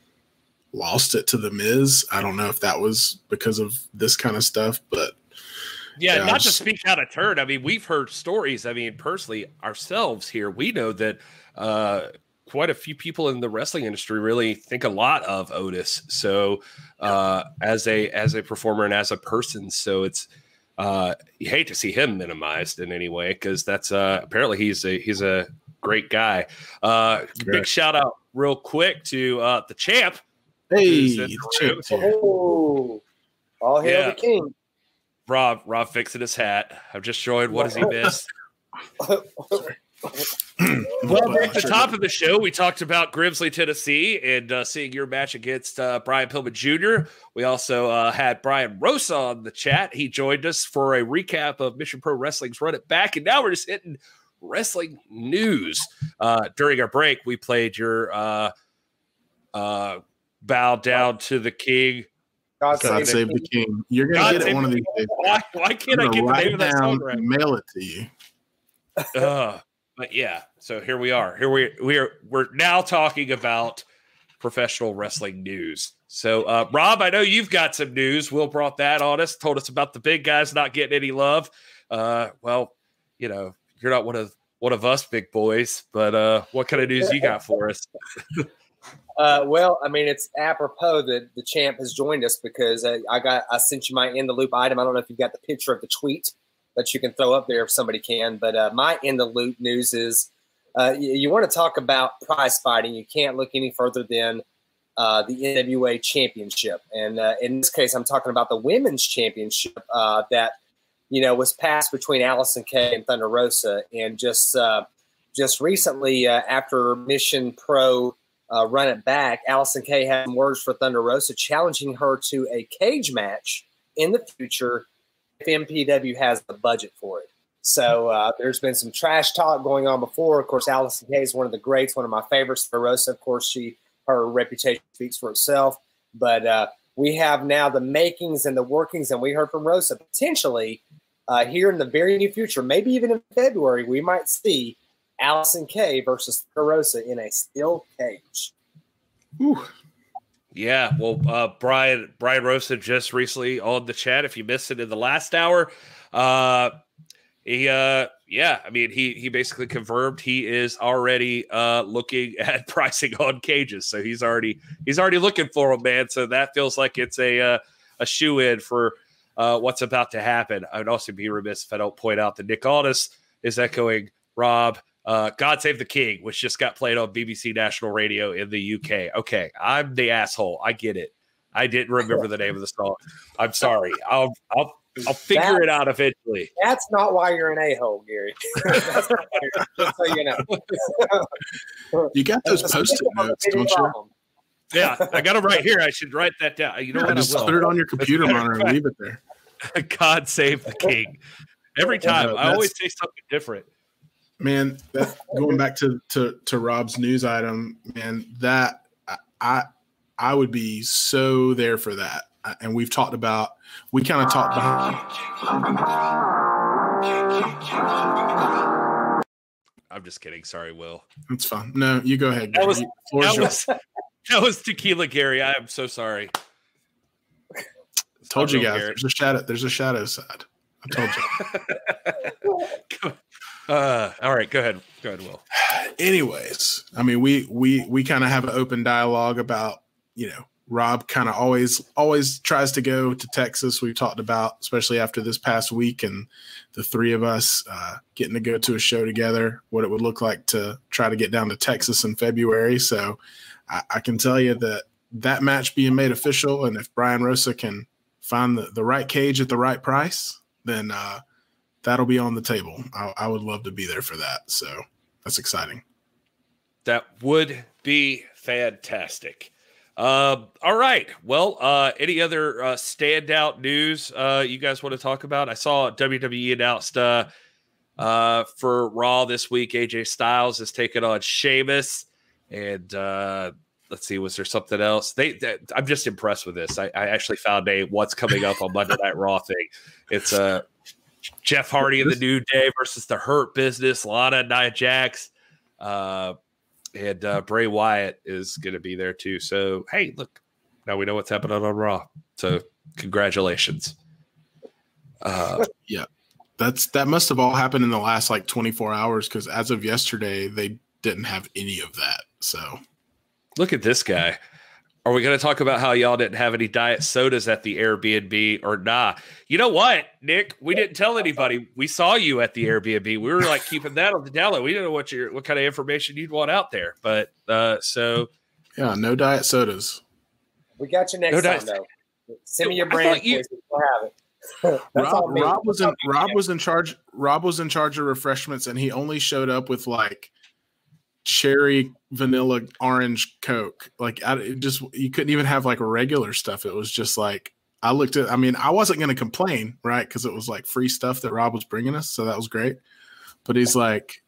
lost it to the Miz. I don't know if that was because of this kind of stuff, but yeah, yeah not to speak out of turn. I mean, we've heard stories. I mean, personally, ourselves here, we know that uh, quite a few people in the wrestling industry really think a lot of Otis. So, uh, as a as a performer and as a person, so it's uh, you hate to see him minimized in any way because that's uh, apparently he's a he's a great guy. Uh, big shout out real quick to uh, the champ. Hey, the champ. Oh, all hail yeah. the king. Rob, Rob fixing his hat. I've just showing what has he missed. well, at the top of the show, we talked about Grimsley, Tennessee, and uh, seeing your match against uh, Brian Pillman Jr. We also uh, had Brian Rosa on the chat. He joined us for a recap of Mission Pro Wrestling's Run It Back, and now we're just hitting wrestling news. Uh, during our break, we played your uh, uh, bow down to the king God, God save, the king. You're gonna God get it one of these days. Why, why can't I get the name of that song right? Mail it to you. Uh, but yeah, so here we are. Here we we are. We're now talking about professional wrestling news. So, uh, Rob, I know you've got some news. Will brought that on us. Told us about the big guys not getting any love. Uh, well, you know, you're not one of one of us big boys, but uh, what kind of news you got for us? Uh, well, I mean, it's apropos that the champ has joined us because I, I, got I sent you my in the loop item. I don't know if you got the picture of the tweet that you can throw up there if somebody can, but uh, my in the loop news is uh, you, you want to talk about prize fighting. You can't look any further than uh, the NWA Championship, and uh, in this case, I'm talking about the Women's Championship uh, that you know was passed between Allysin Kay and Thunder Rosa, and just just recently after Mission Pro uh, run it back, Allysin Kay had words for Thunder Rosa, challenging her to a cage match in the future if MPW has the budget for it. So uh, there's been some trash talk going on before. Of course, Allysin Kay is one of the greats, one of my favorites. Rosa, of course, she her reputation speaks for itself. But uh, we have now the makings and the workings, and we heard from Rosa potentially uh, here in the very near future, maybe even in February, we might see Allysin Kay versus Rosa in a steel cage. Ooh. Yeah, well, uh, Brian Brian Rosa just recently on the chat. If you missed it in the last hour, uh, he uh, yeah, I mean he he basically confirmed he is already uh, looking at pricing on cages. So he's already he's already looking for them, man. So that feels like it's a uh, a shoe in for uh, what's about to happen. I would also be remiss if I don't point out that Nick Aldis is echoing Rob uh, God Save the King, which just got played on BBC National Radio in the UK. Okay, I'm the asshole. I get it. I didn't remember the name of the song. I'm sorry. I'll I'll I'll figure that, it out eventually. That's not why you're an a hole, Gary. just so you know. you got those post-it notes, don't you? Yeah, I got them right here. I should write that down. You know yeah, what? Just put it on your computer monitor and leave it there. God save the king. Every time, I always say something different man that, going back to, to to rob's news item man that i i would be so there for that. And we've talked about we kind of talked about i'm just kidding. Sorry will. It's fine. No you go ahead that was, that was, that was tequila gary. I am so sorry. Told you guys there's a shadow there's a shadow side. I told you. Uh, all right, go ahead. Go ahead, Will. Anyways, I mean, we we we kind of have an open dialogue about you know Rob kind of always always tries to go to Texas. We've talked about, especially after this past week, and the three of us uh, getting to go to a show together. What it would look like to try to get down to Texas in February. So I, I can tell you that that match being made official, and if Brian Rosa can find the, the right cage at the right price, then uh, that'll be on the table. I, I would love to be there for that. So that's exciting. That would be fantastic. Uh, all right. Well, uh, any other uh, standout news uh, you guys want to talk about? I saw WWE announced uh, uh, for Raw this week. AJ Styles is taking on Sheamus, and uh, let's see, was there something else? They, they I'm just impressed with this. I, I, actually found a what's coming up on Monday Night Raw thing. It's a uh, Jeff Hardy in the New Day versus the Hurt Business, Lana Nia Jax, uh, and uh, Bray Wyatt is going to be there too. So hey, look, now we know what's happening on Raw. So congratulations. Uh, yeah, that's that must have all happened in the last like 24 hours because as of yesterday they didn't have any of that. So look at this guy. Are we going to talk about how y'all didn't have any diet sodas at the Airbnb or nah? You know what, Nick? We didn't tell anybody. We saw you at the Airbnb. We were like keeping that on the download. We didn't know what your what kind of information you'd want out there. But uh so yeah, no diet sodas. We got you next no time diet. though. Send me your brand. You, we'll have it. Rob, Rob was in Rob was in charge. Rob was in charge of refreshments, and he only showed up with like cherry vanilla orange coke. Like I, just you couldn't even have like regular stuff. It was just like i looked at i mean i wasn't going to complain right? Because it was like free stuff that rob was bringing us so that was great. But he's like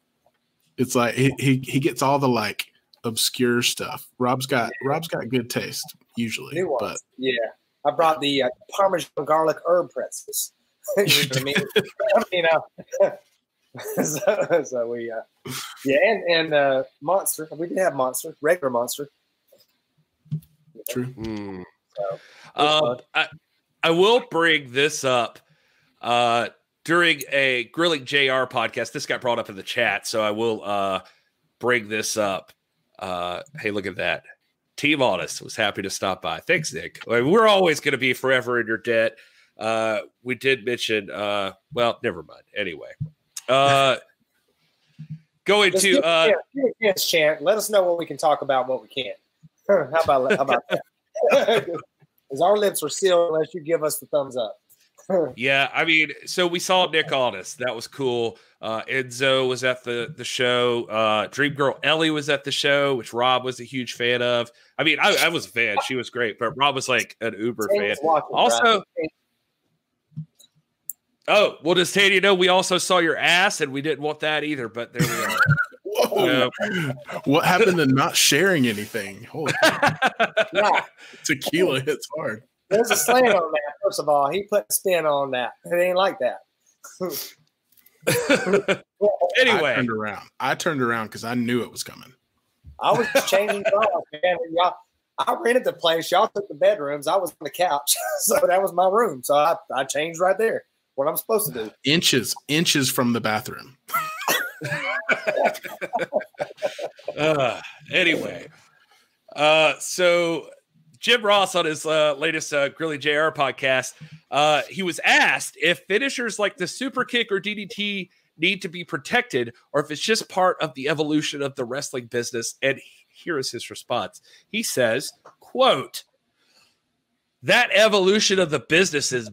it's like he, he, he gets all the like obscure stuff. Rob's got rob's got good taste usually but yeah. I brought the uh, parmesan garlic herb pretzels. You know i mean? I mean uh, so, so, we, uh, yeah, and and uh, monster. We did have monster, regular monster. True. Mm. So, um, I I will bring this up. Uh, during a grilling JR podcast, this got brought up in the chat, so I will uh bring this up. Uh, hey, look at that. Team Honest was happy to stop by. Thanks, Nick. I mean, we're always going to be forever in your debt. Uh, we did mention, uh, well, never mind. Anyway, uh, going to uh, give a chant. Let us know what we can talk about, what we can't. how about how about that? Because our lips are sealed unless you give us the thumbs up. yeah, I mean, so we saw Nick Aldis. That was cool. Uh, Enzo was at the the show. Uh, Dream Girl Ellie was at the show, which Rob was a huge fan of. I mean, I, I was a fan. She was great, but Rob was like an uber fan. Also, Oh, well, does Tanya know we also saw your ass and we didn't want that either, but there we are. Whoa. what happened to not sharing anything? Holy yeah. Tequila hits hard. There's a slant on that, first of all. He put spin on that. It ain't like that. anyway. I turned around. I turned around because I knew it was coming. I was changing cars, man. Y'all, I rented the place. Y'all took the bedrooms. I was on the couch. so that was my room. So I, I changed right there what I'm supposed to do. Inches, inches from the bathroom. uh, anyway, uh, so Jim Ross on his uh, latest uh, Grilling JR podcast, uh, he was asked if finishers like the super kick or DDT need to be protected or if it's just part of the evolution of the wrestling business. And here is his response. He says, quote, that evolution of the business is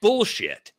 bullshit.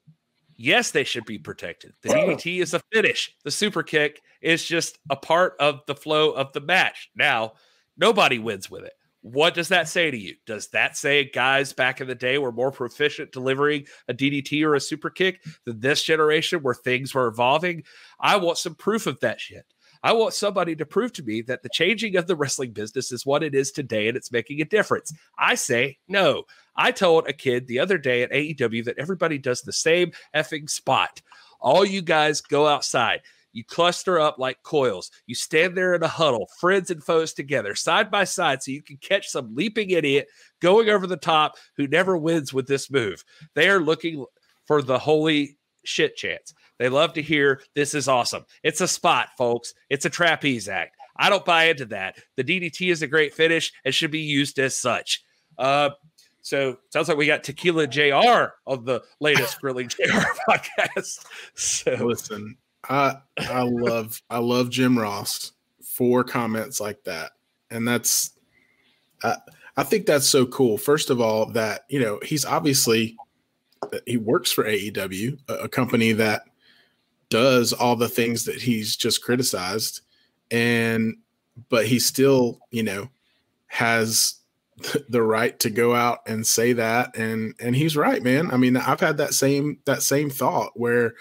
Yes, they should be protected. The DDT is a finish. The super kick is just a part of the flow of the match. Now, nobody wins with it. What does that say to you? Does that say guys back in the day were more proficient delivering a DDT or a super kick than this generation where things were evolving? I want some proof of that shit. I want somebody to prove to me that the changing of the wrestling business is what it is today and it's making a difference. I say no. I told a kid the other day at AEW that everybody does the same effing spot. All you guys go outside. You cluster up like coils. You stand there in a huddle, friends and foes together, side by side, so you can catch some leaping idiot going over the top who never wins with this move. They are looking for the holy shit chance. They love to hear this is awesome. It's a spot, folks. It's a trapeze act. I don't buy into that. The DDT is a great finish and should be used as such. Uh, so sounds like we got Tequila JR of the latest Grilling JR podcast. So listen, I I love I love Jim Ross for comments like that. And that's I, I think that's so cool. First of all, that you know, he's obviously he works for AEW, a, a company that does all the things that he's just criticized. And but he still, you know, has the right to go out and say that. And and he's right man. I mean i've had that same that same thought where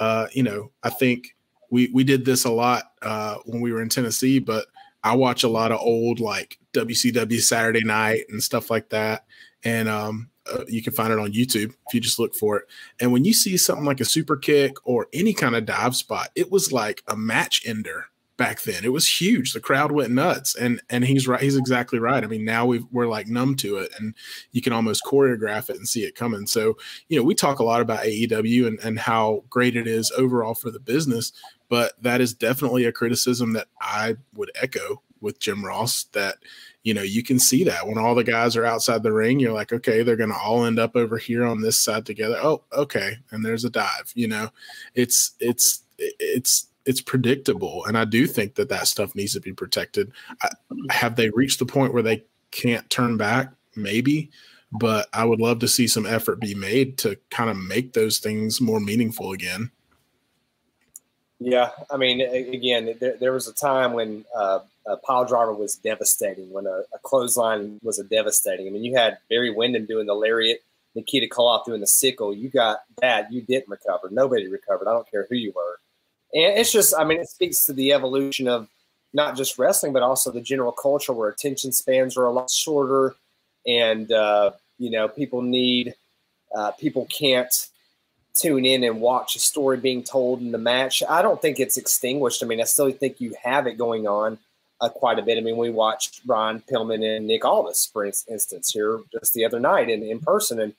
uh you know i think we we did this a lot uh when we were in tennessee but i watch a lot of old like wcw saturday night and stuff like that. And um uh, you can find it on youtube if you just look for it and when you see something like a super kick or any kind of dive spot it was like a match ender back then. It was huge. The crowd went nuts, and and he's right. He's exactly right. I mean, now we we're like numb to it, and you can almost choreograph it and see it coming. So you know, we talk a lot about AEW and and how great it is overall for the business, but that is definitely a criticism that I would echo with Jim Ross. That you know, you can see that when all the guys are outside the ring, you're like, okay, they're going to all end up over here on this side together. Oh, okay, and there's a dive. You know, it's it's it's it's predictable, and I do think that that stuff needs to be protected. I, have they reached the point where they can't turn back? Maybe, but I would love to see some effort be made to kind of make those things more meaningful again. Yeah, I mean, again, there, there was a time when uh, a pile driver was devastating, when a, a, clothesline was a devastating. I mean, you had Barry Windham doing the lariat, Nikita Koloff doing the sickle. You got that. You didn't recover. Nobody recovered. I don't care who you were. And it's just, I mean, it speaks to the evolution of not just wrestling, but also the general culture where attention spans are a lot shorter. And, uh, you know, people need, uh, people can't tune in and watch a story being told in the match. I don't think it's extinguished. I mean, I still think you have it going on uh, quite a bit. I mean, we watched Ron Pillman and Nick Aldis, for instance, here just the other night in, in person. And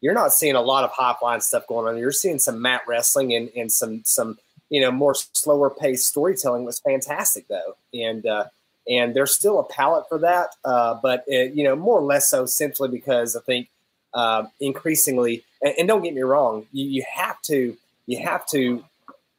you're not seeing a lot of hot line stuff going on. You're seeing some mat wrestling and, and some, some, you know, more slower paced storytelling was fantastic though. And, uh, and there's still a palette for that, uh, but it, you know, more or less so simply because I think uh, increasingly, and, and, don't get me wrong, you, you have to you have to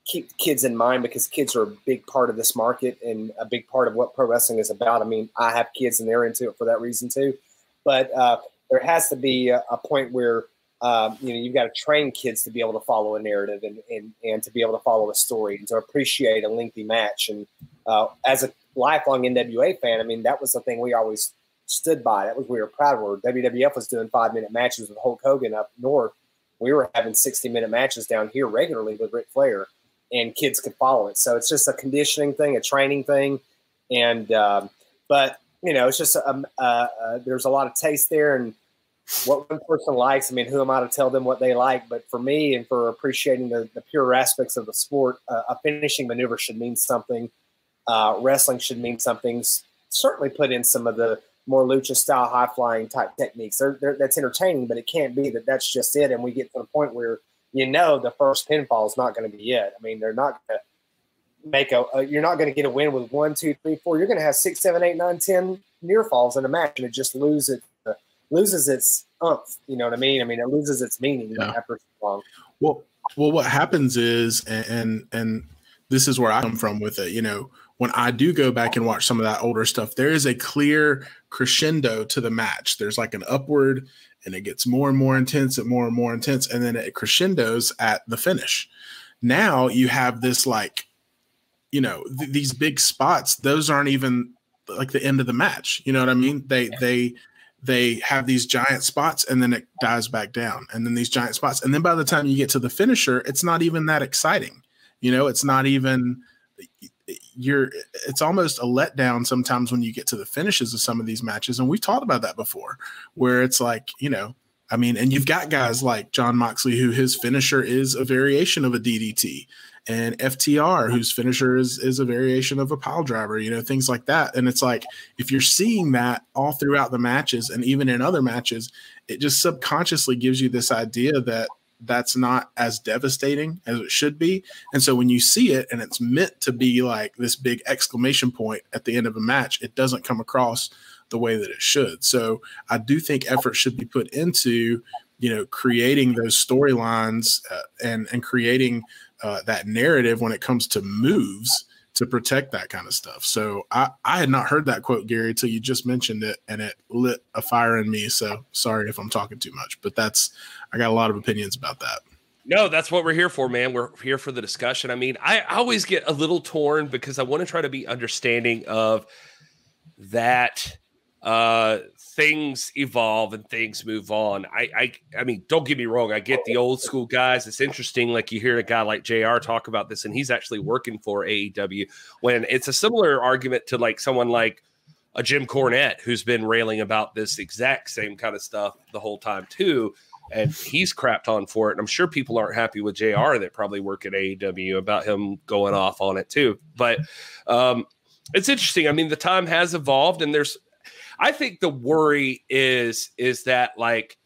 keep kids in mind because kids are a big part of this market and a big part of what pro wrestling is about. I mean, I have kids and they're into it for that reason too, but uh, there has to be a, a point where um, you know, you've got to train kids to be able to follow a narrative and, and, and to be able to follow a story and to appreciate a lengthy match. And uh, as a lifelong NWA fan, I mean, that was the thing we always stood by. That was we were proud of. WWF was doing five minute matches with Hulk Hogan up north. We were having 60 minute matches down here regularly with Ric Flair, and kids could follow it. So it's just a conditioning thing, a training thing. And, um, but, you know, it's just, um, uh, uh, there's a lot of taste there. And, what one person likes. I mean, who am I to tell them what they like? But for me, and for appreciating the, the pure aspects of the sport, uh, a finishing maneuver should mean something. Uh, wrestling should mean something. Certainly, put in some of the more lucha style, high flying type techniques. They're, they're, that's entertaining, but it can't be that that's just it. And we get to the point where you know the first pinfall is not going to be it. I mean, they're not going to make a, a you're not going to get a win with one, two, three, four. You're going to have six, seven, eight, nine, ten near falls in a match, and it just loses uh, loses its umph. You know what I mean? I mean, it loses its meaning yeah. after so long. Well, well, what happens is, and, and and this is where I come from with it. You know, when I do go back and watch some of that older stuff, there is a clear crescendo to the match. There's like an upward, and it gets more and more intense and more and more intense, and then it crescendos at the finish. Now you have this like, you know, th- these big spots. Those aren't even like the end of the match. You know what I mean? They yeah. they they have these giant spots and then it dies back down and then these giant spots and then by the time you get to the finisher it's not even that exciting you know it's not even you're it's almost a letdown sometimes when you get to the finishes of some of these matches and we've talked about that before where it's like you know i mean and you've got guys like john moxley who his finisher is a variation of a ddt and FTR, whose finisher is is a variation of a pile driver, you know, things like that. And it's like if you're seeing that all throughout the matches and even in other matches, it just subconsciously gives you this idea that that's not as devastating as it should be. And so when you see it and it's meant to be like this big exclamation point at the end of a match, it doesn't come across the way that it should. So I do think effort should be put into you know creating those storylines uh, and and creating uh, that narrative when it comes to moves to protect that kind of stuff. So I, I had not heard that quote, Gary, until you just mentioned it and it lit a fire in me. So sorry if I'm talking too much, but that's, I got a lot of opinions about that. No, that's what we're here for, man. We're here for the discussion. I mean, I always get a little torn because I want to try to be understanding of that uh things evolve and things move on. I, I, I mean, don't get me wrong. I get the old school guys. It's interesting. Like you hear a guy like JR. talk about this, and he's actually working for AEW. When it's a similar argument to like someone like a Jim Cornette who's been railing about this exact same kind of stuff the whole time too. and he's crapped on for it. And I'm sure people aren't happy with JR that probably work at AEW about him going off on it too. But um, it's interesting. I mean, the time has evolved, and there's, I think the worry is is that like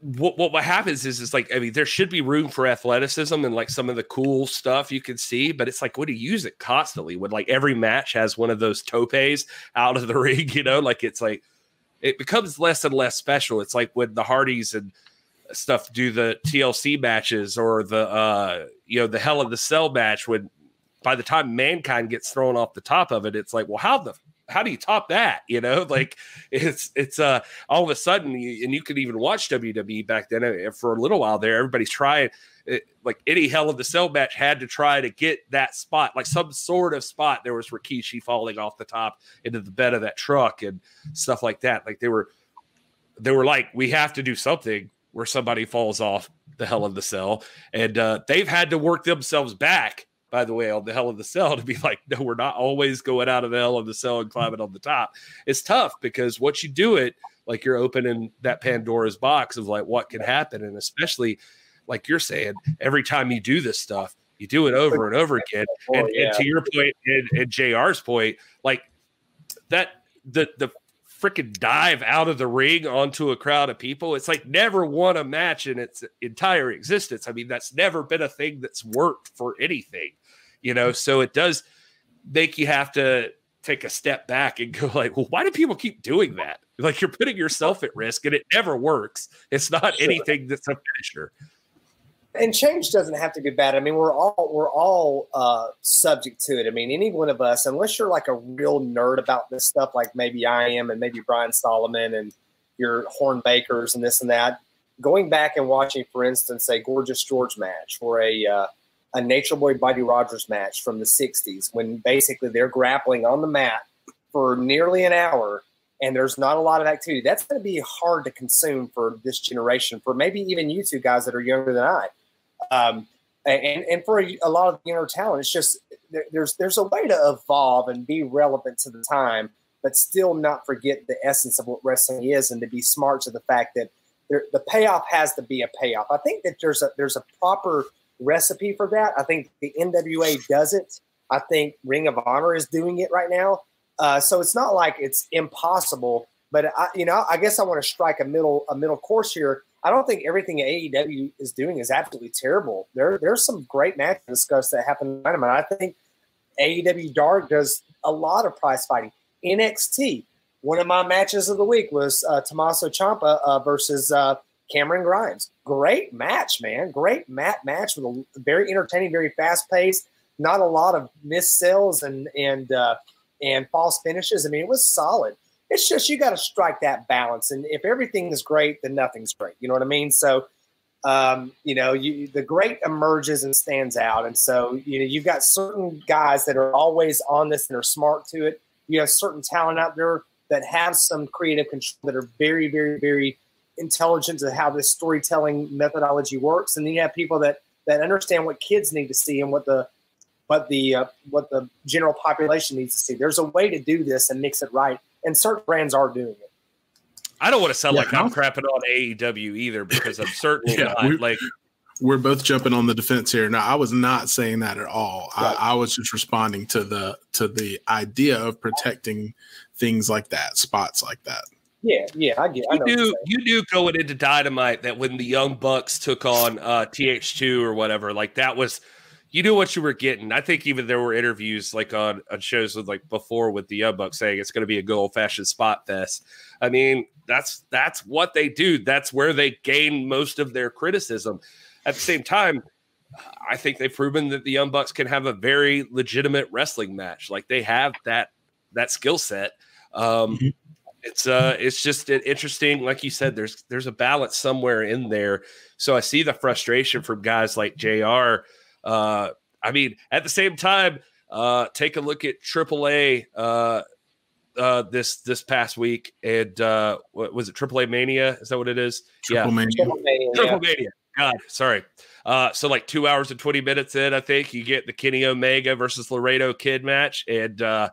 what, what what happens is is like I mean there should be room for athleticism and like some of the cool stuff you can see, but it's like when you use it constantly, when like every match has one of those topes out of the ring, you know, like it's like it becomes less and less special. It's like when the Hardys and stuff do the TLC matches or the uh you know the Hell of the Cell match when by the time mankind gets thrown off the top of it, it's like, well, how the how do you top that? You know, like it's it's uh all of a sudden, and you could even watch WWE back then uh, for a little while there. Everybody's trying, it, like any hell of the cell match had to try to get that spot, like some sort of spot. There was Rikishi falling off the top into the bed of that truck and stuff like that. Like they were, they were like, we have to do something where somebody falls off the hell of the cell, and uh, they've had to work themselves back by the way, on the hell of the cell to be like, no, we're not always going out of the hell of the cell and climbing on the top. It's tough because once you do it, like you're opening that Pandora's box of like what can happen. And especially like you're saying, every time you do this stuff, you do it over and over again. Oh, and, and to your point and, and JR's point, like that the the freaking dive out of the ring onto a crowd of people. It's like never won a match in its entire existence. I mean, that's never been a thing that's worked for anything you know so it does make you have to take a step back and go like well why do people keep doing that like you're putting yourself at risk and it never works it's not sure. anything that's a finisher and change doesn't have to be bad. I mean, we're all we're all uh, subject to it. I mean, any one of us, unless you're like a real nerd about this stuff, like maybe I am, and maybe Brian Solomon and your Hornbakers and this and that. Going back and watching, for instance, a Gorgeous George match or a uh, a Nature Boy Buddy Rogers match from the 60s when basically they're grappling on the mat for nearly an hour and there's not a lot of activity. That's going to be hard to consume for this generation, for maybe even you two guys that are younger than I. Um, and, and for a, a, lot of younger talent, it's just there, there's there's a way to evolve and be relevant to the time, but still not forget the essence of what wrestling is, and to be smart to the fact that there, the payoff has to be a payoff. I think that there's a there's a proper recipe for that. I think the NWA does it. I think Ring of Honor is doing it right now. Uh, so it's not like it's impossible. But I, you know, I guess I want to strike a middle a middle course here. I don't think everything AEW is doing is absolutely terrible. There there's some great matches discussed that happen tonight. I think AEW Dark does a lot of prize fighting. NXT, one of my matches of the week was uh, Tommaso Ciampa uh, versus uh, Cameron Grimes. Great match, man. Great mat match with a very entertaining, very fast paced. Not a lot of missed sales and and uh, and false finishes. I mean, it was solid. It's just you got to strike that balance, and if everything is great, then nothing's great. You know what I mean? So, um, you know, you, the great emerges and stands out, and so you know you've got certain guys that are always on this and are smart to it. You have certain talent out there that have some creative control that are very, very, very intelligent to how this storytelling methodology works, and then you have people that that understand what kids need to see and what the what the uh, what the general population needs to see. There's a way to do this and mix it right, and certain brands are doing it. I don't want to sound yeah, like I'm crapping on AEW either because I'm certainly yeah, not. Like we're both jumping on the defense here. Now, I was not saying that at all. Right. I, I, was just responding to the to the idea of protecting things like that, spots like that. Yeah, yeah, I get. I you knew you knew going into Dynamite that when the Young Bucks took on uh, TH2 or whatever, like that was you knew what you were getting. I think even there were interviews like on, on shows with like before with the Young Bucks saying it's going to be a good old fashioned spot fest. I mean, that's that's what they do. That's where they gain most of their criticism. At the same time, I think they've proven that the Young Bucks can have a very legitimate wrestling match. Like they have that that skill set. Um, mm-hmm it's uh it's just an interesting like you said there's there's a balance somewhere in there. So i see the frustration from guys like jr uh i mean at the same time uh take a look at aaa uh uh this this past week and uh what was it aaa mania? Is that what it is? Triple yeah mania. triple mania triple mania. God sorry. Uh so like two hours and 20 minutes in i think you get the kenny omega versus laredo kid match and uh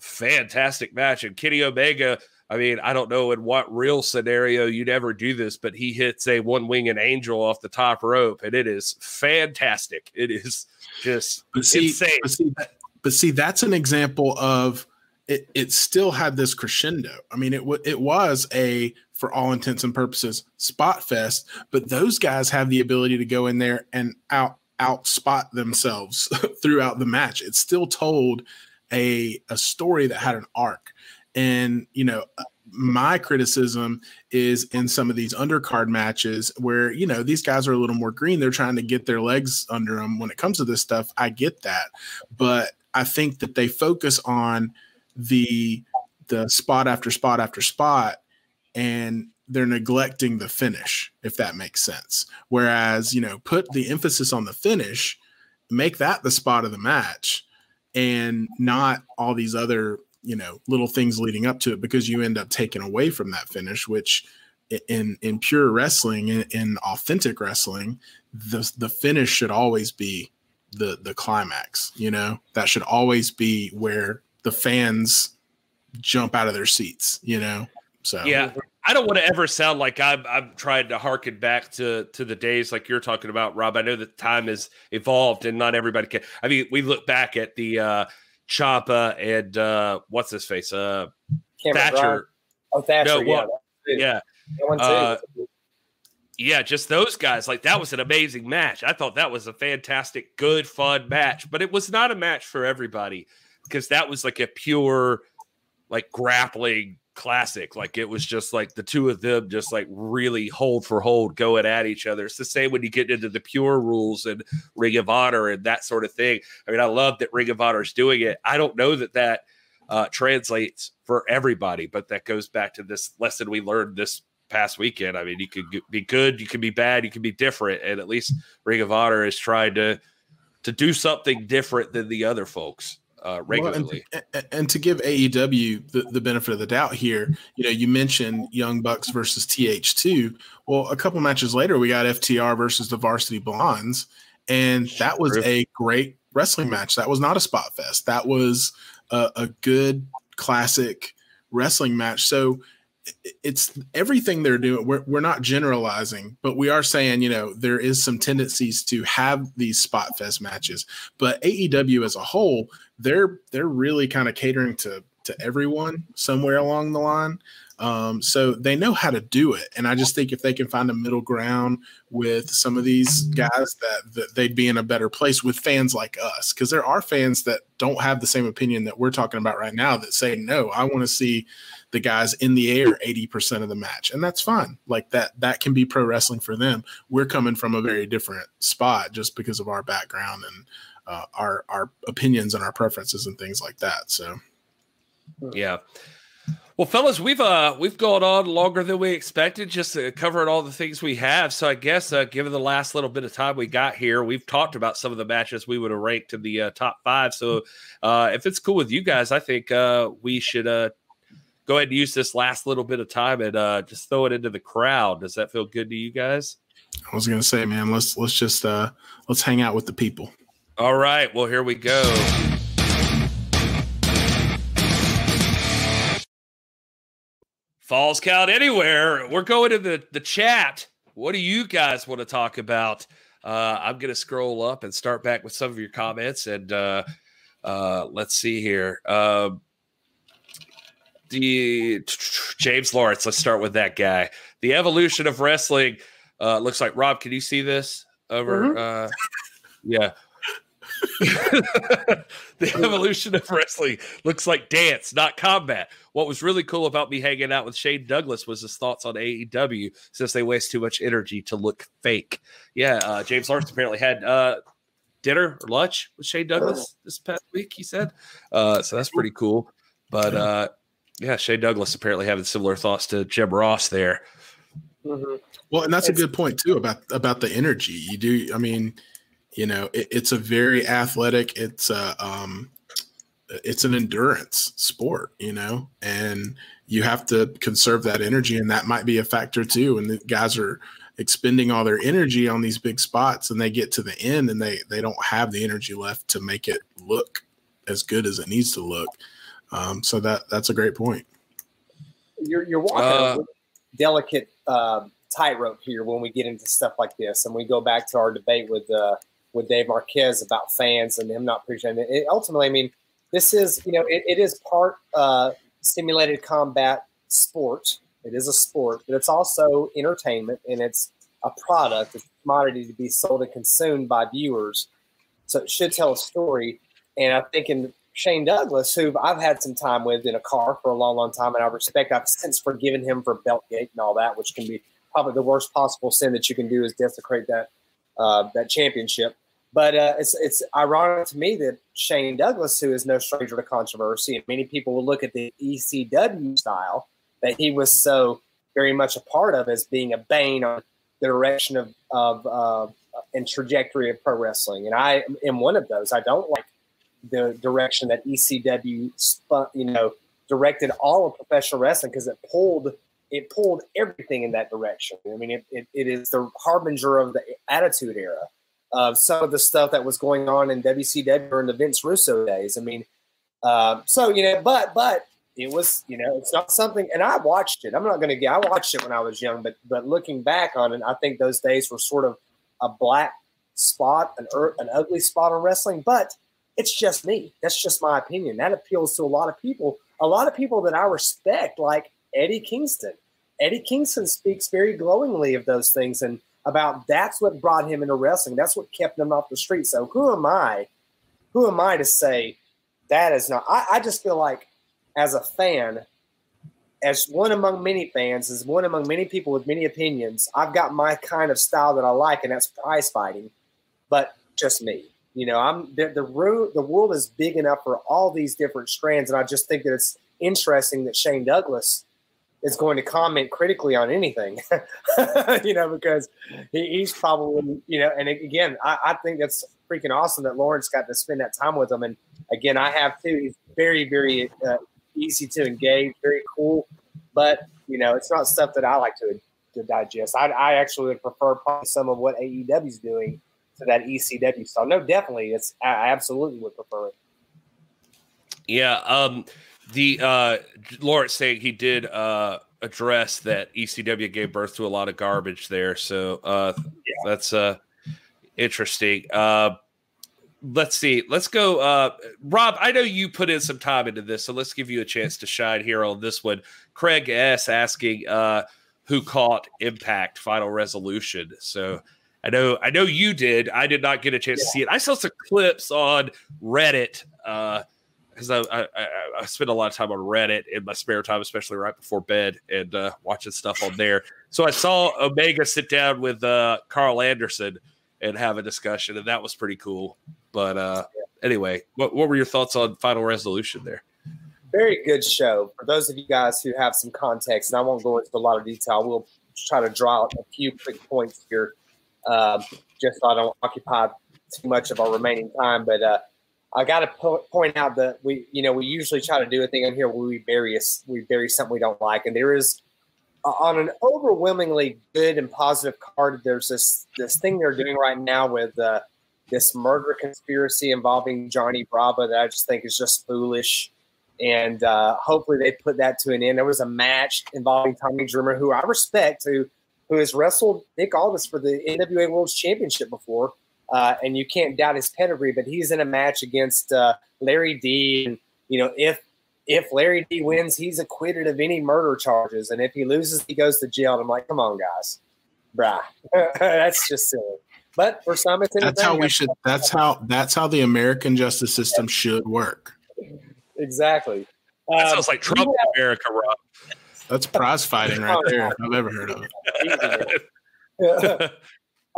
fantastic match. And Kenny Omega, I mean, I don't know in what real scenario you'd ever do this, but he hits a one winged angel off the top rope, and it is fantastic. It is just but see, insane. But see, but see, that's an example of it. It still had this crescendo. I mean, it w- it was a for all intents and purposes spot fest, but those guys have the ability to go in there and out out spot themselves throughout the match. It still told a a story that had an arc and, you know, uh, my criticism is in some of these undercard matches where, you know, these guys are a little more green. They're trying to get their legs under them when it comes to this stuff. I get that. But I think that they focus on the the spot after spot after spot and they're neglecting the finish if that makes sense whereas you know put the emphasis on the finish make that the spot of the match and not all these other you know little things leading up to it because you end up taking away from that finish which in in pure wrestling in, in authentic wrestling the the finish should always be the the climax you know? That should always be where the fans jump out of their seats you know? So yeah I don't want to ever sound like I'm I'm trying to harken back to to the days like you're talking about, Rob. I know that time has evolved and not everybody can. I mean, we look back at the uh Ciampa and uh, what's his face? Uh, Thatcher. Oh, Thatcher. No, yeah. Yeah. Uh, yeah, just those guys. Like that was an amazing match. I thought that was a fantastic, good, fun match, but it was not a match for everybody because that was like a pure, like grappling classic. Like it was just like the two of them just like really hold for hold going at each other. It's the same when you get into the pure rules and Ring of Honor and that sort of thing. I mean, I love that Ring of Honor is doing it. I don't know that that uh, translates for everybody, but that goes back to this lesson we learned this past weekend. I mean, you could be good, you can be bad, you can be different, and at least Ring of Honor is trying to to do something different than the other folks uh, regularly. Well, and, and, to give AEW the, the benefit of the doubt here, you know, you mentioned Young Bucks versus TH2. Well, a couple matches later, we got FTR versus the Varsity Blondes, and that was a great wrestling match. That was not a spot fest. That was a, a good classic wrestling match. So it's everything they're doing. We're, we're not generalizing, but we are saying, you know, there is some tendencies to have these spot fest matches. But AEW as a whole, they're they're really kind of catering to to everyone somewhere along the line. Um, so they know how to do it. And I just think if they can find a middle ground with some of these guys that, that they'd be in a better place with fans like us. Cause there are fans that don't have the same opinion that we're talking about right now that say, no, I want to see the guys in the air 80% of the match. And that's fine. Like that, that can be pro wrestling for them. We're coming from a very different spot just because of our background and uh, our, our opinions and our preferences and things like that. So, yeah. Well, fellas, we've uh we've gone on longer than we expected, just uh, covering all the things we have. So I guess, uh, given the last little bit of time we got here, we've talked about some of the matches we would have ranked in the uh, top five. So uh, if it's cool with you guys, I think uh, we should uh, go ahead and use this last little bit of time and uh, just throw it into the crowd. Does that feel good to you guys? I was gonna say, man, let's let's just uh, let's hang out with the people. All right. Well, here we go. Falls Count Anywhere. We're going to the, the chat. What do you guys want to talk about? Uh, I'm going to scroll up and start back with some of your comments. And uh, uh, let's see here. Uh, the James Lawrence. Let's start with that guy. The evolution of wrestling uh, looks like Rob. Can you see this over? Mm-hmm. Uh, yeah. the evolution of wrestling looks like dance, not combat. What was really cool about me hanging out with Shane Douglas was his thoughts on AEW, since they waste too much energy to look fake. Yeah, uh, James Lawrence apparently had uh, dinner or lunch with Shane Douglas this past week. He said, uh, so that's pretty cool. But uh, yeah, Shane Douglas apparently having similar thoughts to Jim Ross there. Mm-hmm. Well, and that's it's, a good point too about about the energy. You do, I mean you know, it, it's a very athletic. It's a um, it's an endurance sport, you know, and you have to conserve that energy, and that might be a factor too. And the guys are expending all their energy on these big spots, and they get to the end, and they they don't have the energy left to make it look as good as it needs to look. Um, so that that's a great point. you're you're walking uh, a delicate uh, tightrope here when we get into stuff like this, and we go back to our debate with uh, with Dave Marquez about fans and him not appreciating it. it ultimately, I mean, this is you know it, it is part uh, simulated combat sport. It is a sport, but it's also entertainment and it's a product, a commodity to be sold and consumed by viewers. So it should tell a story. And I think in Shane Douglas, who I've had some time with in a car for a long, long time, and I respect. I've since forgiven him for Beltgate and all that, which can be probably the worst possible sin that you can do is desecrate that uh, that championship. But uh, it's it's ironic to me that Shane Douglas, who is no stranger to controversy, and many people will look at the ECW style that he was so very much a part of as being a bane on the direction of of uh, and trajectory of pro wrestling. And I am one of those. I don't like the direction that ECW spun, you know, directed all of professional wrestling because it pulled it pulled everything in that direction. I mean, it, it, it is the harbinger of the Attitude Era of some of the stuff that was going on in WCW during the Vince Russo days. I mean, uh, so you know, but but it was you know it's not something. And I watched it. I'm not going to get. I watched it when I was young, but but looking back on it, I think those days were sort of a black spot, an an ugly spot on wrestling. But it's just me. That's just my opinion. That appeals to a lot of people. A lot of people that I respect, like Eddie Kingston. Eddie Kingston speaks very glowingly of those things and about that's what brought him into wrestling. That's what kept him off the street. So who am I? Who am I to say that is not? I, I just feel like as a fan, as one among many fans, as one among many people with many opinions, I've got my kind of style that I like, and that's prize fighting. But just me, you know, I'm the the, the world is big enough for all these different strands, and I just think that it's interesting that Shane Douglas is going to comment critically on anything, you know, because he, he's probably, you know, and again, I, I, think that's freaking awesome that Lawrence got to spend that time with him. And again, I have too. He's very, very uh, easy to engage, very cool, but you know, it's not stuff that I like to to digest. I, I actually would prefer some of what AEW is doing to that ECW style. No, definitely, it's I absolutely would prefer it. Yeah. Um, the uh, Lawrence saying he did uh, address that ECW gave birth to a lot of garbage there. So uh, yeah. that's uh, interesting. Uh, let's see. Let's go. Uh, Rob, I know you put in some time into this, so let's give you a chance to shine here on this one. Craig S. asking uh, who caught Impact Final Resolution. So I know I know you did. I did not get a chance yeah. to see it. I saw some clips on Reddit. Uh, because I, I, I spend a lot of time on Reddit in my spare time, especially right before bed, and uh, watching stuff on there. So I saw Omega sit down with uh, Karl Anderson and have a discussion, and that was pretty cool. But uh, anyway, what, what were your thoughts on Final Resolution there? Very good show. For those of you guys who have some context, and I won't go into a lot of detail, we'll try to draw out a few quick points here, uh, just so I don't occupy too much of our remaining time. But uh, I got to po- point out that we, you know, we usually try to do a thing on here where we bury a, we bury something we don't like, and there is uh, on an overwhelmingly good and positive card. There's this this thing they're doing right now with uh, this murder conspiracy involving Johnny Bravo that I just think is just foolish, and uh, hopefully they put that to an end. There was a match involving Tommy Dreamer, who I respect, who who has wrestled Nick Aldis for the NWA World Championship before uh, and you can't doubt his pedigree. But he's in a match against uh, Larry D, and you know if if Larry D wins, he's acquitted of any murder charges, and if he loses, he goes to jail. And I'm like, come on, guys, bruh, that's just silly. But for some, it's that's how we should. That's how that's how the American justice system should work. Exactly. That um, sounds like Trump in America, Rob. That's prize fighting right there. I've ever heard of it.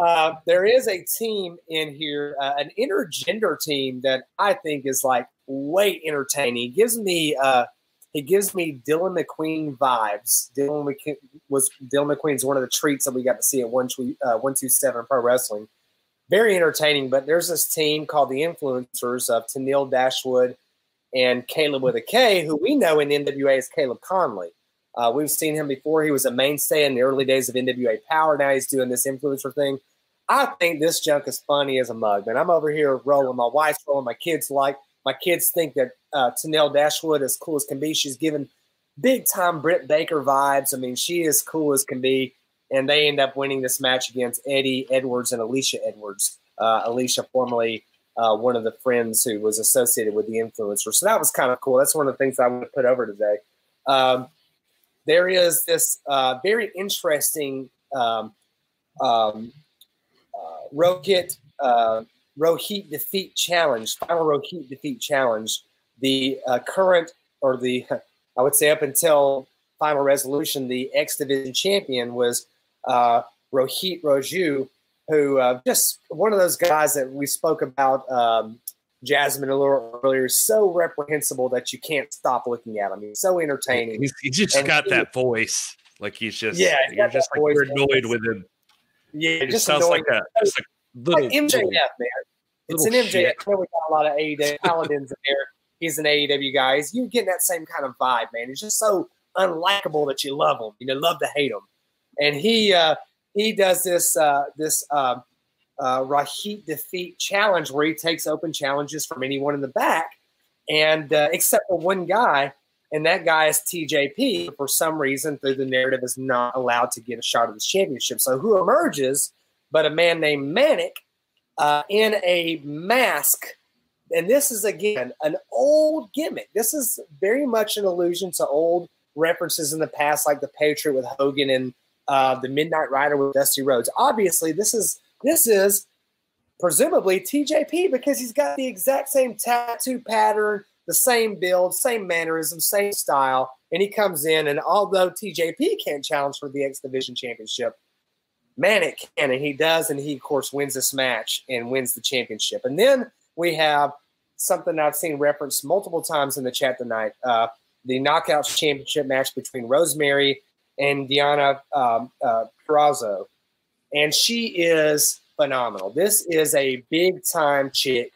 Uh, there is a team in here, uh, an intergender team that I think is like way entertaining. It gives me uh, it gives me Dillon McQueen vibes. Dillon McQueen was Dillon McQueen's one of the treats that we got to see at one two uh, one two seven Pro Wrestling. Very entertaining. But there's this team called the Influencers of Tennille Dashwood and Kaleb with a K, who we know in NWA as Kaleb Konley. Uh, we've seen him before. He was a mainstay in the early days of NWA Power. Now he's doing this influencer thing. I think this junk is funny as a mug, man. I'm over here rolling. My wife's rolling. My kids like. My kids think that uh, Tennille Dashwood, as cool as can be, she's given big time Britt Baker vibes. I mean, she is cool as can be. And they end up winning this match against Eddie Edwards and Alicia Edwards. Uh, Alicia, formerly uh, one of the friends who was associated with the influencer. So that was kind of cool. That's one of the things I to put over today. Um, there is this uh, very interesting um, um, Rohit uh, Rohit defeat challenge, final Rohit defeat challenge. The uh, current or the I would say up until final resolution, the X Division champion was uh, Rohit Raju, who uh, just one of those guys that we spoke about. Um, Jasmine a little earlier, so reprehensible that you can't stop looking at him. He's so entertaining. He's, he just and got he, that voice, like he's just yeah, you're just like you're annoyed with him. Yeah, it just sounds like a a little like MJF, man. It's an MJF. Shit. I know we got a lot of AEW paladins in there. He's an AEW guy. He's, you're getting that same kind of vibe, man. He's just so unlikable that you love him. You know, love to hate him. And he uh, he does this uh, this uh, uh, Rohit defeat challenge where he takes open challenges from anyone in the back, and uh, except for one guy, and that guy is TJP. For some reason, through the narrative, is not allowed to get a shot at the championship. So who emerges? But a man named Manik uh, in a mask. And this is again an old gimmick. This is very much an allusion to old references in the past, like the Patriot with Hogan and uh, the Midnight Rider with Dusty Rhodes. Obviously, this is this is presumably TJP because he's got the exact same tattoo pattern, the same build, same mannerism, same style. And he comes in, and although TJP can't challenge for the X Division Championship, Manik can, and he does, and he of course wins this match and wins the championship. And then we have something I've seen referenced multiple times in the chat tonight: uh, the Knockouts Championship match between Rosemary and Deonna um, uh, Purrazzo and she is phenomenal. This is a big time chick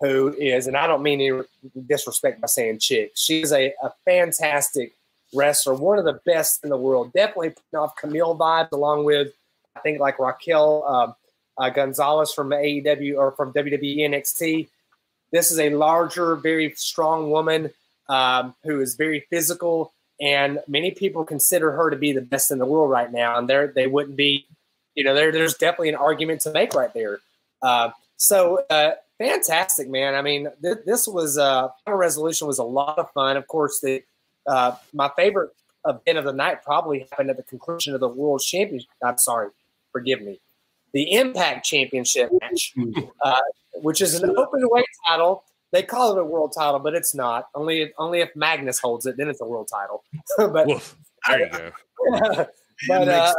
who is, and I don't mean any disrespect by saying chick. She's a, a fantastic wrestler, one of the best in the world. Definitely putting off Kamille vibes, along with I think like Raquel um, uh, Gonzalez from AEW or from WWE NXT. This is a larger, very strong woman um, who is very physical, and many people consider her to be the best in the world right now. And there, they wouldn't be you know, there, there's definitely an argument to make right there. Uh, so uh, fantastic, man. I mean, th- this was uh, final resolution was a lot of fun. Of course, the uh, my favorite event of the night probably happened at the conclusion of the World Championship. I'm sorry, forgive me. The Impact Championship match, uh, which is an open weight title. They call it a world title, but it's not. Only if, only if Magnus holds it, then it's a world title. but Woof. there you go. but uh,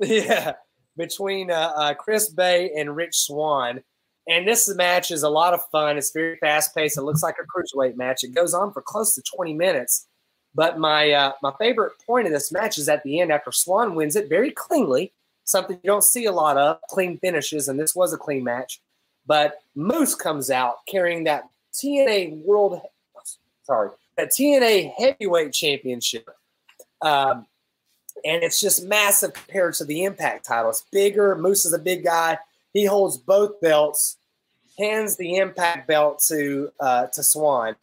Yeah, between uh, uh, Chris Bey and Rich Swann. And this match is a lot of fun. It's very fast paced. It looks like a cruiserweight match. It goes on for close to 20 minutes. But my uh, my favorite point of this match is at the end after Swann wins it very cleanly, something you don't see a lot of clean finishes, and this was a clean match. But Moose comes out carrying that TNA World, sorry, that TNA Heavyweight Championship. Um, and it's just massive compared to the Impact title. It's bigger. Moose is a big guy. He holds both belts, hands the Impact belt to uh, to Swann,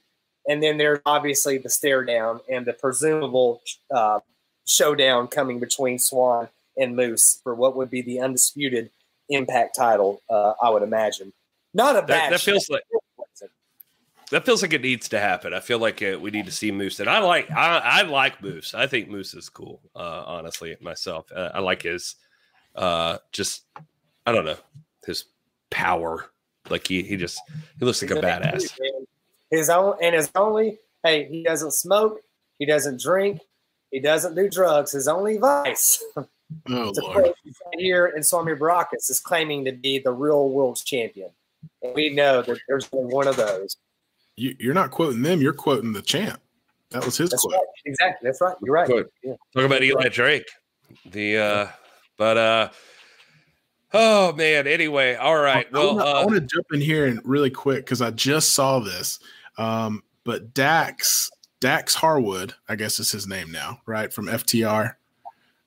and then there's obviously the stare down and the presumable uh, showdown coming between Swann and Moose for what would be the undisputed Impact title. Uh, I would imagine. Not a bad. That, that feels like that feels like it needs to happen. I feel like uh, we need to see Moose, and I like I, I like Moose. I think Moose is cool. Uh, honestly, myself, uh, I like his uh, just I don't know his power. Like he he just he looks like a badass. His own and his only hey he doesn't smoke, he doesn't drink, he doesn't do drugs. His only vice. Oh, Lord. here in Swami Barakas is claiming to be the real world's champion. And we know that there's only one of those. You, are not quoting them. You're quoting the champ. That was his That's quote. Right. Exactly. That's right. You're right. Yeah. Talk about Eli Drake. The uh, but uh, oh man. Anyway, all right. Well, I uh, want to jump in here and really quick because I just saw this. Um, but Dax Dax Harwood, I guess is his name now, right? From FTR.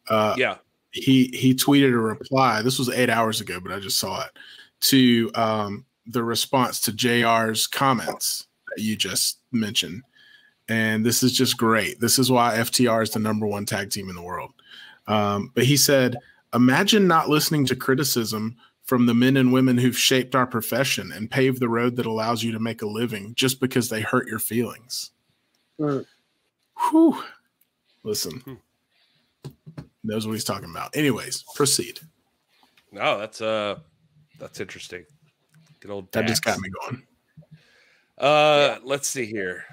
Uh, yeah. He he tweeted a reply. This was eight hours ago, but I just saw it to um, the response to JR's comments that you just mentioned. and this is just great. This is why FTR is the number one tag team in the world. Um, but he said, Imagine not listening to criticism from the men and women who've shaped our profession and paved the road that allows you to make a living just because they hurt your feelings. Mm. Whew. Listen, hmm. knows what he's talking about. Anyways, proceed. No, that's uh that's interesting. Good old Dax. That just got me going. Uh yeah. let's see here.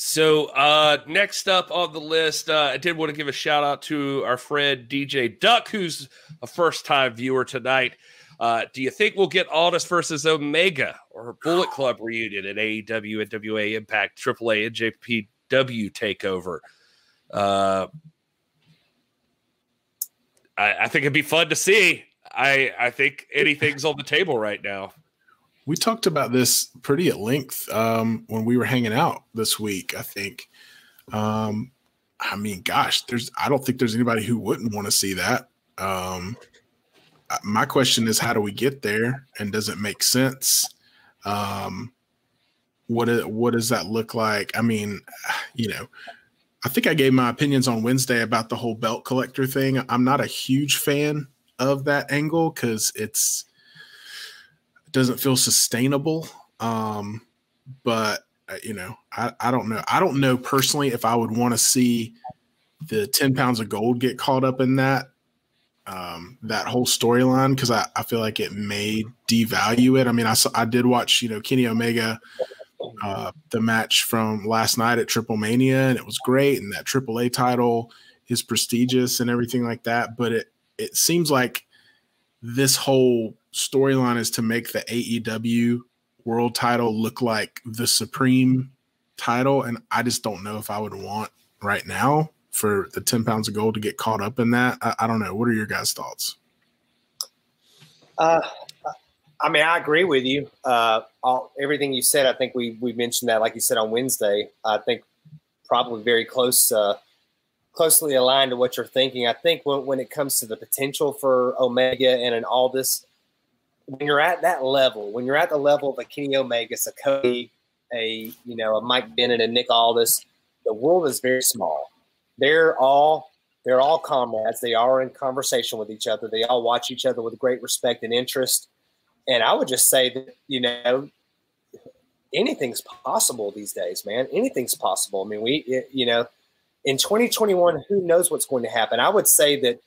So uh next up on the list, uh, I did want to give a shout out to our friend DJ Duck, who's a first time viewer tonight. Uh, do you think we'll get Aldis versus Omega or Bullet Club reunion at AEW NWA Impact, AAA, NJPW takeover? Uh, I, I think it'd be fun to see. I I think anything's on the table right now. We talked about this pretty at length um, when we were hanging out this week. I think. Um, I mean, gosh, there's. I don't think there's anybody who wouldn't want to see that. Um, my question is, how do we get there, and does it make sense? Um, what what does that look like? I mean, you know, I think I gave my opinions on Wednesday about the whole belt collector thing. I'm not a huge fan of that angle because it's it doesn't feel sustainable. Um, but uh, you know, I, I don't know. I don't know personally if I would want to see the 10 pounds of gold get caught up in that um, that whole storyline because I, I feel like it may devalue it. I mean, I I did watch you know Kenny Omega uh, the match from last night at Triple Mania, and it was great. And that AAA title is prestigious and everything like that. But it it seems like this whole storyline is to make the AEW world title look like the supreme title, and I just don't know if I would want right now for the 10 pounds of gold to get caught up in that. I, I don't know. What are your guys' thoughts? Uh, I mean, I agree with you. Uh, all, everything you said, I think we we mentioned that, like you said on Wednesday. I think probably very close, uh, closely aligned to what you're thinking. I think when, when it comes to the potential for Omega and an Aldis, when you're at that level, when you're at the level of a Kenny Omega, a Cody, a you know a Mike Bennett and Nick Aldis, the world is very small. They're all they're all comrades. They are in conversation with each other. They all watch each other with great respect and interest and I would just say that, you know, anything's possible these days, man. Anything's possible. I mean, we, you know, in 2021, who knows what's going to happen? I would say that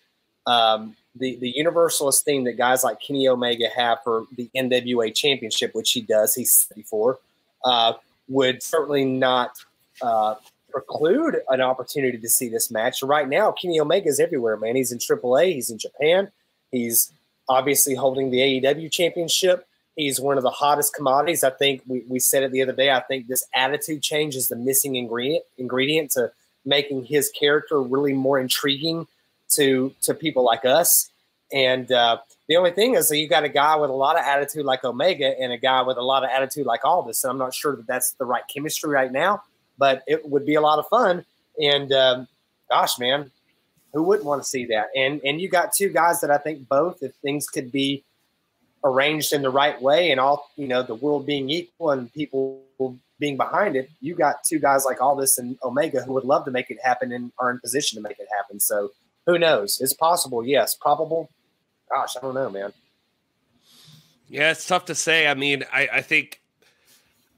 um, the the universalist theme that guys like Kenny Omega have for the NWA Championship, which he does, he's said before, uh, would certainly not uh, preclude an opportunity to see this match. Right now, Kenny Omega is everywhere, man. He's in AAA, he's in Japan, he's obviously holding the AEW championship. He's one of the hottest commodities. I think we, we said it the other day. I think this attitude change is the missing ingredient ingredient to making his character really more intriguing to to people like us. And uh, the only thing is that you got a guy with a lot of attitude like Omega and a guy with a lot of attitude like Aldis. And I'm not sure that that's the right chemistry right now, but it would be a lot of fun. And um, gosh, man, who wouldn't want to see that? And and you got two guys that I think both, if things could be arranged in the right way and all you know, the world being equal and people being behind it, you got two guys like Aldis and Omega who would love to make it happen and are in position to make it happen. So who knows? It's possible, yes. Probable. Gosh, I don't know, man. Yeah, it's tough to say. I mean, I, I think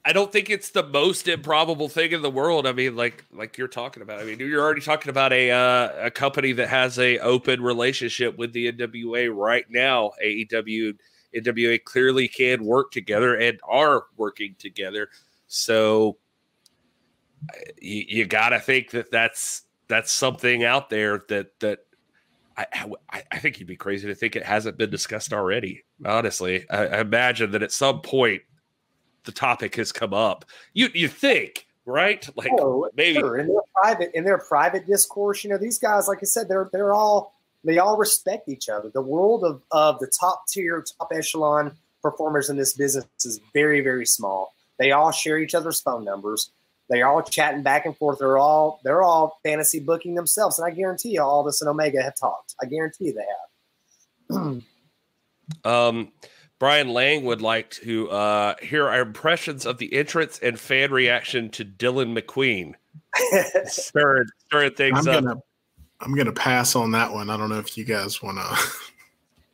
I don't think it's the most improbable thing in the world. I mean, like like you're talking about. I mean, you're already talking about a uh, a company that has a open relationship with the NWA right now. AEW NWA clearly can work together and are working together. So you, you got to think that that's that's something out there that that I, I, I think you'd be crazy to think it hasn't been discussed already. Honestly, I, I imagine that at some point the topic has come up. You you think right? Like oh, maybe sure. in their private in their private discourse, you know, these guys, like I said, they're they're all they all respect each other. The world of of the top tier, top echelon performers in this business is very very small. They all share each other's phone numbers. They're all chatting back and forth. They're all they're all fantasy booking themselves, and I guarantee you, Aldis and Omega have talked. I guarantee you they have. um Brian Lang would like to uh, hear our impressions of the entrance and fan reaction to Dillon McQueen. stirring, stirring things I'm up. gonna I'm gonna pass on that one. I don't know if you guys want to.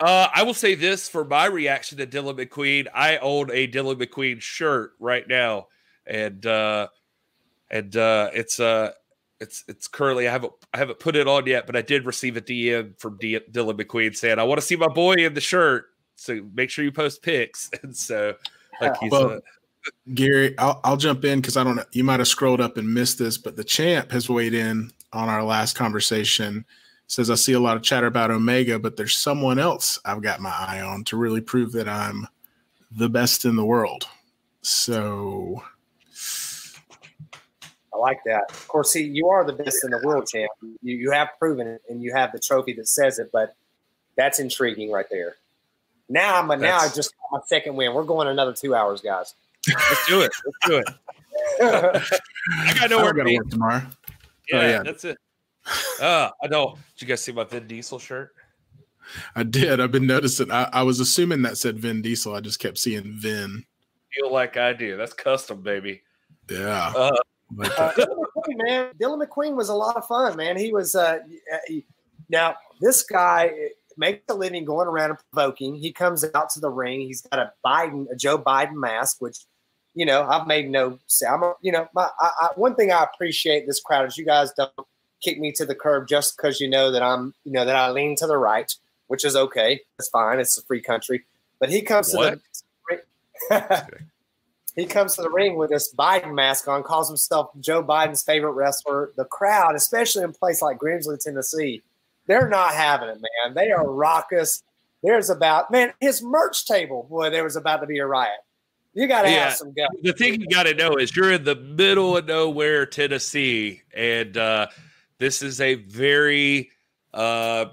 Uh, I will say this for my reaction to Dillon McQueen. I own a Dillon McQueen shirt right now, and uh, and uh, it's uh, it's it's currently I haven't I haven't put it on yet, but I did receive a DM from D- Dillon McQueen saying I want to see my boy in the shirt, so make sure you post pics. And so, like he's Well, uh, Gary, I'll, I'll jump in because I don't know. You might have scrolled up and missed this, but the champ has weighed in on our last conversation. Says, I see a lot of chatter about Omega, but there's someone else I've got my eye on to really prove that I'm the best in the world. So, I like that. Of course, see, you are the best in the world, champ. You you have proven it, and you have the trophy that says it. But that's intriguing right there. Now I'm a, now I just got my second win. We're going another two hours, guys. let's do it. Let's do it. I got nowhere to got be. work tomorrow. Yeah, Oh, yeah. that's it. Uh, I know. Did you guys see my Vin Diesel shirt? I did. I've been noticing. I, I was assuming that said Vin Diesel. I just kept seeing Vin. Feel like I do. That's custom, baby. Yeah. Uh, But, Uh, Dillon McQueen, man, Dillon McQueen was a lot of fun, man. He was uh, he- now this guy makes a living going around and provoking. He comes out to the ring. He's got a Biden, a Joe Biden mask, which you know I've made no. I'm a, you know my I, I, one thing I appreciate this crowd is you guys don't kick me to the curb just because you know that I'm you know that I lean to the right, which is okay. It's fine. It's a free country. But he comes What? to the he comes to the ring with this Biden mask on, calls himself Joe Biden's favorite wrestler. The crowd, especially in a place like Grimsley, Tennessee, they're not having it, man. They are raucous. There's about man, his merch table, boy, there was about to be a riot. You got to Yeah. have some guts. the thing you got to know is you're in the middle of nowhere, Tennessee, and uh, this is a very uh,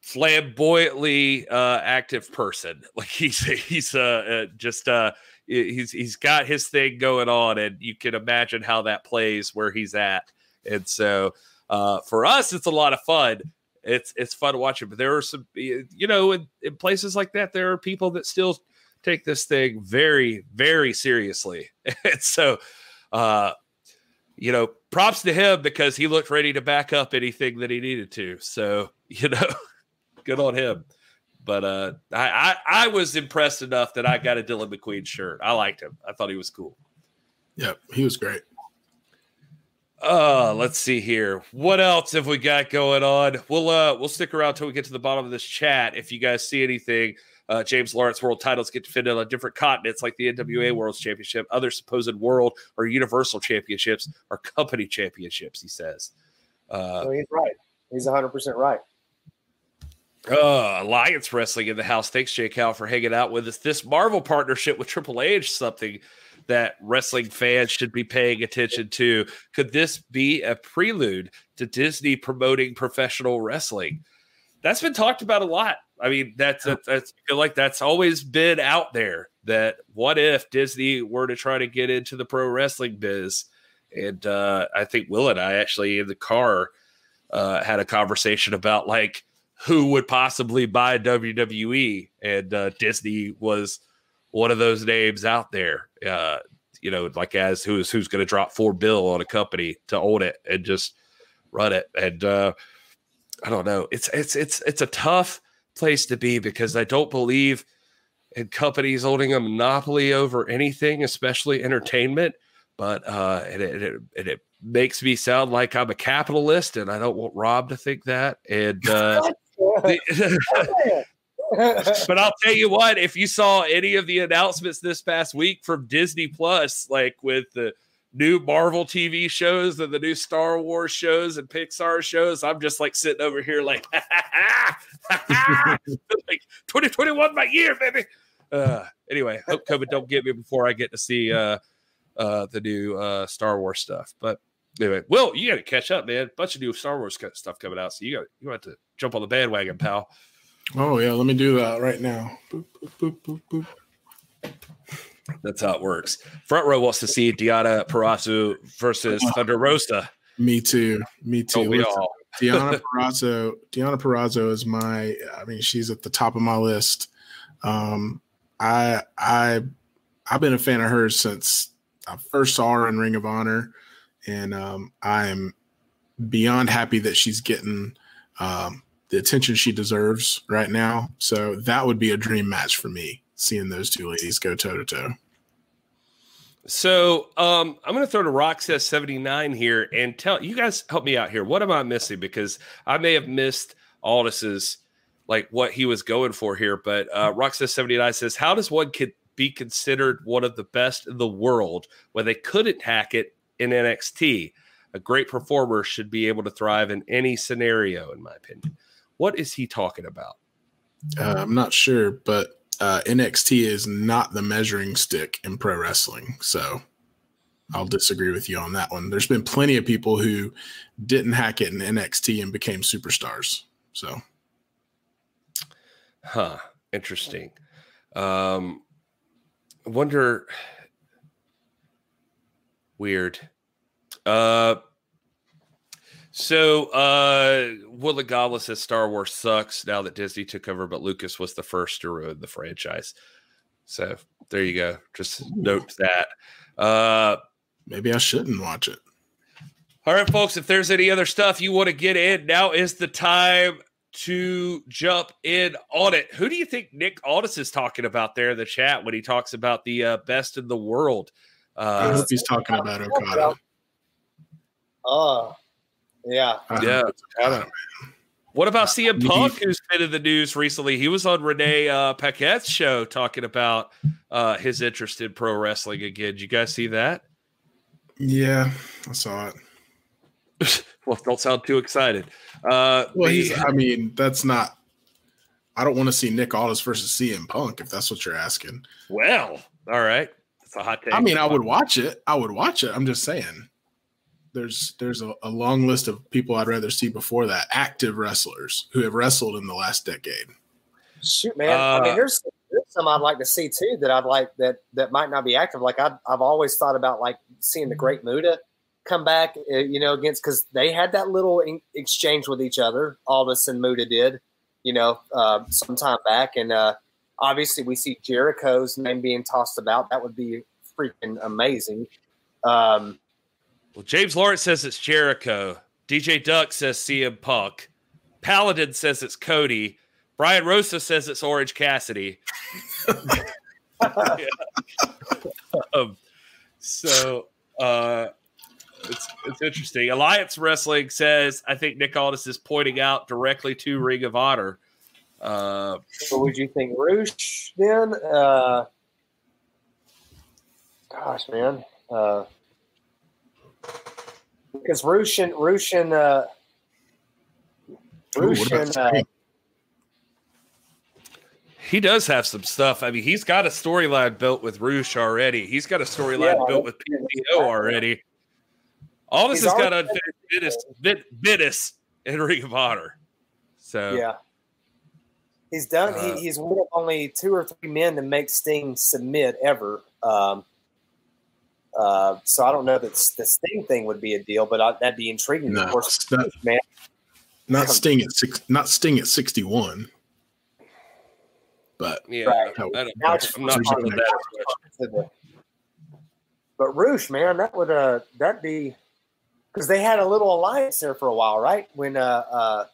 flamboyantly uh, active person. Like he's he's uh, uh, just uh, he's he's got his thing going on, and you can imagine how that plays where he's at. And so uh, for us, it's a lot of fun. It's it's fun to watch it, but there are some you know in, in places like that, there are people that still take this thing very very seriously and so uh you know props to him because he looked ready to back up anything that he needed to so you know good on him but uh I, I i was impressed enough that i got a dillon mcqueen shirt i liked him i thought he was cool Yeah, he was great. Uh, let's see here. What else have we got going on? We'll uh we'll stick around till we get to the bottom of this chat. If you guys see anything, uh James Lawrence world titles get defended on different continents, like the NWA World Championship, other supposed world or universal championships or company championships, he says. Uh So he's right. He's 100 percent right. Uh, Alliance Wrestling in the house. Thanks, Jay Cal, for hanging out with us. This Marvel partnership with Triple H, something that wrestling fans should be paying attention to. Could this be a prelude to Disney promoting professional wrestling? That's been talked about a lot. I mean, that's, that's, that's I feel like that's always been out there. That what if Disney were to try to get into the pro wrestling biz? And uh, I think Will and I actually in the car uh, had a conversation about like who would possibly buy WWE, and uh, Disney was one of those names out there. Uh, you know, like as who's who's going to drop four bill on a company to own it and just run it. And uh, I don't know. It's it's it's it's a tough place to be because I don't believe in companies owning a monopoly over anything, especially entertainment. But uh, and it, it, and it makes me sound like I'm a capitalist, and I don't want Rob to think that. And uh, but I'll tell you what, if you saw any of the announcements this past week from Disney Plus, like with the new Marvel TV shows and the new Star Wars shows and Pixar shows, I'm just like sitting over here like, like 2021 my year, baby. Uh, anyway, hope COVID don't get me before I get to see uh, uh, the new uh, Star Wars stuff. But anyway, Will, you got to catch up, man. bunch of new Star Wars stuff coming out, so you got you got to jump on the bandwagon, pal. Oh yeah, let me do that right now. Boop, boop, boop, boop, boop. That's how it works. Front row wants to see Deonna Purrazzo versus Thunder Rosa. Me too. Me too. Don't we Listen, all? Deonna Purrazzo. Deonna Purrazzo is my. I mean, she's at the top of my list Um, I I I've been a fan of hers since I first saw her in Ring of Honor, and um, I'm beyond happy that she's getting um, the attention she deserves right now. So that would be a dream match for me, seeing those two ladies go toe to toe. So um, I'm going to throw to Roxas 79 here and tell you guys help me out here. What am I missing? Because I may have missed Aldis's like what he was going for here. But uh, Roxas 79 says, "How does one could be considered one of the best in the world when they couldn't hack it in NXT? A great performer should be able to thrive in any scenario, in my opinion." What is he talking about? Uh, I'm not sure, but uh, NXT is not the measuring stick in pro wrestling. So I'll disagree with you on that one. There's been plenty of people who didn't hack it in NXT and became superstars. So, huh? Interesting. Um, wonder. Weird. Uh, so, uh, Woodley Godless says Star Wars sucks now that Disney took over, but Lucas was the first to ruin the franchise. So, there you go. Just note that. Uh, Maybe I shouldn't watch it. All right, folks, if there's any other stuff you want to get in, now is the time to jump in on it. Who do you think Nick Aldis is talking about there in the chat when he talks about the uh, best in the world? Uh, I hope he's talking about Okada. Oh, yeah. Yeah. What about CM Punk, who's been in the news recently? He was on Renee uh, Paquette's show talking about uh, his interest in pro wrestling again. Did you guys see that? Yeah, I saw it. well, don't sound too excited. Uh, well, he's, I mean, that's not. I don't want to see Nick Aldis versus CM Punk if that's what you're asking. Well, all right. It's a hot take. I mean, I would watch it. I would watch it. I'm just saying there's there's a, a, long list of people I'd rather see before that active wrestlers who have wrestled in the last decade. Shoot, man! Uh, I mean, there's, there's some I'd like to see too that I'd like that that might not be active. Like i have always thought about like seeing the Great Muta come back, uh, you know, against because they had that little in- exchange with each other. Aldis and Muta did, you know, uh, some time back, and uh, obviously we see Jericho's name being tossed about. That would be freaking amazing. Um, well, James Lawrence says it's Jericho. DJ Duck says CM Punk. Paladin says it's Cody. Brian Rosa says it's Orange Cassidy. um, so uh, it's it's interesting. Alliance Wrestling says I think Nick Aldis is pointing out directly to Ring of Honor. Uh, what would you think, Rush? Then, uh, gosh, man. Uh, because Russian Russian uh, Russian. Uh, he does have some stuff. I mean, he's got a storyline built with Rush already. He's got a storyline yeah, built with PCO already. Aldis has got unfinished business, business in Ring of Honor. So yeah, he's done. Uh, he, he's one of only two or three men to make Sting submit ever. Um, uh, so I don't know that the Sting thing would be a deal, but I, that'd be intriguing. No, of course, not, man. Not Sting at six, not Sting at sixty-one. But yeah, right. I, I now I'm not sure that. But Rush, man, that would uh that be because they had a little alliance there for a while, right? When uh uh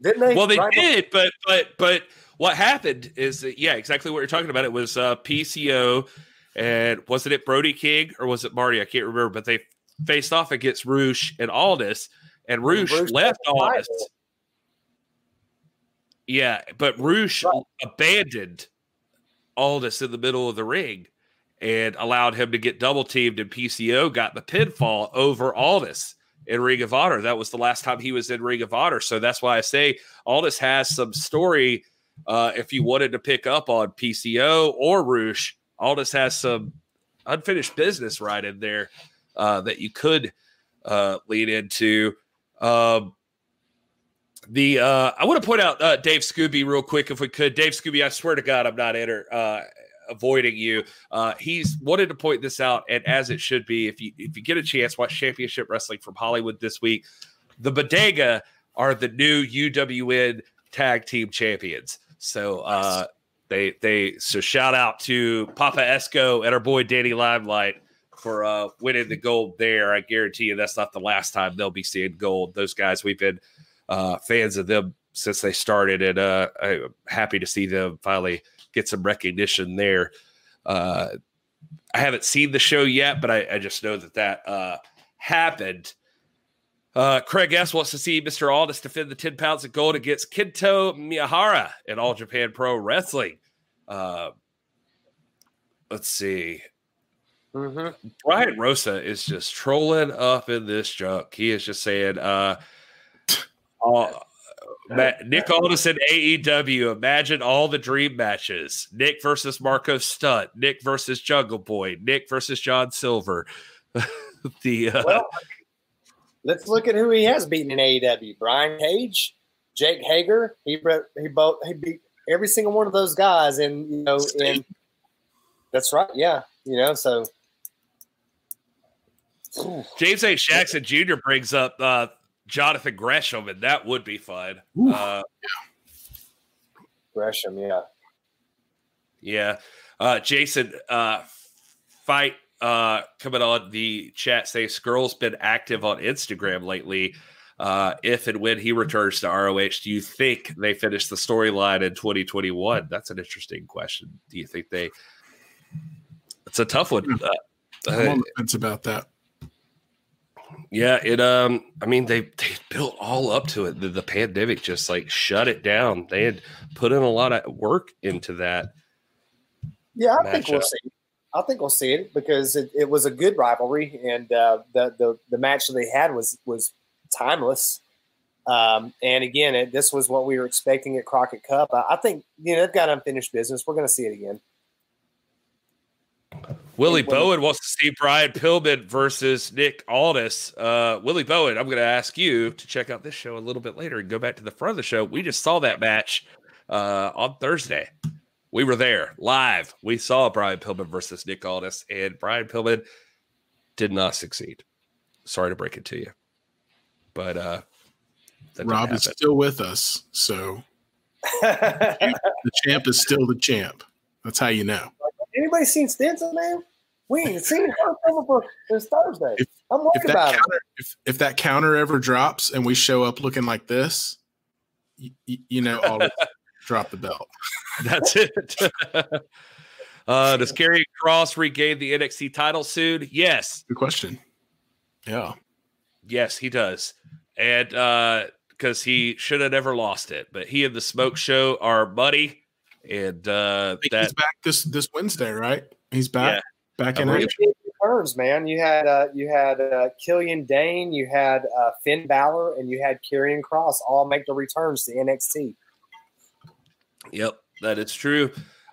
didn't they? Well, they did, but but but what happened is that yeah, exactly what you're talking about. It was uh, PCO, and wasn't it Brody King or was it Marty? I can't remember, but they faced off against Rush and Aldis, and Rush, left Aldis. Yeah, but Rush right. abandoned Aldis in the middle of the ring and allowed him to get double teamed, and PCO got the pinfall over Aldis in Ring of Honor. That was the last time he was in Ring of Honor. So that's why I say Aldis has some story uh, if you wanted to pick up on PCO or Rush, Aldis has some unfinished business right in there uh, that you could uh, lead into. Um, the uh, I want to point out uh, Dave Scooby real quick, if we could. Dave Scooby, I swear to God, I'm not enter, uh, avoiding you. Uh, he's wanted to point this out, and as it should be, if you if you get a chance, watch Championship Wrestling from Hollywood this week. The Bodega are the new UWN tag team champions. So uh, they they so shout out to Papa Esco and our boy Danny Limelight for uh, winning the gold there. I guarantee you that's not the last time they'll be seeing gold. Those guys, we've been uh, fans of them since they started, and uh, I'm happy to see them finally get some recognition there. Uh, I haven't seen the show yet, but I, I just know that that uh, happened. Uh, Craig S wants to see Mr. Aldis defend the 10 pounds of gold against Kento Miyahara in All Japan Pro Wrestling. Uh, let's see. Mm-hmm. Brian Rosa is just trolling up in this junk. He is just saying, uh, uh, Nick Aldis in AEW. Imagine all the dream matches: Nick versus Marco Stunt, Nick versus Jungle Boy, Nick versus John Silver. the uh, well, let's look at who he has beaten in AEW: Brian Cage, Jake Hager. He he both he beat every single one of those guys, and you know, and that's right. Yeah, you know, so James A. Jackson Jr. brings up uh, Jonathan Gresham, and that would be fun. Uh, Gresham, yeah. Yeah. Uh, Jason, uh, fight uh, coming on the chat say Scurll's been active on Instagram lately. Uh, if and when he returns to ROH, do you think they finish the storyline in 2021? That's an interesting question. Do you think they? It's a tough one. Hmm. Uh, I'm on the fence about that. Yeah, it um I mean they they built all up to it. The, the, pandemic just like shut it down. They had put in a lot of work into that. Yeah, I think we'll see. I think we'll see it because it, it was a good rivalry and uh, the, the the match that they had was was timeless. Um, and again, it, this was what we were expecting at Crockett Cup. I, I think you know they've got unfinished business. We're going to see it again. Willie Bowen wants to see Brian Pillman versus Nick Aldis. Uh, Willie Bowen, I'm going to ask you to check out this show a little bit later and go back to the front of the show. We just saw that match uh, on Thursday. We were there live. We saw Brian Pillman versus Nick Aldis, and Brian Pillman did not succeed. Sorry to break it to you, but uh, Rob is still with us, so the champ is still the champ. That's how you know. Anybody seen Stinson, man? We ain't seen her for this Thursday. If, I'm worried about counter, it. If, if that counter ever drops and we show up looking like this, you, you know, I'll drop the belt. That's it. uh, does Karrion Cross regain the NXT title soon? Yes. Good question. Yeah. Yes, he does. And uh because he should have never lost it, but he and the smoke show are buddy and uh, that he's back this this Wednesday, right? He's back yeah. back in action. Returns, man. You had uh, you had uh, Killian Dain, you had uh, Finn Balor, and you had Karrion Cross all make the returns to NXT. Yep, that is true.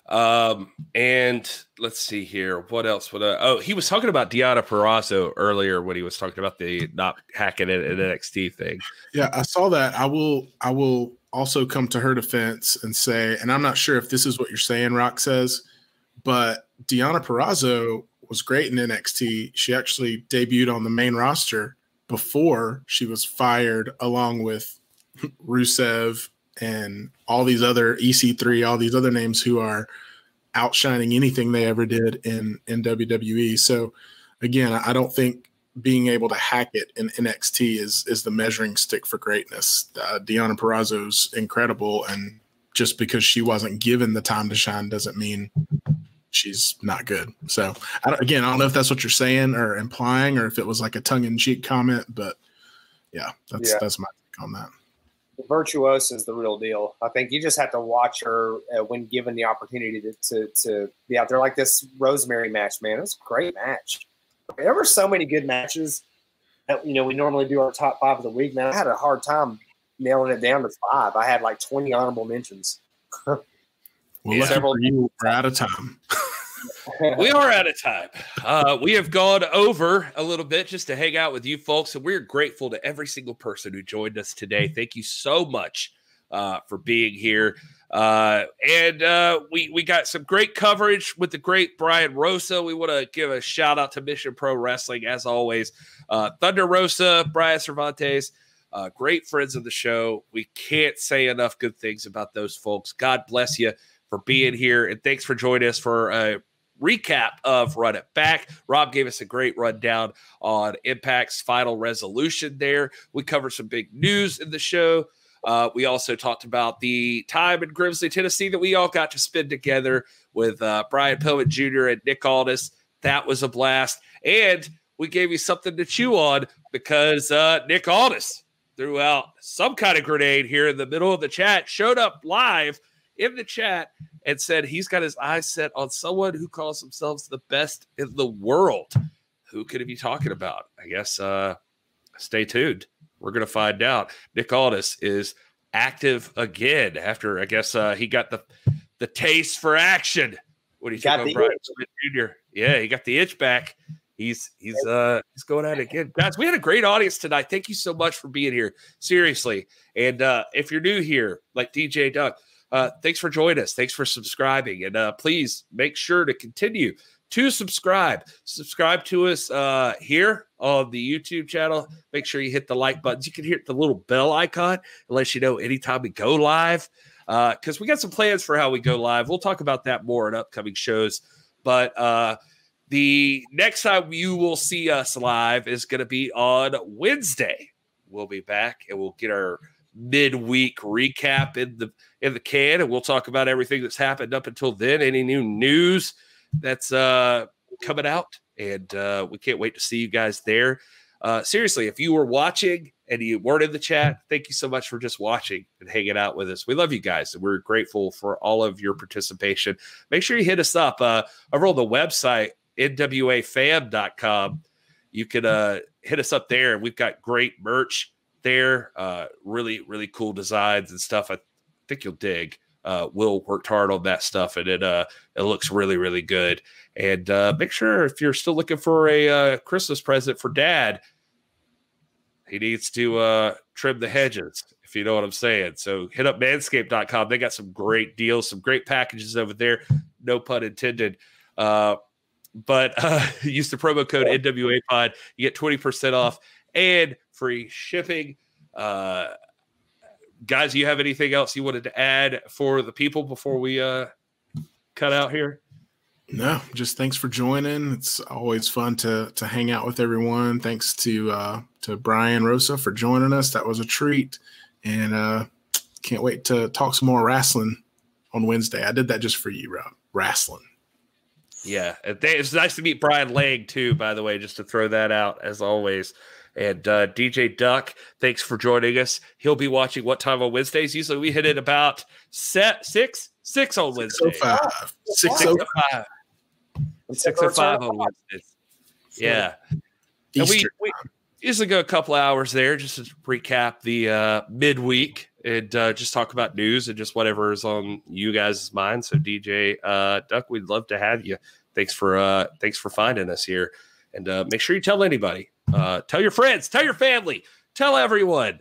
Um, and let's see here. What else would I? Oh, he was talking about Deonna Purrazzo earlier when he was talking about the not hacking it at NXT thing. Yeah, I saw that. I will. I will also come to her defense and say, and I'm not sure if this is what you're saying, Rock says, but Deonna Purrazzo was great in NXT. She actually debuted on the main roster before she was fired, along with Rusev and all these other EC3, all these other names who are outshining anything they ever did in in WWE. So again, I don't think being able to hack it in NXT is is the measuring stick for greatness. Uh, Deonna Purrazzo's incredible, and just because she wasn't given the time to shine doesn't mean she's not good. So I again, I don't know if that's what you're saying or implying, or if it was like a tongue in cheek comment, but yeah, that's yeah. that's my take on that. The virtuosa is the real deal. I think you just have to watch her uh, when given the opportunity to, to, to be out there like this Rosemary match. Man, it was a great match there were so many good matches. That, you know, we normally do our top five of the week. Man, I had a hard time nailing it down to five. I had like twenty honorable mentions. well, yeah. several you we're out of time. we are out of time. Uh, we have gone over a little bit just to hang out with you folks, and we're grateful to every single person who joined us today. Thank you so much uh, for being here. Uh, and uh, we we got some great coverage with the great Brian Rosa. We want to give a shout out to Mission Pro Wrestling as always. Uh, Thunder Rosa, Brian Cervantes, uh, great friends of the show. We can't say enough good things about those folks. God bless you for being here. And thanks for joining us for a recap of Run It Back. Rob gave us a great rundown on Impact's final resolution there. We covered some big news in the show. Uh, we also talked about the time in Grimsley, Tennessee that we all got to spend together with uh, Brian Pillman Jr. and Nick Aldis. That was a blast. And we gave you something to chew on because uh, Nick Aldis threw out some kind of grenade here in the middle of the chat, showed up live in the chat and said he's got his eyes set on someone who calls themselves the best in the world. Who could he be talking about? I guess uh, stay tuned. We're going to find out. Nick Aldis is active again after I guess uh, he got the the taste for action. What do you got think, Brian Smith Jr.? Yeah, he got the itch back. He's he's uh he's going at it again. Guys, we had a great audience tonight. Thank you so much for being here. Seriously. And uh if you're new here, like DJ Duck, uh thanks for joining us. Thanks for subscribing. And uh please make sure to continue to subscribe. Subscribe to us uh here on the YouTube channel. Make sure you hit the like buttons. You can hit the little bell icon and let you know anytime we go live. Uh, because we got some plans for how we go live. We'll talk about that more in upcoming shows. But uh the next time you will see us live is going to be on Wednesday. We'll be back and we'll get our midweek recap in the in the can, and we'll talk about everything that's happened up until then. Any new news that's uh, coming out, and uh, we can't wait to see you guys there. Uh, seriously, if you were watching and you weren't in the chat, thank you so much for just watching and hanging out with us. We love you guys, and we're grateful for all of your participation. Make sure you hit us up uh, over on the website nwafam.com. You can uh, hit us up there. And we've got great merch there. Uh, really, really cool designs and stuff. I think you'll dig. Uh, Will worked hard on that stuff, and it uh, it looks really, really good. And uh, make sure if you're still looking for a uh, Christmas present for Dad, he needs to uh, trim the hedges, if you know what I'm saying. So hit up manscaped.com. They got some great deals, some great packages over there. No pun intended. Uh, but uh, use the promo code NWA Pod. You get 20% off and free shipping. Guys, you have anything else you wanted to add for the people before we uh, cut out here? No, just thanks for joining. It's always fun to to hang out with everyone. Thanks to uh, to Brian Rosa for joining us. That was a treat, and uh, can't wait to talk some more wrestling on Wednesday. I did that just for you, Rob. Wrestling. Yeah, it's nice to meet Brian Lang too. By the way, just to throw that out as always. And uh, DJ Duck, thanks for joining us. He'll be watching what time on Wednesdays? Usually we hit it about set six six on Wednesday. Six oh five. Six oh five. Six oh five on Wednesdays. Yeah. And we, we usually go a couple hours there just to recap the uh, midweek and uh, just talk about news and just whatever is on you guys' mind. So DJ uh, Duck, we'd love to have you. Thanks for uh, thanks for finding us here, and uh, make sure you tell anybody, uh, tell your friends, tell your family, tell everyone.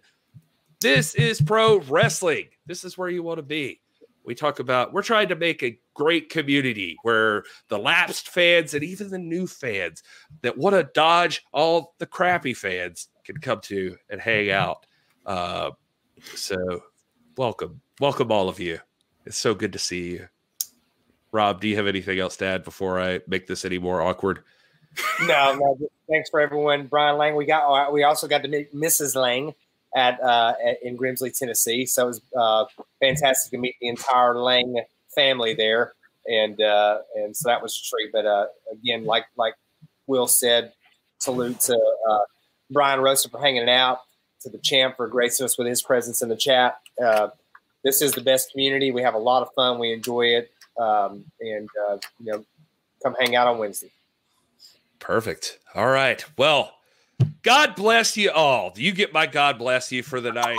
This is pro wrestling. This is where you want to be. We talk about we're trying to make a great community where the lapsed fans and even the new fans that want to dodge all the crappy fans can come to and hang out. Uh, so, welcome, welcome all of you. It's so good to see you. Rob, do you have anything else to add before I make this any more awkward? No, no. Thanks for everyone, Brian Lang. We got uh, we also got to meet Mrs. Lang at, uh, at in Grimsley, Tennessee. So it was uh, fantastic to meet the entire Lang family there, and uh, and so that was a treat. But uh, again, like like Will said, salute to uh, Brian Rosa for hanging out to the champ for gracing us with his presence in the chat. Uh, this is the best community. We have a lot of fun. We enjoy it. Um, and, uh, you know, come hang out on Wednesday. Perfect. All right. Well, God bless you all. You get my God bless you for the night.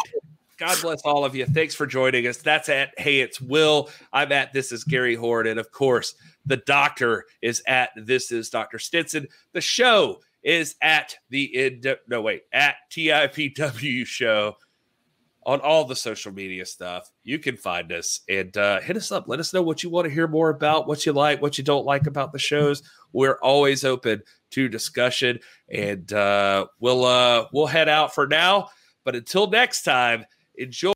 God bless all of you. Thanks for joining us. That's at Hey, it's Will. I'm at This is Gary Horde. And of course, the doctor is at This is Dr. Stinson. The show is at the no wait at TIPW show on all the social media stuff. You can find us and uh, hit us up. Let us know what you want to hear more about, what you like, what you don't like about the shows. We're always open to discussion, and uh, we'll uh, we'll head out for now. But until next time, enjoy.